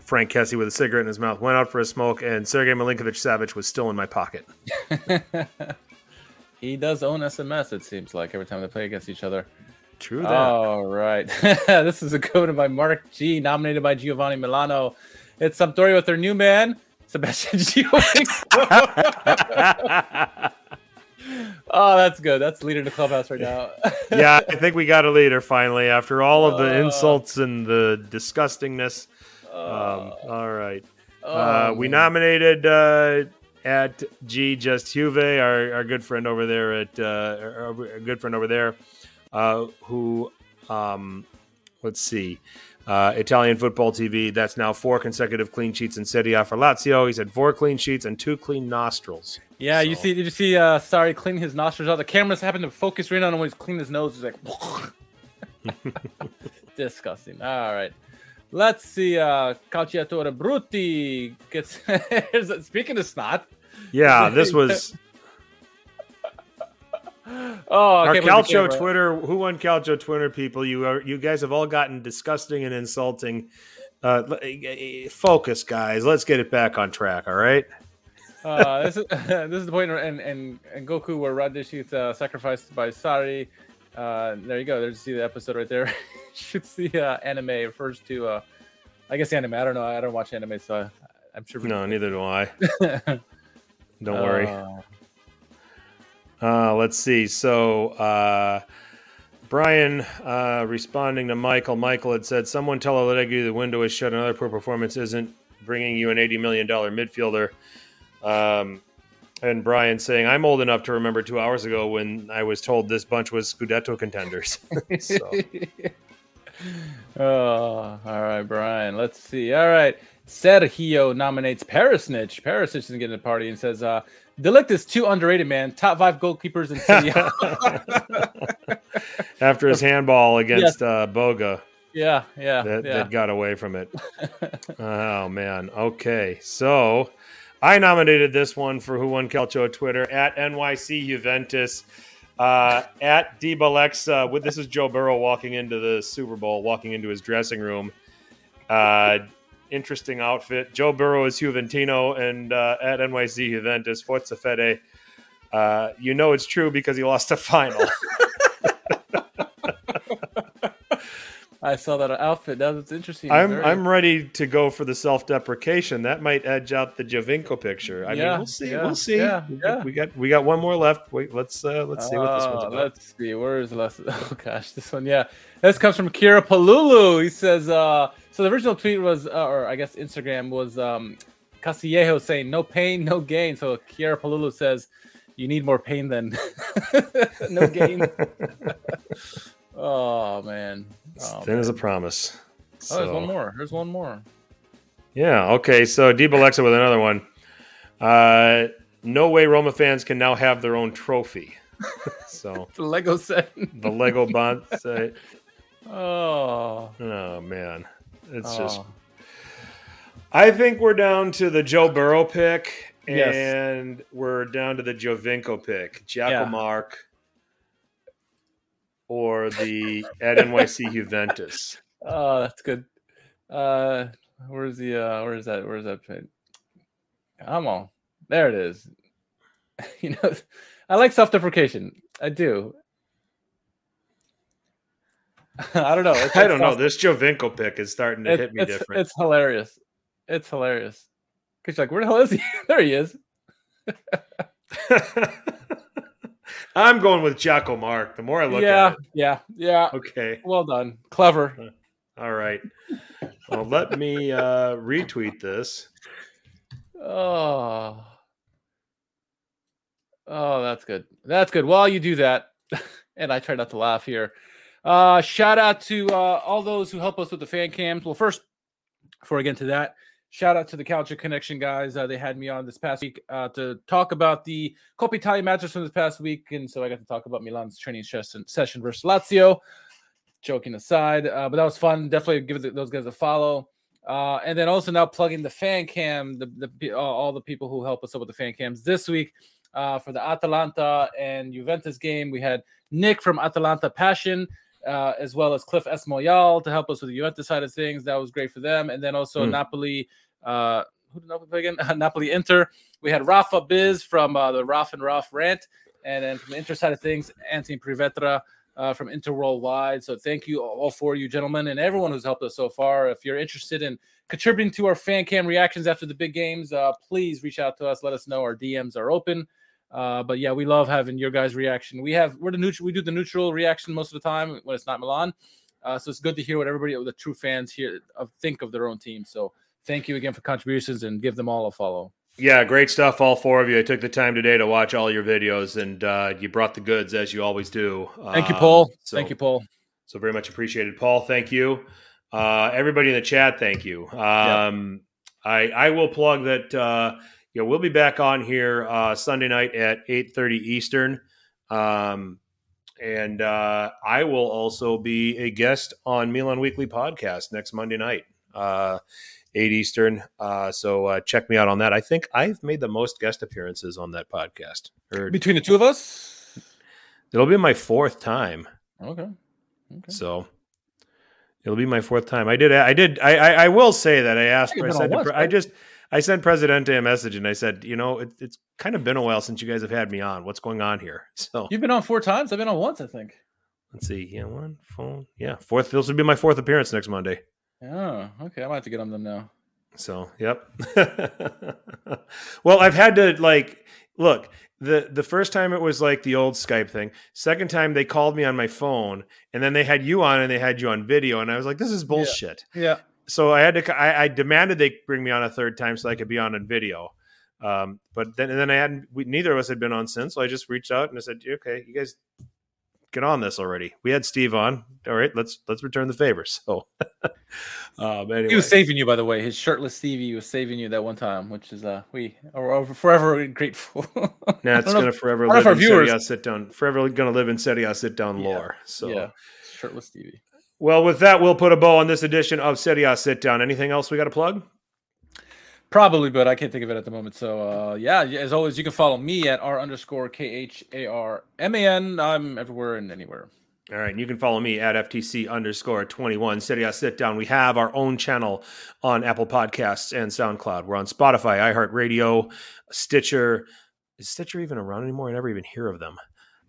Franck Kessié with a cigarette in his mouth went out for a smoke, and Sergei Milinkovic Savic was still in my pocket. he does own SMS, it seems like, every time they play against each other. True that. All right. this is a good by Mark G, nominated by Giovinco Milano. It's Sampdoria with their new man, Sebastian Giovanni. Oh, that's good. That's the leader in the clubhouse right now. yeah, I think we got a leader finally after all of the Uh. insults and the disgustingness. Um, all right. uh, Oh, we nominated uh, at G Just Juve, our, our good friend over there at uh, our, our good friend over there, uh, who um, let's see. Uh, Italian football TV. That's now four consecutive clean sheets in Serie A for Lazio. He's had four clean sheets and two clean nostrils. Yeah, you see, did you see? Uh, sorry, cleaning his nostrils out. The cameras happened to focus right on him when he's cleaning his nose. He's like, disgusting. All right, let's see. Uh, Calciatore Brutti gets. Speaking of snot, Yeah, this was oh, our can't believe the Calcio Twitter. Who won Calcio Twitter? People, you are you guys have all gotten disgusting and insulting. Uh, eh, eh, focus, guys. Let's get it back on track. All right. Uh, this is this is the point and and, and Goku where Raditz gets uh, sacrificed by Sarri. Uh, there you go. There's see the episode right there. Shoots the uh, anime refers to. Uh, I guess anime. I don't know. I don't watch anime, so I, I'm sure. No, neither do I. Don't worry. Let's see. So, uh, Brian uh, responding to Michael. Michael had said, "Someone tell Allegri the window is shut. Another poor performance isn't bringing you an eighty million dollar midfielder." Um, and Brian saying, "I'm old enough to remember two hours ago when I was told this bunch was Scudetto contenders." so, oh, all right, Brian. Let's see. All right. Sergio nominates Perisnich. Perisnich isn't getting a party and says, uh, de Ligt is too underrated, man. Top five goalkeepers in City. after his handball against uh, Boga, yeah, yeah, that, yeah. that got away from it. oh man. Okay. So I nominated this one for Who Won Calcio Twitter at NYC Juventus. Uh, at Debalexa, with this is Joe Burrow walking into the Super Bowl, walking into his dressing room. Uh, interesting outfit. Joe Burrow is Juventino, and uh, at NYC Juventus, Forza Fede. Uh, you know it's true because he lost a final. I saw that outfit. That was interesting. I'm Very- I'm ready to go for the self deprecation. That might edge out the Giovinco picture. I mean, we'll see. yeah, we'll see. yeah, we, yeah. we got we got one more left. Wait, let's uh, let's see what this one's Uh, about. Let's see. Where is last? Oh gosh, this one. Yeah, this comes from Kira Palulu. He says, uh, so the original tweet was, uh, or I guess Instagram was um, Castillejo saying, "No pain, no gain." So Kira Palulu says, "You need more pain than no gain." oh man. Oh, Thin as a promise. Oh, there's one more. There's one more. Yeah. Okay. So Deep Alexa with another one. Uh, no way Roma fans can now have their own trophy. so The Lego set. the Lego Bond set. oh. Oh man, it's just. oh. I think we're down to the Joe Burrow pick, Yes. and we're down to the Giovinco pick, Jaco Yeah. Mark, or the at NYC Juventus. Oh, that's good. Uh, where's the uh, where's that? Where's that pin? Come on, there it is. you know, I like self-deprecation. I do. I don't know. It's, I don't know. This Giovinco pick is starting to It's, hit me it's, different. it's hilarious. It's hilarious. Cause you're like, where the hell is he? there he is. I'm going with Jaco Mark. The more I look yeah, at it, yeah, yeah. okay, Well done. Clever. all right. Well, let me uh, retweet this. Oh. Oh, that's good. That's good. While you do that, and I try not to laugh here. Uh, shout out to uh, all those who help us with the fan cams. Well, first, before I get into that, shout out to the Culture Connection guys. Uh, they had me on this past week uh, to talk about the Coppa Italia matches from this past week, and so I got to talk about Milan's training session, versus Lazio. Joking aside, uh, but that was fun. Definitely give those guys a follow. Uh, and then also now plugging the fan cam, the, the all- the people who help us with the fan cams this week uh, for the Atalanta and Juventus game. We had Nick from Atalanta Passion, uh, as well as Cliff Esmoyal to help us with the Juventus side of things. That was great for them. And then also Hmm. Napoli. Uh, who did Napoli play again? Napoli Inter. We had Rafa Biz from uh, the Raf and Raf rant. And then from the Inter side of things, Anthony Privetra uh, from Inter Worldwide. So thank you all for you, gentlemen, and everyone who's helped us so far. If you're interested in contributing to our fan cam reactions after the big games, uh, please reach out to us. Let us know. Our DMs are open. Uh, but yeah, we love having your guys' reaction. We have we're the neutral. We do the neutral reaction most of the time when it's not Milan. Uh, so it's good to hear what everybody, the true fans here, uh, think of their own team. So thank you again for contributions and give them all a follow. Yeah, great stuff, all four of you. I took the time today to watch all your videos, and uh, you brought the goods as you always do. Thank you, Um, Paul. so- thank you, Paul. So very much appreciated, Paul. Thank you. Uh, everybody in the chat, thank you. Um, I I will plug that. Know, we'll be back on here uh, Sunday night at eight thirty Eastern, um, and uh, I will also be a guest on Milan Weekly podcast next Monday night, uh, eight Eastern. Uh, so uh, check me out on that. I think I've made the most guest appearances on that podcast. Or Between the two of us. it'll be my fourth time. Okay. Okay. So it'll be my fourth time. I did. I did. I. I, I will say that I asked. I said. I just. I sent Presidente a message and I said, you know, it, it's kind of been a while since you guys have had me on. What's going on here? So You've been on four times. I've been on once, I think. let's see. Yeah, one phone. Yeah, fourth. This will be my fourth appearance next Monday. Oh, okay. I might have to get on them now. So, yep. well, I've had to like look. the The first time it was like the old Skype thing. Second time they called me on my phone, and then they had you on, and they had you on video, and I was like, "This is bullshit." Yeah. So I had to. I, I demanded they bring me on a third time so I could be on in video. Um, but then and then I hadn't. We, neither of us had been on since, so I just reached out and I said, "Okay, you guys get on this already." We had Steve on. All right, let's let's return the favor. So, um, anyway, He was saving you, by the way. His shirtless Stevie was saving you that one time, which is uh we are forever grateful. Now it's I don't know gonna if- forever I don't know live in Serie viewers- A sit down. Forever gonna live in Serie sit down Yeah. lore. So, yeah, shirtless Stevie. Well, with that, we'll put a bow on this edition of Serie A sit down. Anything else we got to plug? Probably, but I can't think of it at the moment. So uh yeah, as always, you can follow me at r underscore k h a r m a n. I'm everywhere and anywhere. All right, and you can follow me at FTC underscore 21. Serie A Sit Down. We have our own channel on Apple Podcasts and SoundCloud. We're on Spotify, iHeartRadio, Stitcher. Is Stitcher even around anymore? I never even hear of them.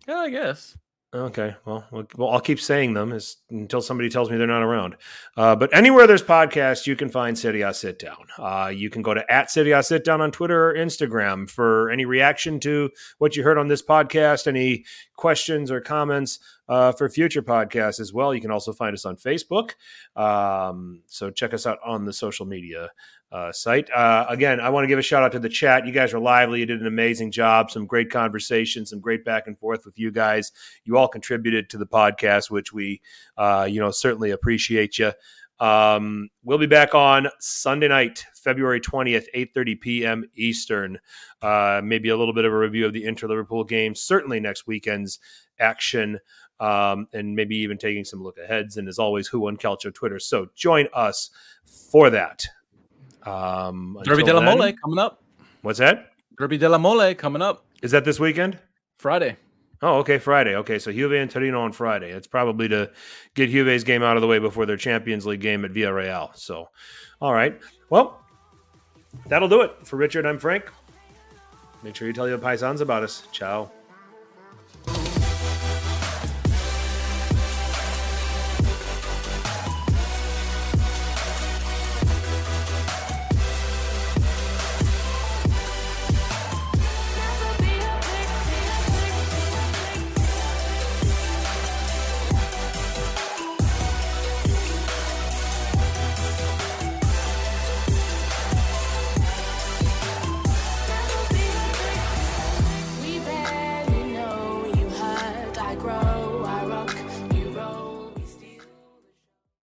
Yeah, I guess. Okay, well, well, I'll keep saying them as, until somebody tells me they're not around. Uh, but anywhere there's podcasts, you can find Serie A Sit Down. Uh, you can go to at Serie A Sit Down on Twitter or Instagram for any reaction to what you heard on this podcast, any questions or comments uh, for future podcasts as well. You can also find us on Facebook. Um, so check us out on the social media uh, site. Uh, again, I want to give a shout out to the chat. You guys are lively. You did an amazing job. Some great conversation, some great back and forth with you guys. You all contributed to the podcast, which we, uh, you know, certainly appreciate you. Um, we'll be back on Sunday night, February 20th, 8.30 p.m. Eastern. Uh, maybe a little bit of a review of the Inter-Liverpool game. Certainly next weekend's action. Um, and maybe even taking some look aheads. And as always, Who on Calcio Twitter. So join us for that. Um, Derby until della then- Mole coming up. What's that? Derby della Mole coming up Is that this weekend? Friday. Oh, okay, Friday. Okay, so Juve and Torino on Friday. It's probably to get Juve's game out of the way before their Champions League game at Villarreal. So, all right. Well, that'll do it for Richard. I'm Frank. Make sure you tell your paisans about us. Ciao.